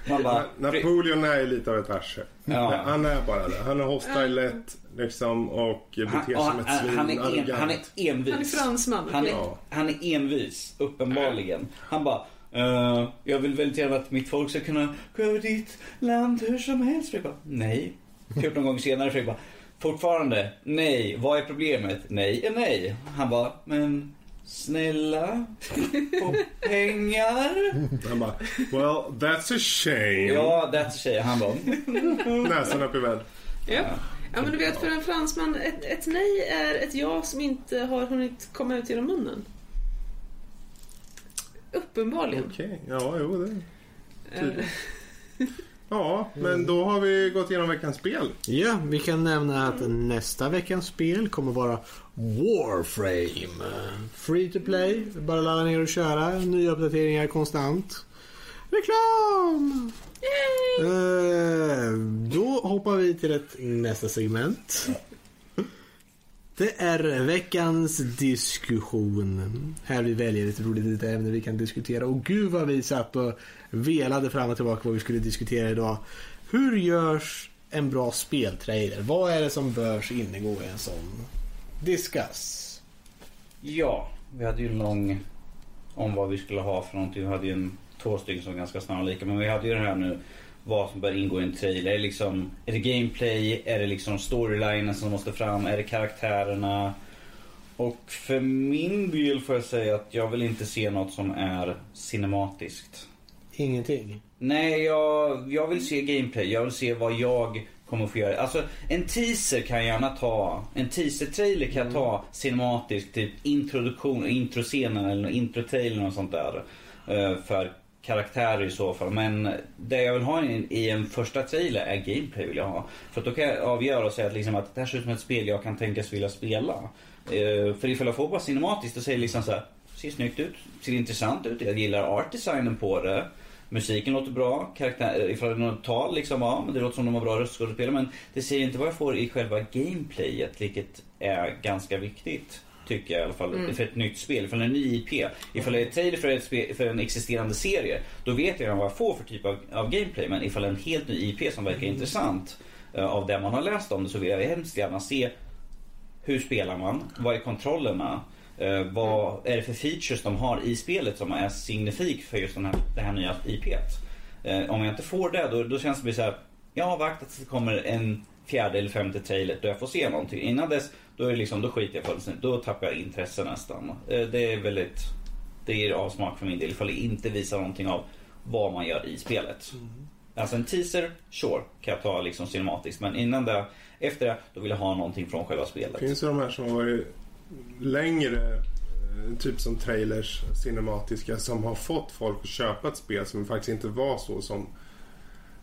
Man bara, Napoleon är lite av ett arsle. Ja. Han är bara det. Han är hostile lätt liksom och beter Han, sig som ett svin. han, är en, han är envis. Han är fransman. Han är? Ja. han är envis, uppenbarligen. Han bara, "Eh, jag vill väldigt gärna att mitt folk ska kunna gå över ditt land hur som helst. Jag bara, nej. 14 gånger senare Fredrik bara, fortfarande, nej. Vad är problemet? Nej är nej. Han bara, men snälla, få <laughs> pengar? Han bara, well that's a shame. Ja, that's a tjej. Han bara, <laughs> Näsan upp i väd. Ja. ja, men du vet för en fransman, ett, ett nej är ett ja som inte har hunnit komma ut genom munnen. Uppenbarligen. Okej, ja jo det. Eh, <laughs> Ja, men då har vi gått igenom veckans spel. Ja, vi kan nämna att nästa veckans spel kommer vara Warframe. Free to play, bara ladda ner och köra. Nya uppdateringar konstant. Reklam! Eh, då hoppar vi till ett nästa segment. Det är veckans diskussion. Här vi väljer ett roligt litet ämne vi kan diskutera. Och gud vad vi satt och velade fram och tillbaka vad vi skulle diskutera idag. Hur görs en bra speltrailer? Vad är det som bör ingå i en sån? Discuss. Ja, vi hade ju en lång om vad vi skulle ha för någonting. Vi hade ju en, två stycken som var ganska snarlika. Men vi hade ju det här nu vad som bör ingå i en trailer. Liksom, är det gameplay? Är det liksom storylinen som måste fram? Är det karaktärerna? Och för min del får jag säga att jag vill inte se något som är cinematiskt. Ingenting. Nej, jag, jag vill se gameplay. Jag vill se vad jag kommer få göra. Alltså, en teaser kan jag gärna ta. En teaser-trailer kan jag ta cinematiskt. Typ introduktion, introscenen eller introtrailern och sånt där. eh, För karaktärer i så fall. Men det jag vill ha i, i en första trailer är gameplay vill jag ha. För att då kan jag avgöra och säga att, liksom att det här ser ut som ett spel jag kan tänkas vilja spela. Uh, För ifall jag får bara cinematiskt och säger liksom så här. Ser snyggt ut, ser intressant ut. Jag gillar art-designen på det. Musiken låter bra, karaktär, eh, ifall det är något tal liksom, ja men det låter som de har bra röstskådespelare men det säger inte vad jag får i själva gameplayet vilket är ganska viktigt. Tycker jag i alla fall för ett nytt spel, är en ny IP. Ifall det är trailer för, ett spel, för en existerande serie då vet jag vad jag får för typ av, av gameplay men ifall det är en helt ny IP som verkar intressant eh, av det man har läst om det så vill jag hemskt gärna se hur spelar man? Vad är kontrollerna? Eh, vad är det för features de har i spelet som är signifik för just den här, det här nya IPet? Eh, om jag inte får det då, då känns det så här. Jag har avvaktat att det kommer en fjärde eller femte trailer då jag får se någonting. Innan dess då, är det liksom, då skiter jag fullständigt. Då tappar jag intresse nästan. Eh, det är väldigt det ger avsmak för min del ifall det inte visar någonting av vad man gör i spelet. Alltså en teaser, sure, kan jag ta liksom cinematiskt. Men innan det, efter det, då vill jag ha någonting från själva spelet. Finns det de här som har varit längre, eh, typ som trailers, cinematiska, som har fått folk att köpa ett spel som faktiskt inte var så som,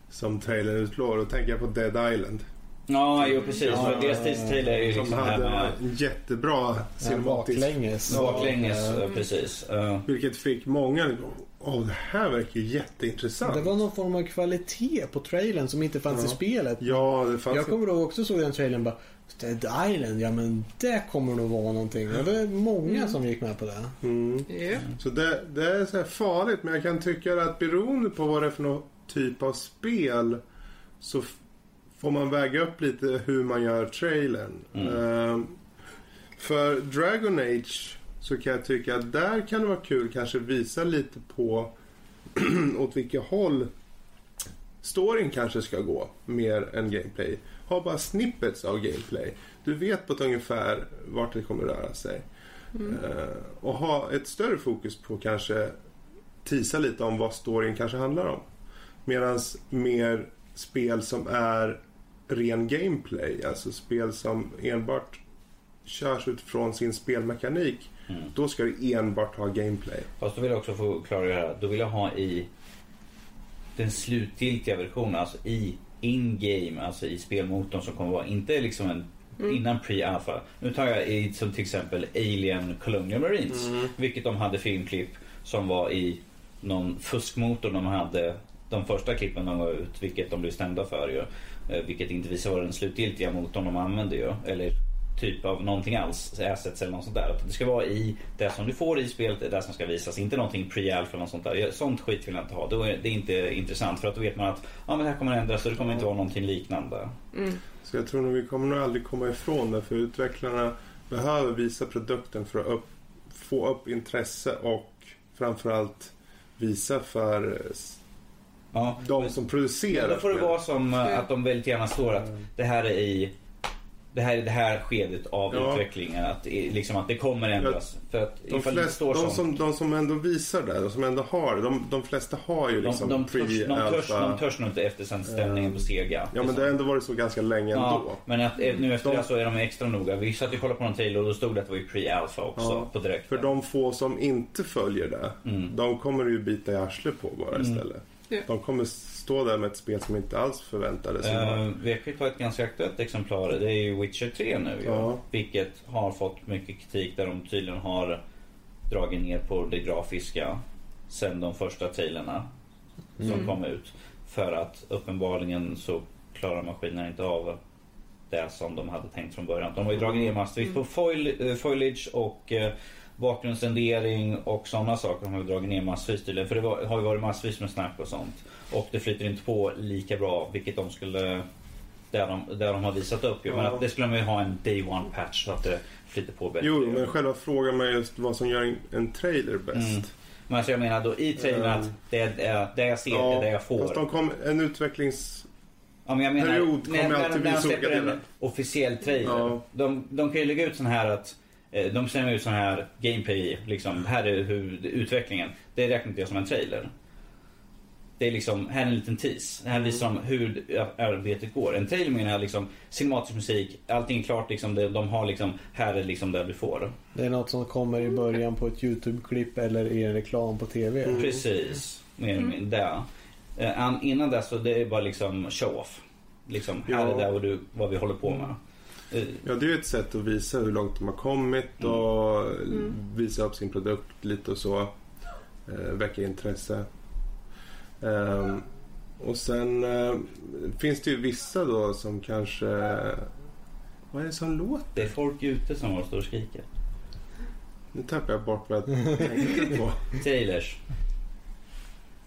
som trailern utlovar. Då tänker jag på Dead Island. Ja, jo precis. Ja, för deras teaser trailer är ju Som liksom här hade med en jättebra cinematisk... Baklänges. baklänges, eh, precis. Vilket fick många Åh, det här verkar ju jätteintressant. Det var någon form av kvalitet på trailern som inte fanns Ja. i spelet. Ja, det fanns Jag kommer ihåg också såg den trailern bara Dead Island, ja men det kommer nog vara någonting. Det är många som gick med på det. Mm. Ja. Så det, det är så här farligt, men jag kan tycka att beroende på vad det är för någon typ av spel så får man väga upp lite hur man gör trailern. Mm. Ehm, för Dragon Age så kan jag tycka att där kan det vara kul kanske visa lite på <clears throat> åt vilket håll storyn kanske ska gå mer än gameplay. Ha bara snippets av gameplay. Du vet på ett ungefär vart det kommer röra sig. Eh, och ha ett större fokus på kanske tisa lite om vad storyn kanske handlar om. Medan mer spel som är ren gameplay, alltså spel som enbart körs utifrån sin spelmekanik, Mm. då ska det enbart ha gameplay. Fast då vill jag också få klargöra. Då vill jag ha i den slutgiltiga versionen, alltså i in-game, alltså i spelmotorn som kommer vara, inte liksom en innan pre-alpha. Nu tar jag i som till exempel Alien Colonial Marines, vilket de hade filmklipp som var i någon fuskmotor de hade de första klippen de gav ut, vilket de blev stämda för ju. Eh, Vilket inte visar vara den slutgiltiga motorn de använde ju. Eller typ av någonting alls, assets eller något sånt där. Att det ska vara i det som du får i spelet, det som ska visas. Inte någonting pre-alpha eller något sånt där. Sånt skit vill jag inte ha. Då är det är inte intressant för att då vet man att ja, men det här kommer ändras så det kommer inte vara någonting liknande. Så jag tror nog vi kommer nog aldrig komma ifrån det för utvecklarna behöver visa produkten för att upp, få upp intresse och framförallt visa för Ja. de som Ja, producerar då får det vara som eh, att de väldigt gärna står att det här är i det här är det här skedet av Ja. utvecklingen. Att, liksom, att det kommer ändras. För att De, flest, står de, som, de som ändå visar det, de som ändå har det, de, de flesta har ju de, liksom de, törs, de, törs, de törs nog inte efter stämningen på Sega. Ja men det har ändå varit så ganska länge Ja, ändå. men att, eh, nu efter De- det så är de extra noga. Vi satt och kollade på någon trailer och då stod det att det var ju pre-alpha också Ja, på direkt. För de få som inte följer det, Mm. de kommer ju bita i arslet på bara istället. Ja. De kommer stå där med ett spel som inte alls förväntades. Uh, ju ta ett ganska aktuellt exemplar. Det är ju Witcher 3 nu ju. Ja. Vilket har fått mycket kritik där de tydligen har dragit ner på det grafiska sen de första trailerna som Mm. kom ut. För att uppenbarligen så klarar maskinen inte av det som de hade tänkt från början. De har ju dragit ner massvis på foil, eh, foliage och eh, bakgrundsrendering och sådana saker. De har dragit ner massvis tydligen. För det var, har ju varit massvis med snack och sånt. Och det flyter inte på lika bra vilket de skulle där de, där de har visat upp ju. Men Ja. att det skulle man ju ha en day one patch så att det flyter på bättre. jo, men själva frågan är just vad som gör en, en trailer bäst. Mm. Men alltså jag menar då i trailern Mm. att det är det jag ser, det är det jag får. Fast de kom, en utvecklings... Ja, men jag menar, period kommer alltid visa olika delar. officiell trailer. Ja. De, de kan ju lägga ut sån här att de slänger ut sån här gameplay liksom. Här är hur utvecklingen. Det räknar inte jag som en trailer. Det är liksom, här är en liten tease. Här visar de hur arbetet går. En trailer menar jag liksom cinematisk musik, allting är klart liksom. Det, de har liksom, här är liksom det du får. Det är något som kommer i början på ett YouTube-klipp eller i en reklam på TV. Mm. Precis, mer eller mindre. Det. Eh, an- innan dess så det är bara liksom show-off. Liksom, här Ja. är det vad, du, vad vi håller på med. Eh, Ja, det är ju ett sätt att visa hur långt de har kommit Mm. och visa upp sin produkt lite och så. Eh, väcka intresse. Ehm, och sen eh, finns det ju vissa då som kanske... Vad är det som låter? Det är folk ute som har står och skriker. Nu tappar jag bort vad jag <laughs> tänkte på. Trailers.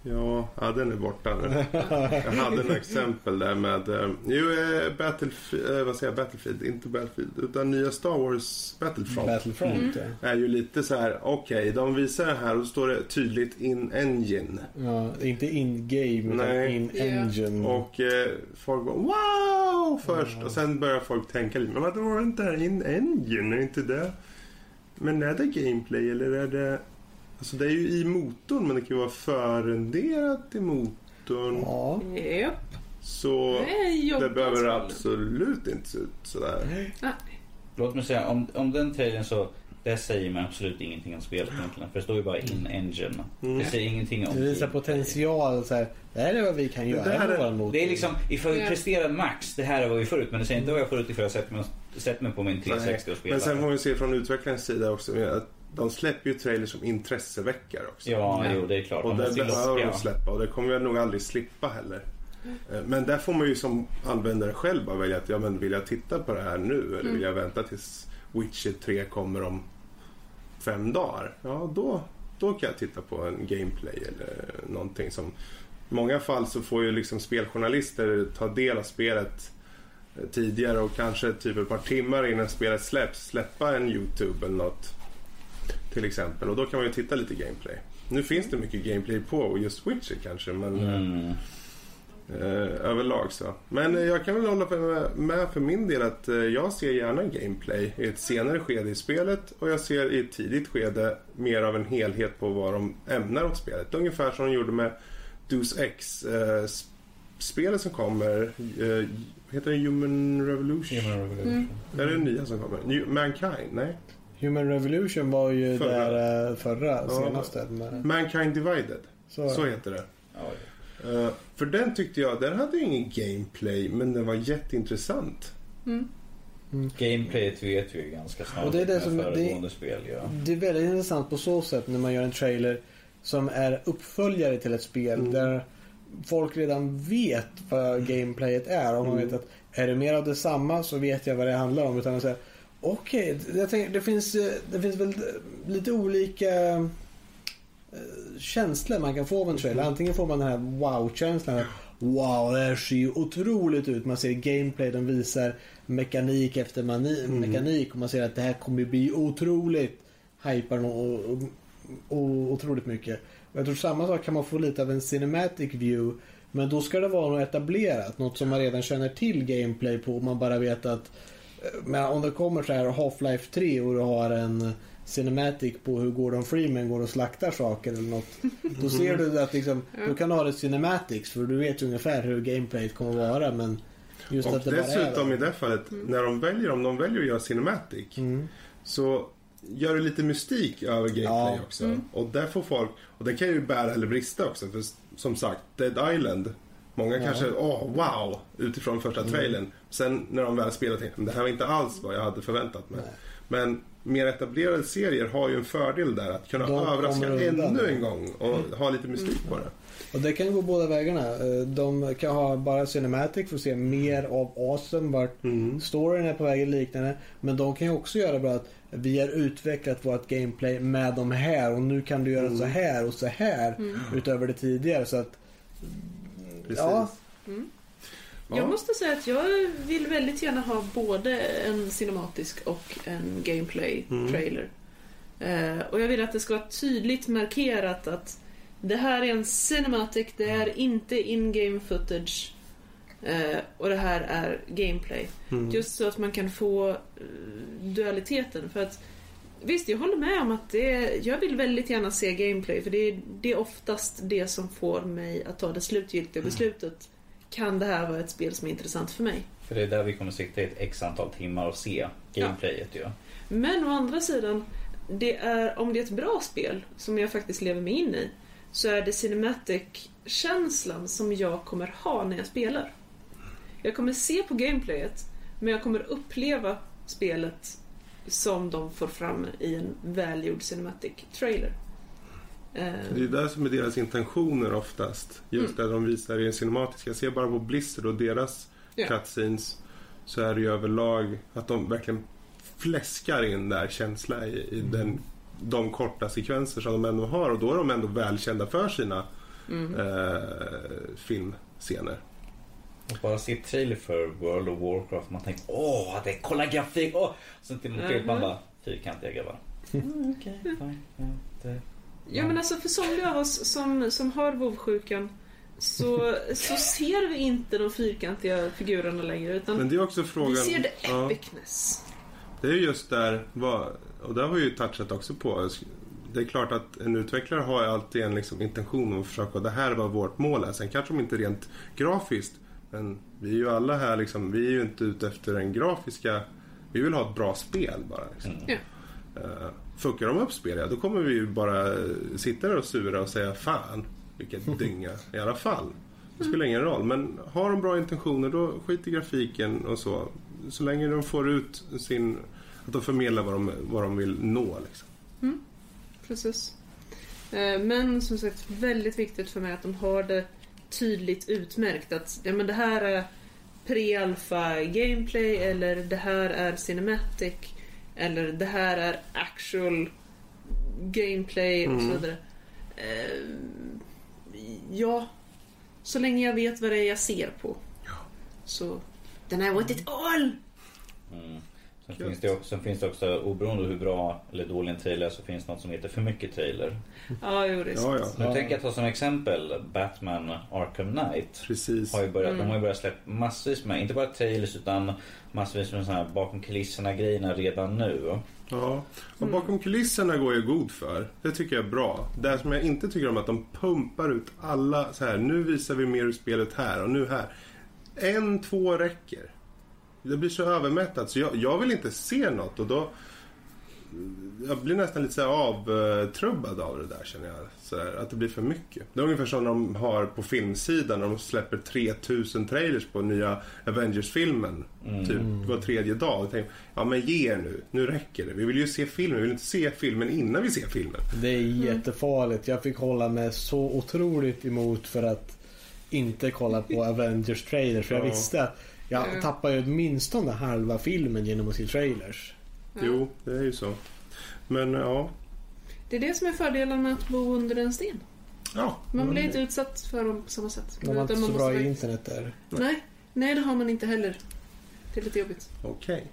Ja, ja, den är borta nu. Jag hade en exempel där med... Eh, jo, eh, Battlefield, eh, vad säger jag? Battlefield, inte Battlefield, utan nya Star Wars Battlefront. Battlefront, är ju lite så här, okej, de visar det här och står det tydligt in engine. ja. ja. Inte in-game, utan Nej. in-engine. Och eh, folk bara wow först och sen börjar folk tänka lite, men vadå vänta, in engine, är inte det? Men är det gameplay eller är det... Alltså det är ju i motorn men det kan ju vara förenderat i motorn. Ja. Japp. Så Det det behöver absolut inte se ut sådär. Låt mig säga, om, om den trailern så... Det säger man absolut ingenting om spelet egentligen. För det står ju bara in engine. Mm. Det säger ingenting om... Det visar potential. Så här, det här är vad vi kan göra Det här med är- vår motor. Det är liksom, ifall vi presterar max, det här är vad vi får ut. Men det säger inte vad jag får ut ifall jag sätter mig, sätter mig på min 360 och spelar. Men sen får vi se från utvecklarens sida också att de släpper ju trailers som intresseväckare också. Ja, Ja. jo det är klart. Och Man det behöver de släppa och det kommer jag nog aldrig slippa heller. Eh, Men där får man ju som användare själv bara välja att ja, men vill jag titta på det här nu eller vill jag vänta tills Witcher 3 kommer om fem dagar? Ja, då, då kan jag titta på en gameplay eller någonting som... I många fall så får ju liksom speljournalister ta del av spelet eh, tidigare och kanske typ ett par timmar innan spelet släpps släppa en YouTube eller något. Till exempel. Och då kan man ju titta lite gameplay. Nu finns det mycket gameplay på just Witcher kanske men Mm. eh, överlag så. Men eh, jag kan väl hålla med, för min del att eh, jag ser gärna gameplay i ett senare skede i spelet och jag ser i ett tidigt skede mer av en helhet på vad de ämnar åt spelet. Ungefär som de gjorde med Deus Ex eh, spelet som kommer. Eh, heter det Human Revolution? Human Revolution. Är det det nya som kommer? New, Mankind? Nej. Human Revolution var ju Förra. där eh, förra, Ja. senaste. Men, Mankind Divided. så, Så heter det. Ja, Eh, för den tyckte jag, den hade ju ingen gameplay men den var jätteintressant. Gameplayet vet vi ju ganska snart. Och det är det med som- det- spel. Ja. Det är väldigt intressant på så sätt när man gör en trailer som är uppföljare till ett spel Mm. där folk redan vet vad gameplayet är. Och man Mm. vet att är det mer av detsamma så vet jag vad det handlar om. Utan att säga okej, tänker, det, finns, eh, det finns väl lite olika eh, känslor man kan få av en trailer. Antingen får man den här wow-känslan. Wow, det här ser ju otroligt ut. Man ser gameplay, de visar mekanik efter mani- mekanik och man ser att det här kommer bli otroligt hypar och, och, och otroligt mycket. Och jag tror samma sak kan man få lite av en cinematic view. Men då ska det vara något etablerat, något som man redan känner till gameplay på. Och man bara vet att eh, men om det kommer så här Half-Life 3 och du har en cinematic på hur Gordon Freeman går och slaktar saker eller något. Då ser du att liksom, då kan du ha det cinematics för du vet ungefär hur gameplayet kommer vara men just Och att det bara är dessutom det. i det fallet, när de väljer, om de väljer att göra Cinematic, Mm. så gör det lite mystik över gameplay Ja. också. Och där får folk, och det kan ju bära eller brista också, för som sagt, Dead Island, många Ja. kanske, åh wow, utifrån första Mm. trailern. Sen när de väl spelar tänkte de, det här var inte alls vad jag hade förväntat mig. Men mer etablerade serier har ju en fördel där, att kunna De överraska ännu en gång och ha lite mystik på det. Och det kan gå båda vägarna. Eh, De kan ha bara cinematic för att se mer av awesome vart Mm. storyn är på väg eller liknande. Men de kan ju också göra bra att vi har utvecklat vårt gameplay med de här och nu kan du göra så här och så här utöver det tidigare. Så att Precis. Ja. Ja. Jag måste säga att jag vill väldigt gärna ha både en cinematisk och en gameplay-trailer. Eh, och jag vill att det ska vara tydligt markerat att det här är en cinematic, det är inte in-game footage. Eh, och det här är gameplay. Mm. Just så att man kan få eh, dualiteten. För att Visst, jag håller med om att det, jag vill väldigt gärna se gameplay för det är, det är oftast det som får mig att ta det slutgiltiga beslutet. Kan det här vara ett spel som är intressant för mig? För det är där vi kommer sitta i ett x antal timmar och se gameplayet ju. Men å andra sidan, det är, om det är ett bra spel som jag faktiskt lever mig in i så är det cinematic-känslan som jag kommer ha när jag spelar. Jag kommer se på gameplayet men jag kommer uppleva spelet som de får fram i en välgjord cinematic trailer. Det är det som är deras intentioner oftast. Just Mm. det de visar i en cinematisk. Jag ser bara på Blizzard och deras Ja. cutscenes. Så är det ju överlag att de verkligen fläskar in där känsla i, Mm. i den, de korta sekvenser som de ändå har. Och då är de ändå välkända för sina Mm. eh, filmscener. Och bara se trailer för World of Warcraft. Man tänker åh, det kolla grafik. Åh. Sen till mm man Mhm. bara fyrkantiga grabbar. Mm, Okej, fine. Ja, det... Ja men alltså för somliga av oss som, som har vovsjukan så, <laughs> så ser vi inte de fyrkantiga figurerna längre utan Men det är också frågan... vi ser the ja. epicness. Det är ju just där, och där har vi ju touchat också på. Det är klart att en utvecklare har alltid en liksom intention att försöka, det här är vad vårt mål är. Sen kanske de inte rent grafiskt, men vi är ju alla här liksom, vi är ju inte ute efter den grafiska, vi vill ha ett bra spel bara. Liksom. Mm. Uh, fuckar de upp spel, ja, då kommer vi ju bara eh, sitta där och sura och säga fan, vilken <laughs> dynga i alla fall. Det spelar ingen roll, men har de bra intentioner då skit i grafiken och så. Så länge de får ut sin, att de förmedlar vad de, vad de vill nå liksom. Precis. Eh, Men som sagt, väldigt viktigt för mig att de har det tydligt utmärkt. Att ja, men det här är pre-alpha gameplay eller det här är cinematic eller det här är actual gameplay och så Mm. vidare. Eh, Ja, så länge jag vet vad det är jag ser på. Så, then I want it all! Mm. Sen, finns det också, sen finns det också, oberoende hur bra eller dålig en trailer är, så finns det något som heter för mycket trailer. Ja, jo, det är Ja, sant. ja, Nu tänker jag ta som exempel Batman Arkham Knight. precis. Har ju börjat, Mm. De har ju börjat släppa massvis med, inte bara trailers utan massvis med såna här bakom kulisserna grejerna redan nu. Ja, och bakom kulisserna går jag god för. Det tycker jag är bra. Det som jag inte tycker om är att de pumpar ut alla så här. Nu visar vi mer ur spelet här och nu här. En, två räcker. Det blir så övermättat så jag, jag vill inte se något och då jag blir nästan lite så avtrubbad av det där känner jag. Så här, att det blir för mycket. Det är ungefär som de har på filmsidan när de släpper 3000 trailers på nya Avengers-filmen. Mm. Typ var tredje dag. Och tänk, ja men ge er nu. Nu räcker det. Vi vill ju se filmen. Vi vill inte se filmen innan vi ser filmen. Det är jättefarligt. Jag fick hålla mig så otroligt emot för att inte kolla på <laughs> Avengers trailers. För jag Ja. visste att jag Mm. tappar ju åtminstone halva filmen genom att se trailers. Ja. Jo, det är ju så. Men ja. Det är det som är fördelen med att bo under en sten. Ja. Man blir inte utsatt för dem på samma sätt. De var inte så man bra i internet där. Nej, nej det har man inte heller. Det är lite jobbigt. Okej.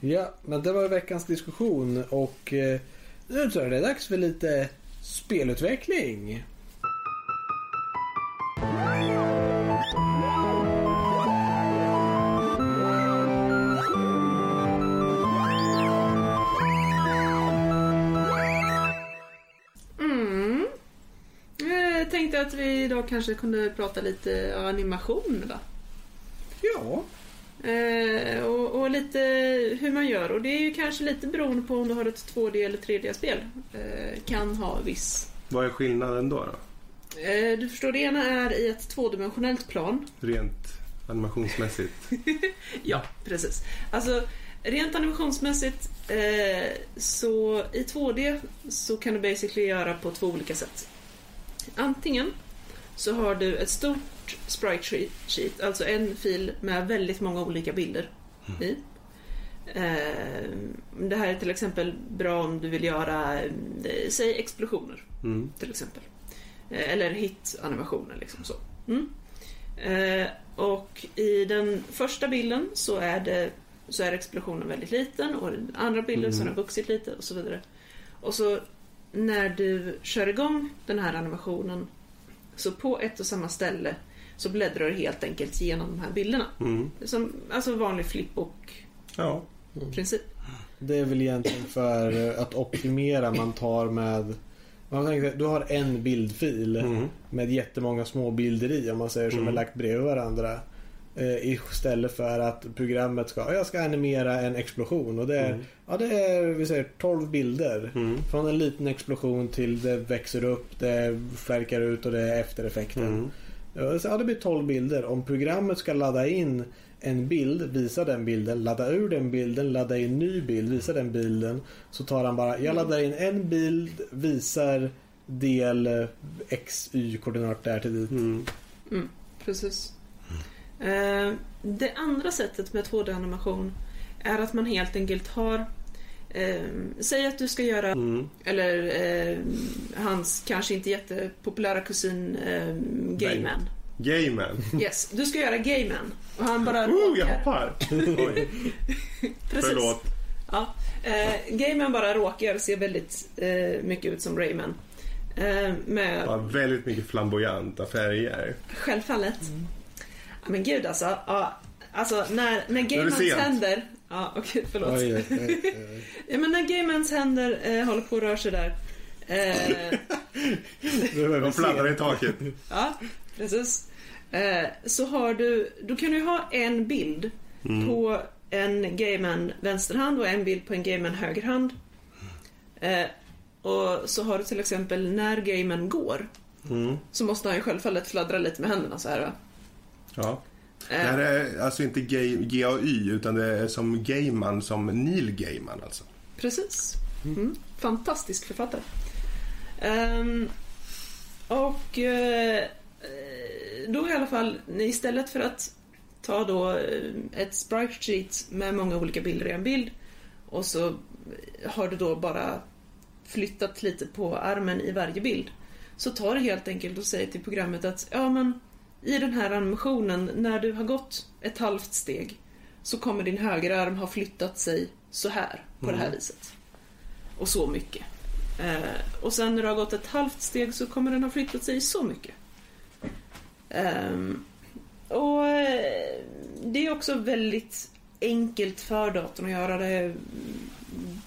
Ja, men det var veckans diskussion och eh, nu tror jag det är dags för lite spelutveckling. Att vi idag kanske kunde prata lite animation då. Ja, Eh, och, och lite hur man gör. Och det är ju kanske lite beroende på om du har ett 2D eller 3D-spel. Eh, kan ha viss. Vad är skillnaden då? då? Eh, du förstår, det ena är i ett tvådimensionellt plan. Rent animationsmässigt. <laughs> Ja, precis. Alltså, rent animationsmässigt eh, så i 2D så kan du basically göra på två olika sätt. Antingen så har du ett stort sprite sheet, alltså en fil med väldigt många olika bilder i. Eh, det här är till exempel bra om du vill göra, eh, säg explosioner Mm. till exempel. Eh, Eller hit-animationer liksom så. Mm. Och i den första bilden så är, det, så är explosionen väldigt liten och i den andra bilden så har den vuxit lite och så vidare. Och så när du kör igång den här animationen så på ett och samma ställe så bläddrar du helt enkelt genom de här bilderna. Mm. Som, alltså vanlig flipbook-princip. Ja. det är väl egentligen för att optimera man tar med man tänker, du har en bildfil Mm. med jättemånga små bilder i om man säger som Mm. är lagt bredvid varandra. Eh, istället för att programmet ska, "Ja, jag ska animera en explosion och det är, Mm. ja, det är vi säger 12 bilder. Mm. Från en liten explosion till det växer upp, det flärkar ut och det är eftereffekten. Mm. Ja, så, ja, det blir 12 bilder. Om programmet ska ladda in en bild, visa den bilden, ladda ur den bilden, ladda in ny bild, visa den bilden. Så tar han bara, jag laddar in en bild, visar del x, y koordinat där till dit. Mm. Precis. Eh, det andra sättet med 2D-animation är att man helt enkelt har Eh, säg att du ska göra, Mm. eller eh, hans kanske inte jättepopulära kusin eh, Gayman. Gayman. Yes, du ska göra Gayman. Och han bara Oh, jag hoppar! <laughs> Precis. förlåt. Ja, eh, Gayman bara råkar se väldigt eh, mycket ut som Rayman. Eh, med Ja, väldigt mycket flamboyanta färger. Självfallet. Ja, men gud alltså. Ja, alltså när, när Gaymans händer... Ja, okej, förlåt. Oj, oj, oj. <laughs> Ja, men när Gaymans händer eh, håller på att röra sig där. Eh, <laughs> De fladdrar i taket. ja, precis. Eh, så har du... Då kan du ha en bild på en Gayman vänsterhand och en bild på en Gayman högerhand. Eh, och så har du till exempel när Gayman går. Mm. Så måste han ju självfallet fladdra lite med händerna så här va. Ja. Det Eh, här är alltså inte gay, utan det är som Gayman som Neil Gaiman alltså. Precis. Mm. Fantastisk författare. Ehm, och eh, då i alla fall, istället för att ta då eh, ett sprite sheet med många olika bilder i en bild och så har du då bara flyttat lite på armen i varje bild. Så tar det helt enkelt och säger till programmet att ja men i den här animationen när du har gått ett halvt steg så kommer din högerarm ha flyttat sig så här på det här viset. Och så mycket. Eh, och sen när du har gått ett halvt steg så kommer den ha flyttat sig så mycket. Ehm, och eh, det är också väldigt enkelt för datorn att göra det.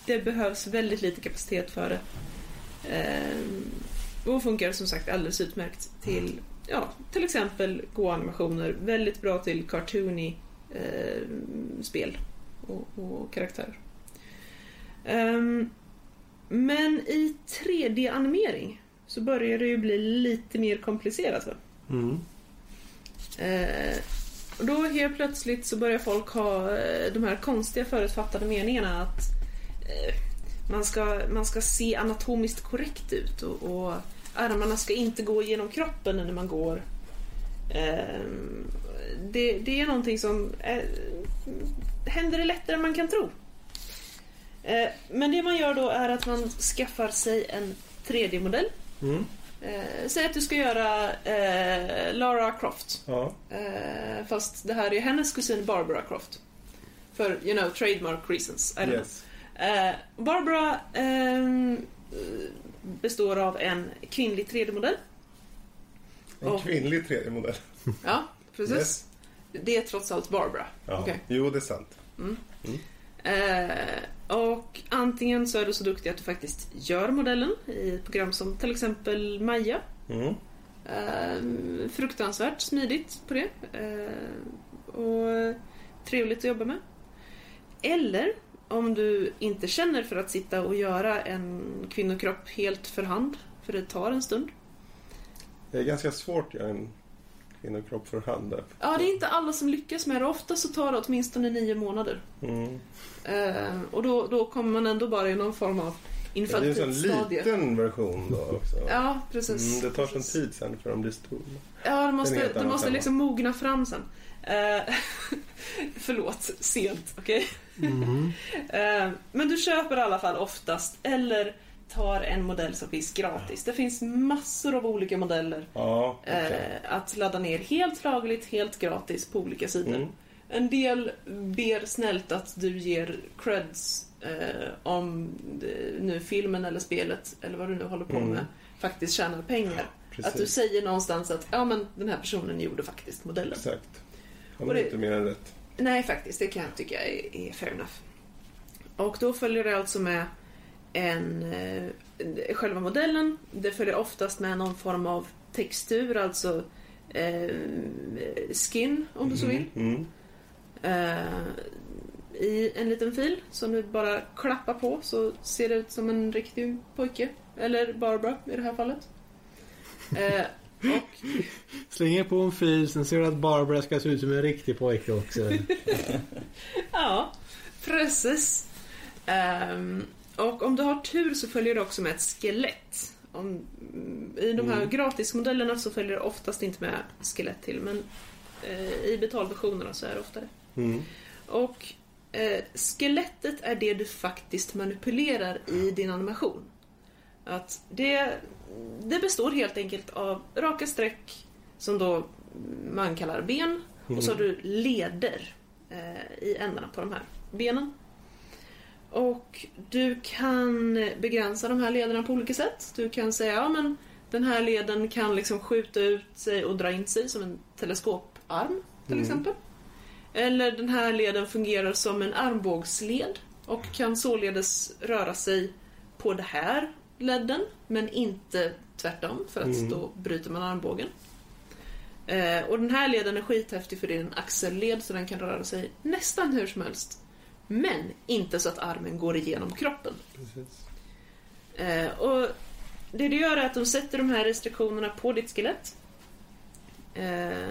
Det behövs väldigt lite kapacitet för det. Ehm, och funkar som sagt alldeles utmärkt till ja, till exempel Go-animationer. Väldigt bra till cartoony eh, spel och, och karaktärer. Ehm, men i 3D-animering så börjar det ju bli lite mer komplicerat. Va? Mm. Eh, och då helt plötsligt så börjar folk ha eh, de här konstiga förutfattade meningarna att eh, man, ska, man ska se anatomiskt korrekt ut och, och armarna ska inte gå genom kroppen när man går. Eh, det, det är någonting som eh, händer det lättare än man kan tro. Eh, men det man gör då är att man skaffar sig en 3D-modell. Mm. Eh, säg att du ska göra eh, Lara Croft. Ja. Eh, fast det här är hennes kusin Barbara Croft. För, you know, trademark reasons. I don't Yes. know. Eh, Barbara ehm, eh, består av en kvinnlig 3D-modell. En Och- kvinnlig 3D-modell. Ja, precis. Yes. Det är trots allt Barbara. Ja. Okej. Jo, det är sant. Eh, och antingen så är du så duktig att du faktiskt gör modellen i program som till exempel Maja. Mm. Eh, fruktansvärt smidigt på det. Eh, och trevligt att jobba med. Eller om du inte känner för att sitta och göra en kvinnokropp helt för hand, för det tar en stund. Det är ganska svårt att göra en kvinnokropp för hand. där. Ja, det är inte alla som lyckas med det. Ofta så tar det åtminstone nio månader. Mm. Eh, och då, då kommer man ändå bara i någon form av Det är en sån liten version då också. Ja, precis. Mm, det tar sån tid sen för de blir stora. Ja, är måste, annan måste liksom mogna fram sen. Eh, <laughs> förlåt, sent, okej? <laughs> Eh, men du köper i alla fall oftast, eller tar en modell som finns gratis. Det finns massor av olika modeller Ja, okej. eh, att ladda ner helt lagligt, helt gratis på olika sidor. Mm. En del ber snällt att du ger creds eh, om nu filmen eller spelet, eller vad du nu håller på Mm. med, faktiskt tjänar pengar. Att du Precis. säger någonstans att ja men den här personen gjorde faktiskt modellen. Exakt. Men det- inte mer än rätt. Nej faktiskt, det kan jag tycka är, är fair enough. Och då följer det alltså med en eh, själva modellen. Det följer oftast med någon form av textur, alltså eh, skin om du så vill. Mm. Eh, I en liten fil som du bara klappar på så ser det ut som en riktig pojke. Eller Barbara i det här fallet. Och Slänger på en fil, sen ser du att Barbara ska se ut som en riktig pojke också. <laughs> Ja, precis. Ehm, och om du har tur så följer det också med ett skelett. Om, I de här Mm. gratismodellerna så följer det oftast inte med skelett till, men eh, i betalversionerna så är det ofta det. Mm. Och eh, skelettet är det du faktiskt manipulerar i din animation. Att det, det består helt enkelt av raka streck som då man kallar ben och så har du leder eh, i ändarna på de här benen. Och du kan begränsa de här lederna på olika sätt. Du kan säga, ja men den här leden kan liksom skjuta ut sig och dra in sig som en teleskoparm till exempel. Eller den här leden fungerar som en armbågsled och kan således röra sig på det här ledden men inte tvärtom för att då bryter man armbågen. Eh, och den här leden är skithäftig för det är en axelled så den kan röra sig nästan hur som helst. Men inte så att armen går igenom kroppen. Eh, och det du gör är att de sätter de här restriktionerna på ditt skelett. Eh,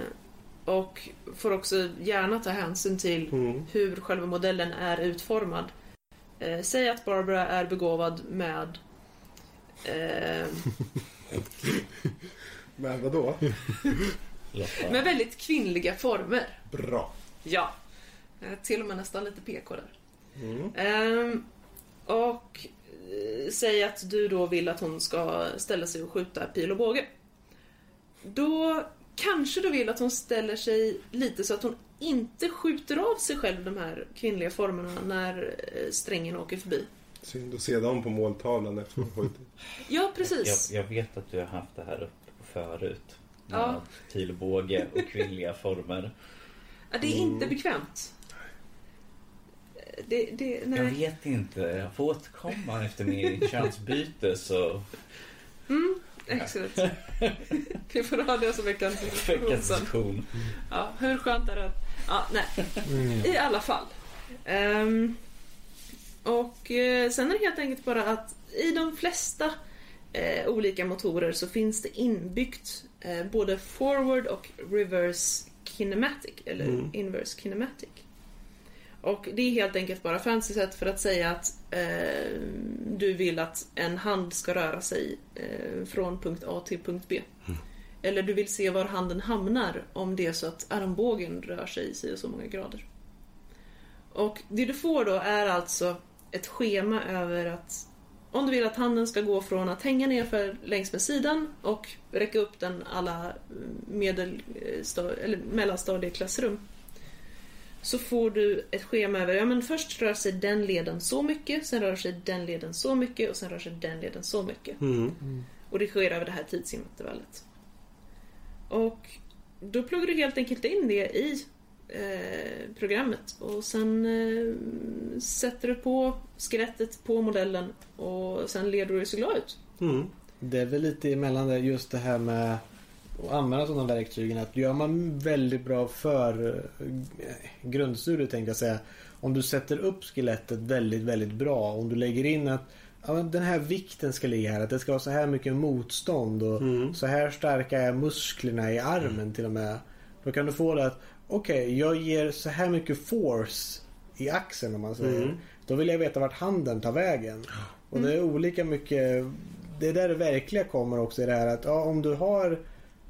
och får också gärna ta hänsyn till Mm. hur själva modellen är utformad. Eh, säg att Barbara är begåvad med eh, <laughs> Men vadå? Med väldigt kvinnliga former. Bra. Ja. Eh, till och med nästan lite PK där. Mm. Ehm, och eh, säg att du då vill att hon ska ställa sig och skjuta pil och båge. Då kanske du vill att hon ställer sig lite så att hon inte skjuter av sig själv de här kvinnliga formerna när eh, strängen åker förbi. Synd att se dem på måltavlan efter. Ja, precis. Jag, jag vet att du har haft det här uppe förut. Med Ja. pilbåge och kvinnliga former. Ja, det är inte bekvämt. Eh, Det, det, Jag vet inte. Jag får återkomma efter min könsbyte så... Mm, exakt. <laughs> Vi får ha det som veckans diskussion. Ja, hur skönt är det att... Ja, nej. Mm. I alla fall. Ehm, och eh, sen är det helt enkelt bara att i de flesta eh, olika motorer så finns det inbyggt eh, både forward och reverse kinematic, eller Mm. inverse kinematic. Och det är helt enkelt bara fancy sätt för att säga att eh, du vill att en hand ska röra sig eh, från punkt A till punkt B. Eller du vill se var handen hamnar om det är så att armbågen rör sig i så många grader. Och det du får då är alltså ett schema över att om du vill att handen ska gå från att hänga ner för längs med sidan och räcka upp den alla medel, eller mellanstadieklassrum så får du ett schema över, ja men först rör sig den leden så mycket, sen rör sig den leden så mycket och sen rör sig den leden så mycket. Mm. Och det sker över det här tidsintervallet. Och då pluggar du helt enkelt in det i eh, programmet och sen eh, sätter du på skelettet på modellen och sen leder du dig så glad ut. Mm. Det är väl lite emellan det, just det här med att använda sådana verktygen. Att gör man väldigt bra för eh, grundstudier tänkte jag säga. Om du sätter upp skelettet väldigt, väldigt bra. Om du lägger in att ja, den här vikten ska ligga här. Att det ska ha så här mycket motstånd. Och Mm. så här starka är musklerna i armen till och med. Då kan du få det att okej, jag ger så här mycket force i axeln om man säger. Mm. Då vill jag veta vart handen tar vägen. Och det är olika mycket det är där det verkliga kommer också i det här att ja, om du har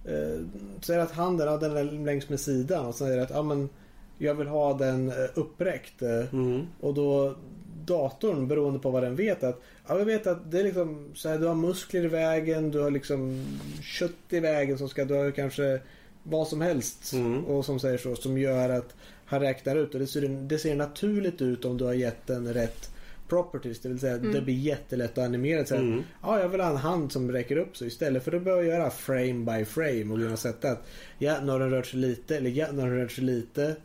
eh, det att handen ja, den är längs med sidan och så är det att ja, men jag vill ha den eh, uppräckt. Eh, Mm. och då datorn beroende på vad den vet att ja, jag vet att det är liksom så här, du har muskler i vägen, du har liksom kött i vägen som ska, du har kanske vad som helst Mm. och som säger så som gör att han räknar ut och det ser, det ser naturligt ut om du har gett den rätt properties. Det vill säga det blir jättelätt att animera. Så Mm. Ja, jag vill ha en hand som räcker upp så istället för att börja göra frame by frame och kunna sätta att ja, nu har den rört sig lite eller ja, nu har den rört sig lite.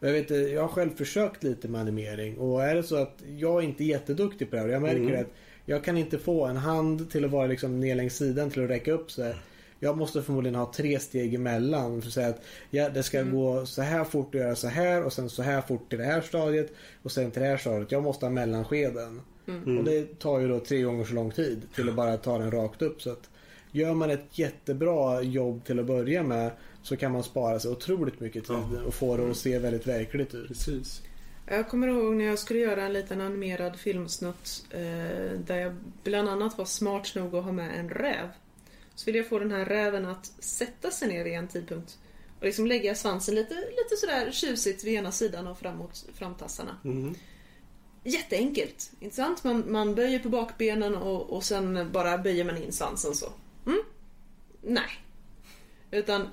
Jag, vet, inte, jag har själv försökt lite med animering och är det så att jag är inte jätteduktig på det här, och jag märker Mm. att jag kan inte få en hand till att vara liksom ner längs sidan till att räcka upp sig. Jag måste förmodligen ha tre steg emellan för att säga att ja, det ska gå så här fort och göra så här och sen så här fort till det här stadiet och sen till det här stadiet. Jag måste ha mellanskeden. Och det tar ju då tre gånger så lång tid till att bara ta den rakt upp. Så att gör man ett jättebra jobb till att börja med så kan man spara sig otroligt mycket tid och få det att se väldigt verkligt ut. Precis. Jag kommer ihåg när jag skulle göra en liten animerad filmsnutt eh, där jag bland annat var smart nog att ha med en räv. Så ville jag få den här räven att sätta sig ner vid en tidpunkt. Och liksom lägga svansen lite, lite sådär tjusigt vid ena sidan och framåt framtassarna. Mm. Jätteenkelt, inte sant? Man, man böjer på bakbenen och, och sen bara böjer man in svansen så. Mm? Nej. Utan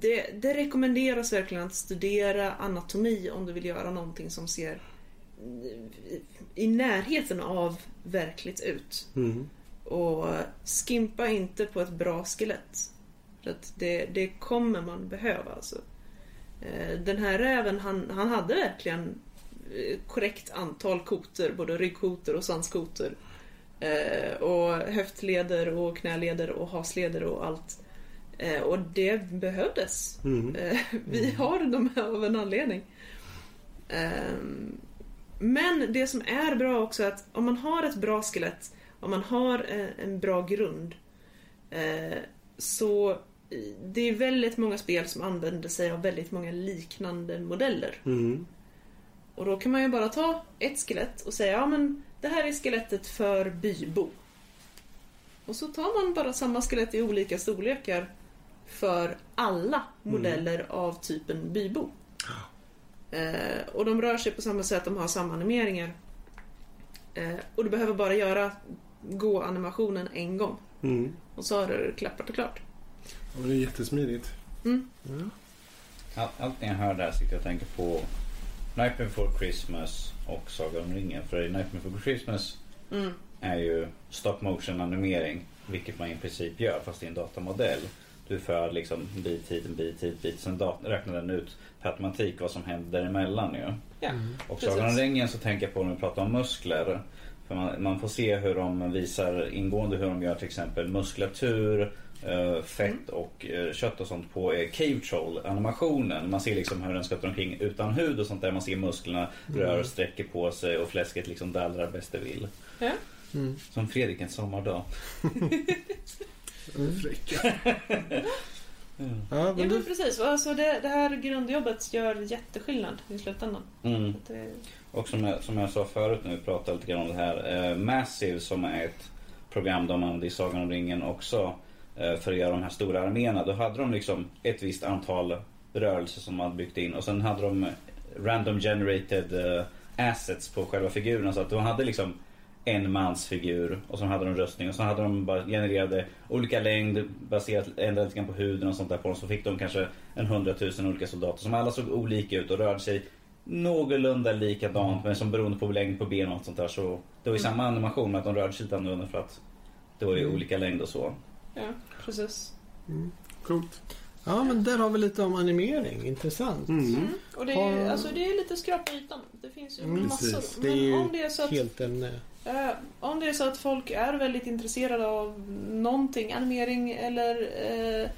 det, det rekommenderas verkligen att studera anatomi om du vill göra någonting som ser i, i närheten av verkligt ut. Mm. Och skimpa inte på ett bra skelett. För att det, det kommer man behöva alltså. Eh, Den här räven han, han hade verkligen eh, korrekt antal kotor, både ryggkotor och svanskotor. Eh, och höftleder och knäleder och hasleder och allt. Och det behövdes. Mm. Vi har de här av en anledning. Men det som är bra också är att om man har ett bra skelett, om man har eh, en bra grund, eh, så i- det är väldigt många spel som använder sig av väldigt många liknande modeller. Mm. Och då kan man ju bara ta ett skelett och säga ja men det här är skelettet för bybo. Och så tar man bara samma skelett i olika storlekar för alla modeller av typen bybo. <gasps> Eh, och de rör sig på samma sätt, de har samma animeringar. Eh, och du behöver bara göra gå-animationen en gång. Mm. Och så har du klappat och klart. Ja, det är jättesmidigt. All, allt när jag hör det här sitter jag och tänker på Nightmare Before Christmas och Sagan om ringen. För i Nightmare Before Christmas Mm. är ju stop motion animering. Vilket man i princip gör fast i en datamodell. Du för liksom bit hit, en bit hit, bit. Sen dat- räknar den ut per automatik vad som händer däremellan ju. Ja, Och Precis. Sagan om ringen så tänker jag på när vi pratar om muskler. För man, man får se hur de visar ingående hur de gör till exempel muskulatur, eh, fett och eh, kött och sånt på eh, Cave Troll animationen. Man ser liksom hur den skuttar omkring utan hud och sånt där. Man ser musklerna rör och sträcker på sig och fläsket liksom dallrar bäst det vill. Ja. Som Fredrik en sommardag. <laughs> Fräcka. <laughs> Ja, Ja men men du, precis, alltså det, det här grundjobbet gör jätteskillnad i slutändan. Mm. Det, och som jag, som jag sa förut när vi pratade lite grann om det här. Eh, Massive som är ett program de använde i Sagan om ringen också. Eh, för att göra de här stora arméerna. Då hade de liksom ett visst antal rörelser som man hade byggt in. Och sen hade de eh, random generated eh, assets på själva figurerna. Så att de hade liksom en mans figur och så hade de röstning och så hade de bara genererade olika längd baserat ändrat lite grann på huden och sånt där på dem. Så fick de kanske en hundratusen olika soldater som alla såg olika ut och rörde sig någorlunda likadant men som beroende på längd på ben och allt sånt där så det var ju samma animation men att de rörde sig lite annorlunda för att det var ju olika längd och så. ja, precis. Coolt. ja, men där har vi lite om animering. Intressant. Mm. Och det är, Har- alltså det är lite skrapa ytan. Det finns ju Mm, massor. precis. Det är Men om det är så att Helt en... eh, Eh, om det är så att folk är väldigt intresserade av någonting, animering eller eh,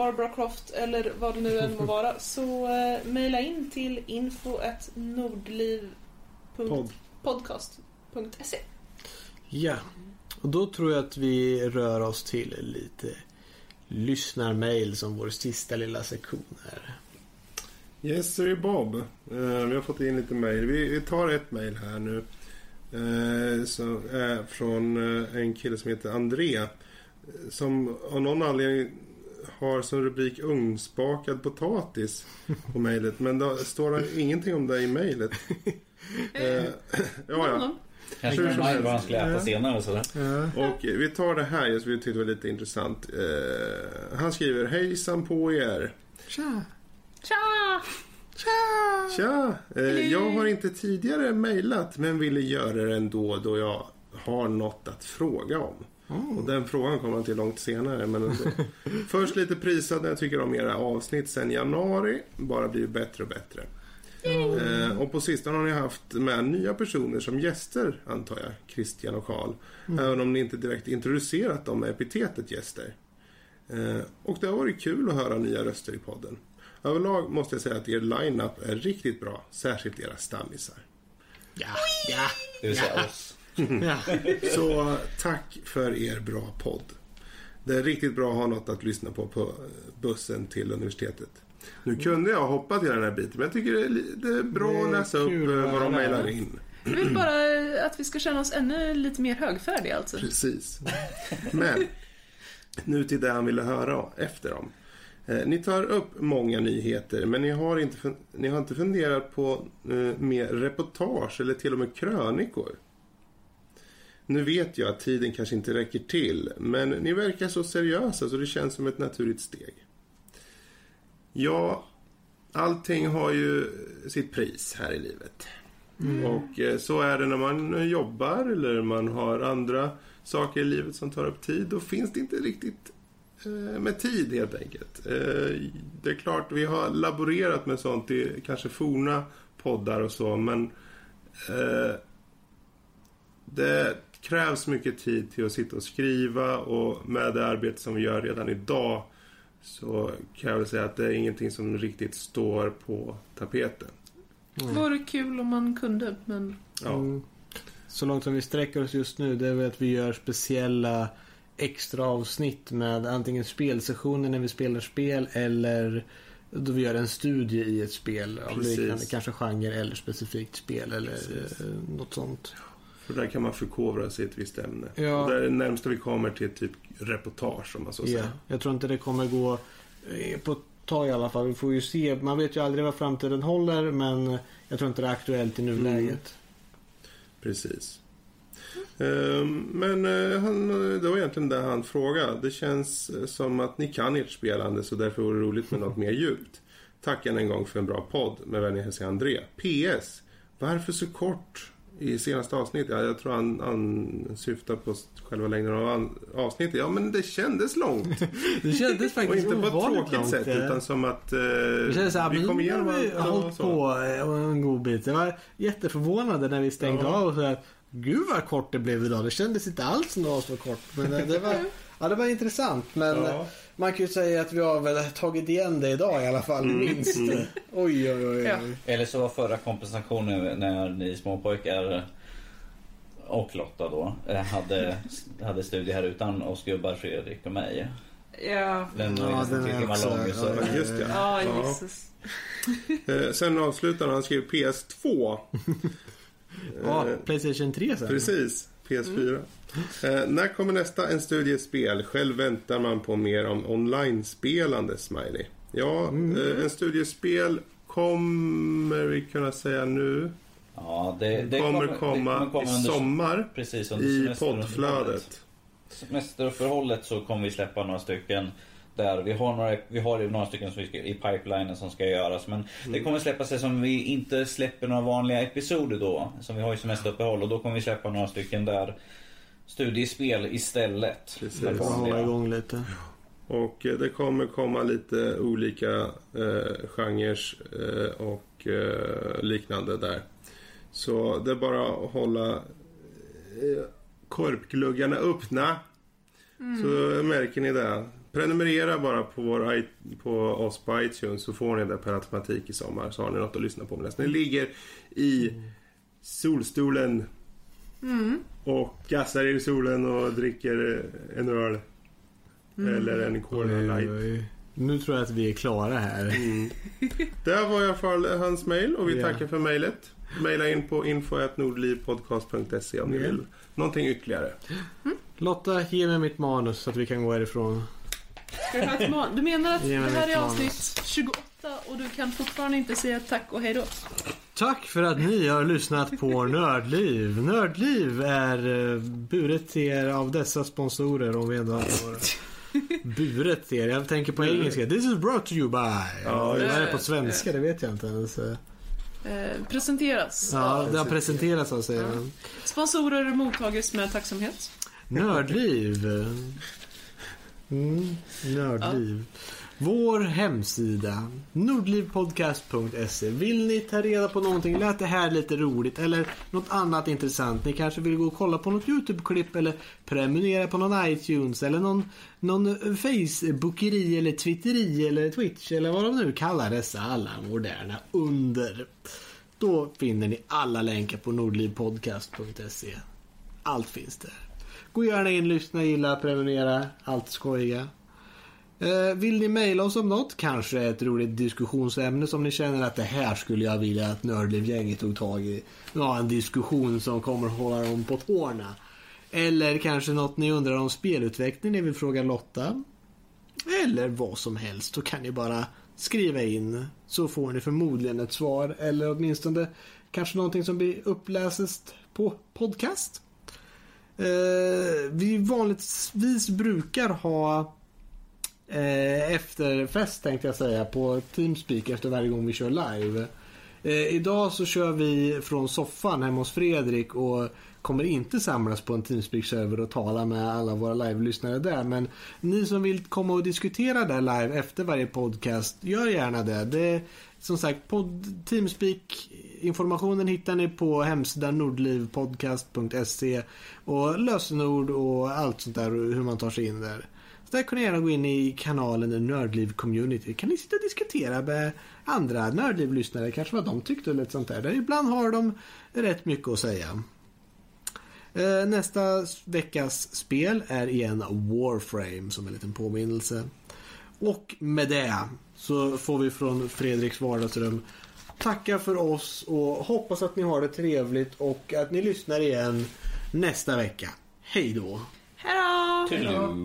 Barbara Croft eller vad det nu än må vara, <laughs> så eh, mejla in till info.nordliv.podcast.se. Ja, och då tror jag att vi rör oss till lite lyssnarmail som vår sista lilla sektion här. Yes, sir Bob. Eh, vi har fått in lite mejl. Vi, vi tar ett mejl här nu. Eh, så, eh, från eh, en kille som heter André. Som av någon anledning har som rubrik ugnsbakad potatis på mejlet. Men då står det ingenting om det i mejlet. <laughs> Eh, ja, ja. Honom. Kanske som mind vad han skulle äta senare och sådär. Och vi tar det här just för vi tyckte det var lite intressant. Eh, han skriver Hejsan på er. Tja! Tja! Tja! Eh, jag har inte tidigare mejlat men ville göra det ändå då jag har något att fråga om. Och den frågan kommer jag till långt senare. Men ändå. <laughs> Först lite prisad när jag tycker om era avsnitt sen januari. Bara blivit bättre och bättre. Eh, och på sistone har ni haft med nya personer som gäster, antar jag. Christian och Karl. Även om ni inte direkt introducerat dem med epitetet gäster. Eh, och det har varit kul att höra nya röster i podden. Överlag måste jag säga att er line-up är riktigt bra. Särskilt era stammisar. Ja, ja, Det vill säga oss. Ja. Så tack för er bra podd. Det är riktigt bra att ha något att lyssna på på bussen till universitetet. Nu kunde jag hoppa till den här biten men jag tycker det är, det är bra Det är att läsa upp eh, vad de mejlar in. Jag vill bara att vi ska känna oss ännu lite mer högfärdiga alltså. Precis. Men nu till det han ville höra efter om. Eh, ni tar upp många nyheter men ni har inte, ni har inte funderat på eh, mer reportage eller till och med krönikor. Nu vet jag att tiden kanske inte räcker till men ni verkar så seriösa så det känns som ett naturligt steg. Ja, allting har ju sitt pris här i livet. Och eh, så är det när man jobbar eller man har andra saker i livet som tar upp tid. Då finns det inte riktigt eh, med tid helt enkelt. Eh, det är klart, vi har laborerat med sånt i kanske forna poddar och så, men eh, det krävs mycket tid till att sitta och skriva och med det arbete som vi gör redan idag så kan jag väl säga att det är ingenting som riktigt står på tapeten. Vore kul om man kunde, men... Ja. Mm. Så långt som vi sträcker oss just nu det är väl att vi gör speciella extra avsnitt med antingen spelsessioner när vi spelar spel eller då vi gör en studie i ett spel av liknande, kanske genre eller specifikt spel eller Precis. eh, något sånt. För där kan man förkovra sig i ett visst ämne. Ja. Och det är det närmsta vi kommer till typ reportage om man så säger. jag tror inte det kommer gå eh, på ett tag i alla fall. Vi får ju se. Man vet ju aldrig vad framtiden håller men jag tror inte det är aktuellt i nuläget. Precis. Ehm, Men eh, han, det var egentligen det han frågade. Det känns eh, som att ni kan ert spelande så därför vore det roligt med något mer djupt. Tack än en gång för en bra podd. Med vänlig hälsning André. PS. Varför så kort i senaste avsnittet? Ja, jag tror han, han syftar på själva längden av avsnittet. Ja, men det kändes långt. <laughs> Det kändes Och faktiskt inte på ett tråkigt långt, sätt eh. utan som att eh, Det kändes vi kom igenom vi allt och hållit på eh, en god bit. Jag var jätteförvånade när vi stängde Ja. av och så här, Gud vad kort det blev idag. Det kändes inte alls som det var så kort. Men eh, det var, <laughs> ja, det var intressant. Men Ja. Man kan ju säga att vi har väl tagit igen det idag i alla fall. Mm, Minst. Oj, oj, oj. oj. Ja. Eller så var förra kompensationen när ni småpojkar och Lotta då eh, hade, hade studie här utan oss gubbar Fredrik och mig. Ja. Den Ja, den är timmar också- lång. Så. ja, Ja, just det. Ja, Ja. Jesus. <laughs> Eh, sen avslutar han, han skriver PS2. Ja, Eh, Playstation 3 sen. Precis, PS4. Eh, när kommer nästa En studie spel? Själv väntar man på mer om online-spelande, Smiley. Ja, eh, En studiespel kommer vi kunna säga nu. Ja, det, det kommer det komma kommer komma i under- sommar Precis, under i poddflödet. Semesteruppehållet så kommer vi släppa några stycken där vi har några, vi har ju några stycken som vi ska, i pipelinen som ska göras men det kommer släppa sig som vi inte släpper några vanliga episoder då som vi har i semesteruppehåll och då kommer vi släppa några stycken där studiespel istället. Precis. Får hålla igång lite. Och eh, det kommer komma lite olika eh, genrer eh, och eh, liknande där. Så det är bara att hålla eh, korpgluggarna öppna. Så märker ni det. Prenumerera bara på, vår, på oss på iTunes så får ni det per automatik i sommar. Så har ni något att lyssna på medan ni ligger i solstolen och gassar i solen och dricker en öl. Eller en Cola Light. Nu tror jag att vi är klara här. Mm. Det var i alla fall hans mail och vi Ja. tackar för mejlet. Maila in på info.nordlivpodcast.se om ni vill någonting ytterligare. Lotta, ge mig mitt manus så att vi kan gå härifrån. Ska du, ha ett man- du menar att det här är avsnitt 28 och du kan fortfarande inte säga tack och hej då? Tack för att ni har lyssnat på <laughs> Nördliv. Nördliv är eh, buret till er av dessa sponsorer om vi ändå har. <laughs> Buret till er. Jag tänker på engelska. This is brought to you by. Ja, Vad just är det på svenska? Det vet jag inte ens. Eh, presenteras. Ja, det har presenterats av sig. Sponsorer mottages med tacksamhet. Nördliv. Mm, nördliv. Vår hemsida, nordlivpodcast.se. Vill ni ta reda på någonting, lät det här lite roligt eller något annat intressant. Ni kanske vill gå och kolla på något YouTube-klipp eller prenumerera på någon iTunes eller någon, någon Facebookeri eller Twitteri eller Twitch eller vad de nu kallar dessa alla moderna under. Då finner ni alla länkar på nordlivpodcast.se. Allt finns där. Gå gärna in, lyssna, gilla, prenumerera. Allt skojiga. Eh, vill ni mejla oss om något? Kanske ett roligt diskussionsämne som ni känner att det här skulle jag vilja att Nördliv-gänget tog tag i. Ja, en diskussion som kommer hålla dem på tårna. Eller kanske något ni undrar om spelutveckling ni vill fråga Lotta. eller vad som helst så kan ni bara skriva in så får ni förmodligen ett svar eller åtminstone kanske någonting som blir uppläst på podcast. Eh, vi vanligtvis brukar ha eh, efterfest tänkte jag säga på Teamspeak efter varje gång vi kör live. Eh, idag så kör vi från soffan hemma hos Fredrik och kommer inte samlas på en Teamspeak-server och tala med alla våra live-lyssnare där. Men ni som vill komma och diskutera där live efter varje podcast, gör gärna det. det som sagt, pod, Teamspeak informationen hittar ni på hemsidan nordlivpodcast.se och lösenord och allt sånt där och hur man tar sig in där. Så där kan ni gärna gå in i kanalen Nördliv Community. Kan ni sitta och diskutera med andra Nördliv-lyssnare, kanske vad de tyckte eller sånt där. där. Ibland har de rätt mycket att säga. Eh, nästa veckas spel är igen Warframe som en liten påminnelse. Och med det så får vi från Fredriks vardagsrum tacka för oss och hoppas att ni har det trevligt och att ni lyssnar igen nästa vecka. Hej då! Hej då!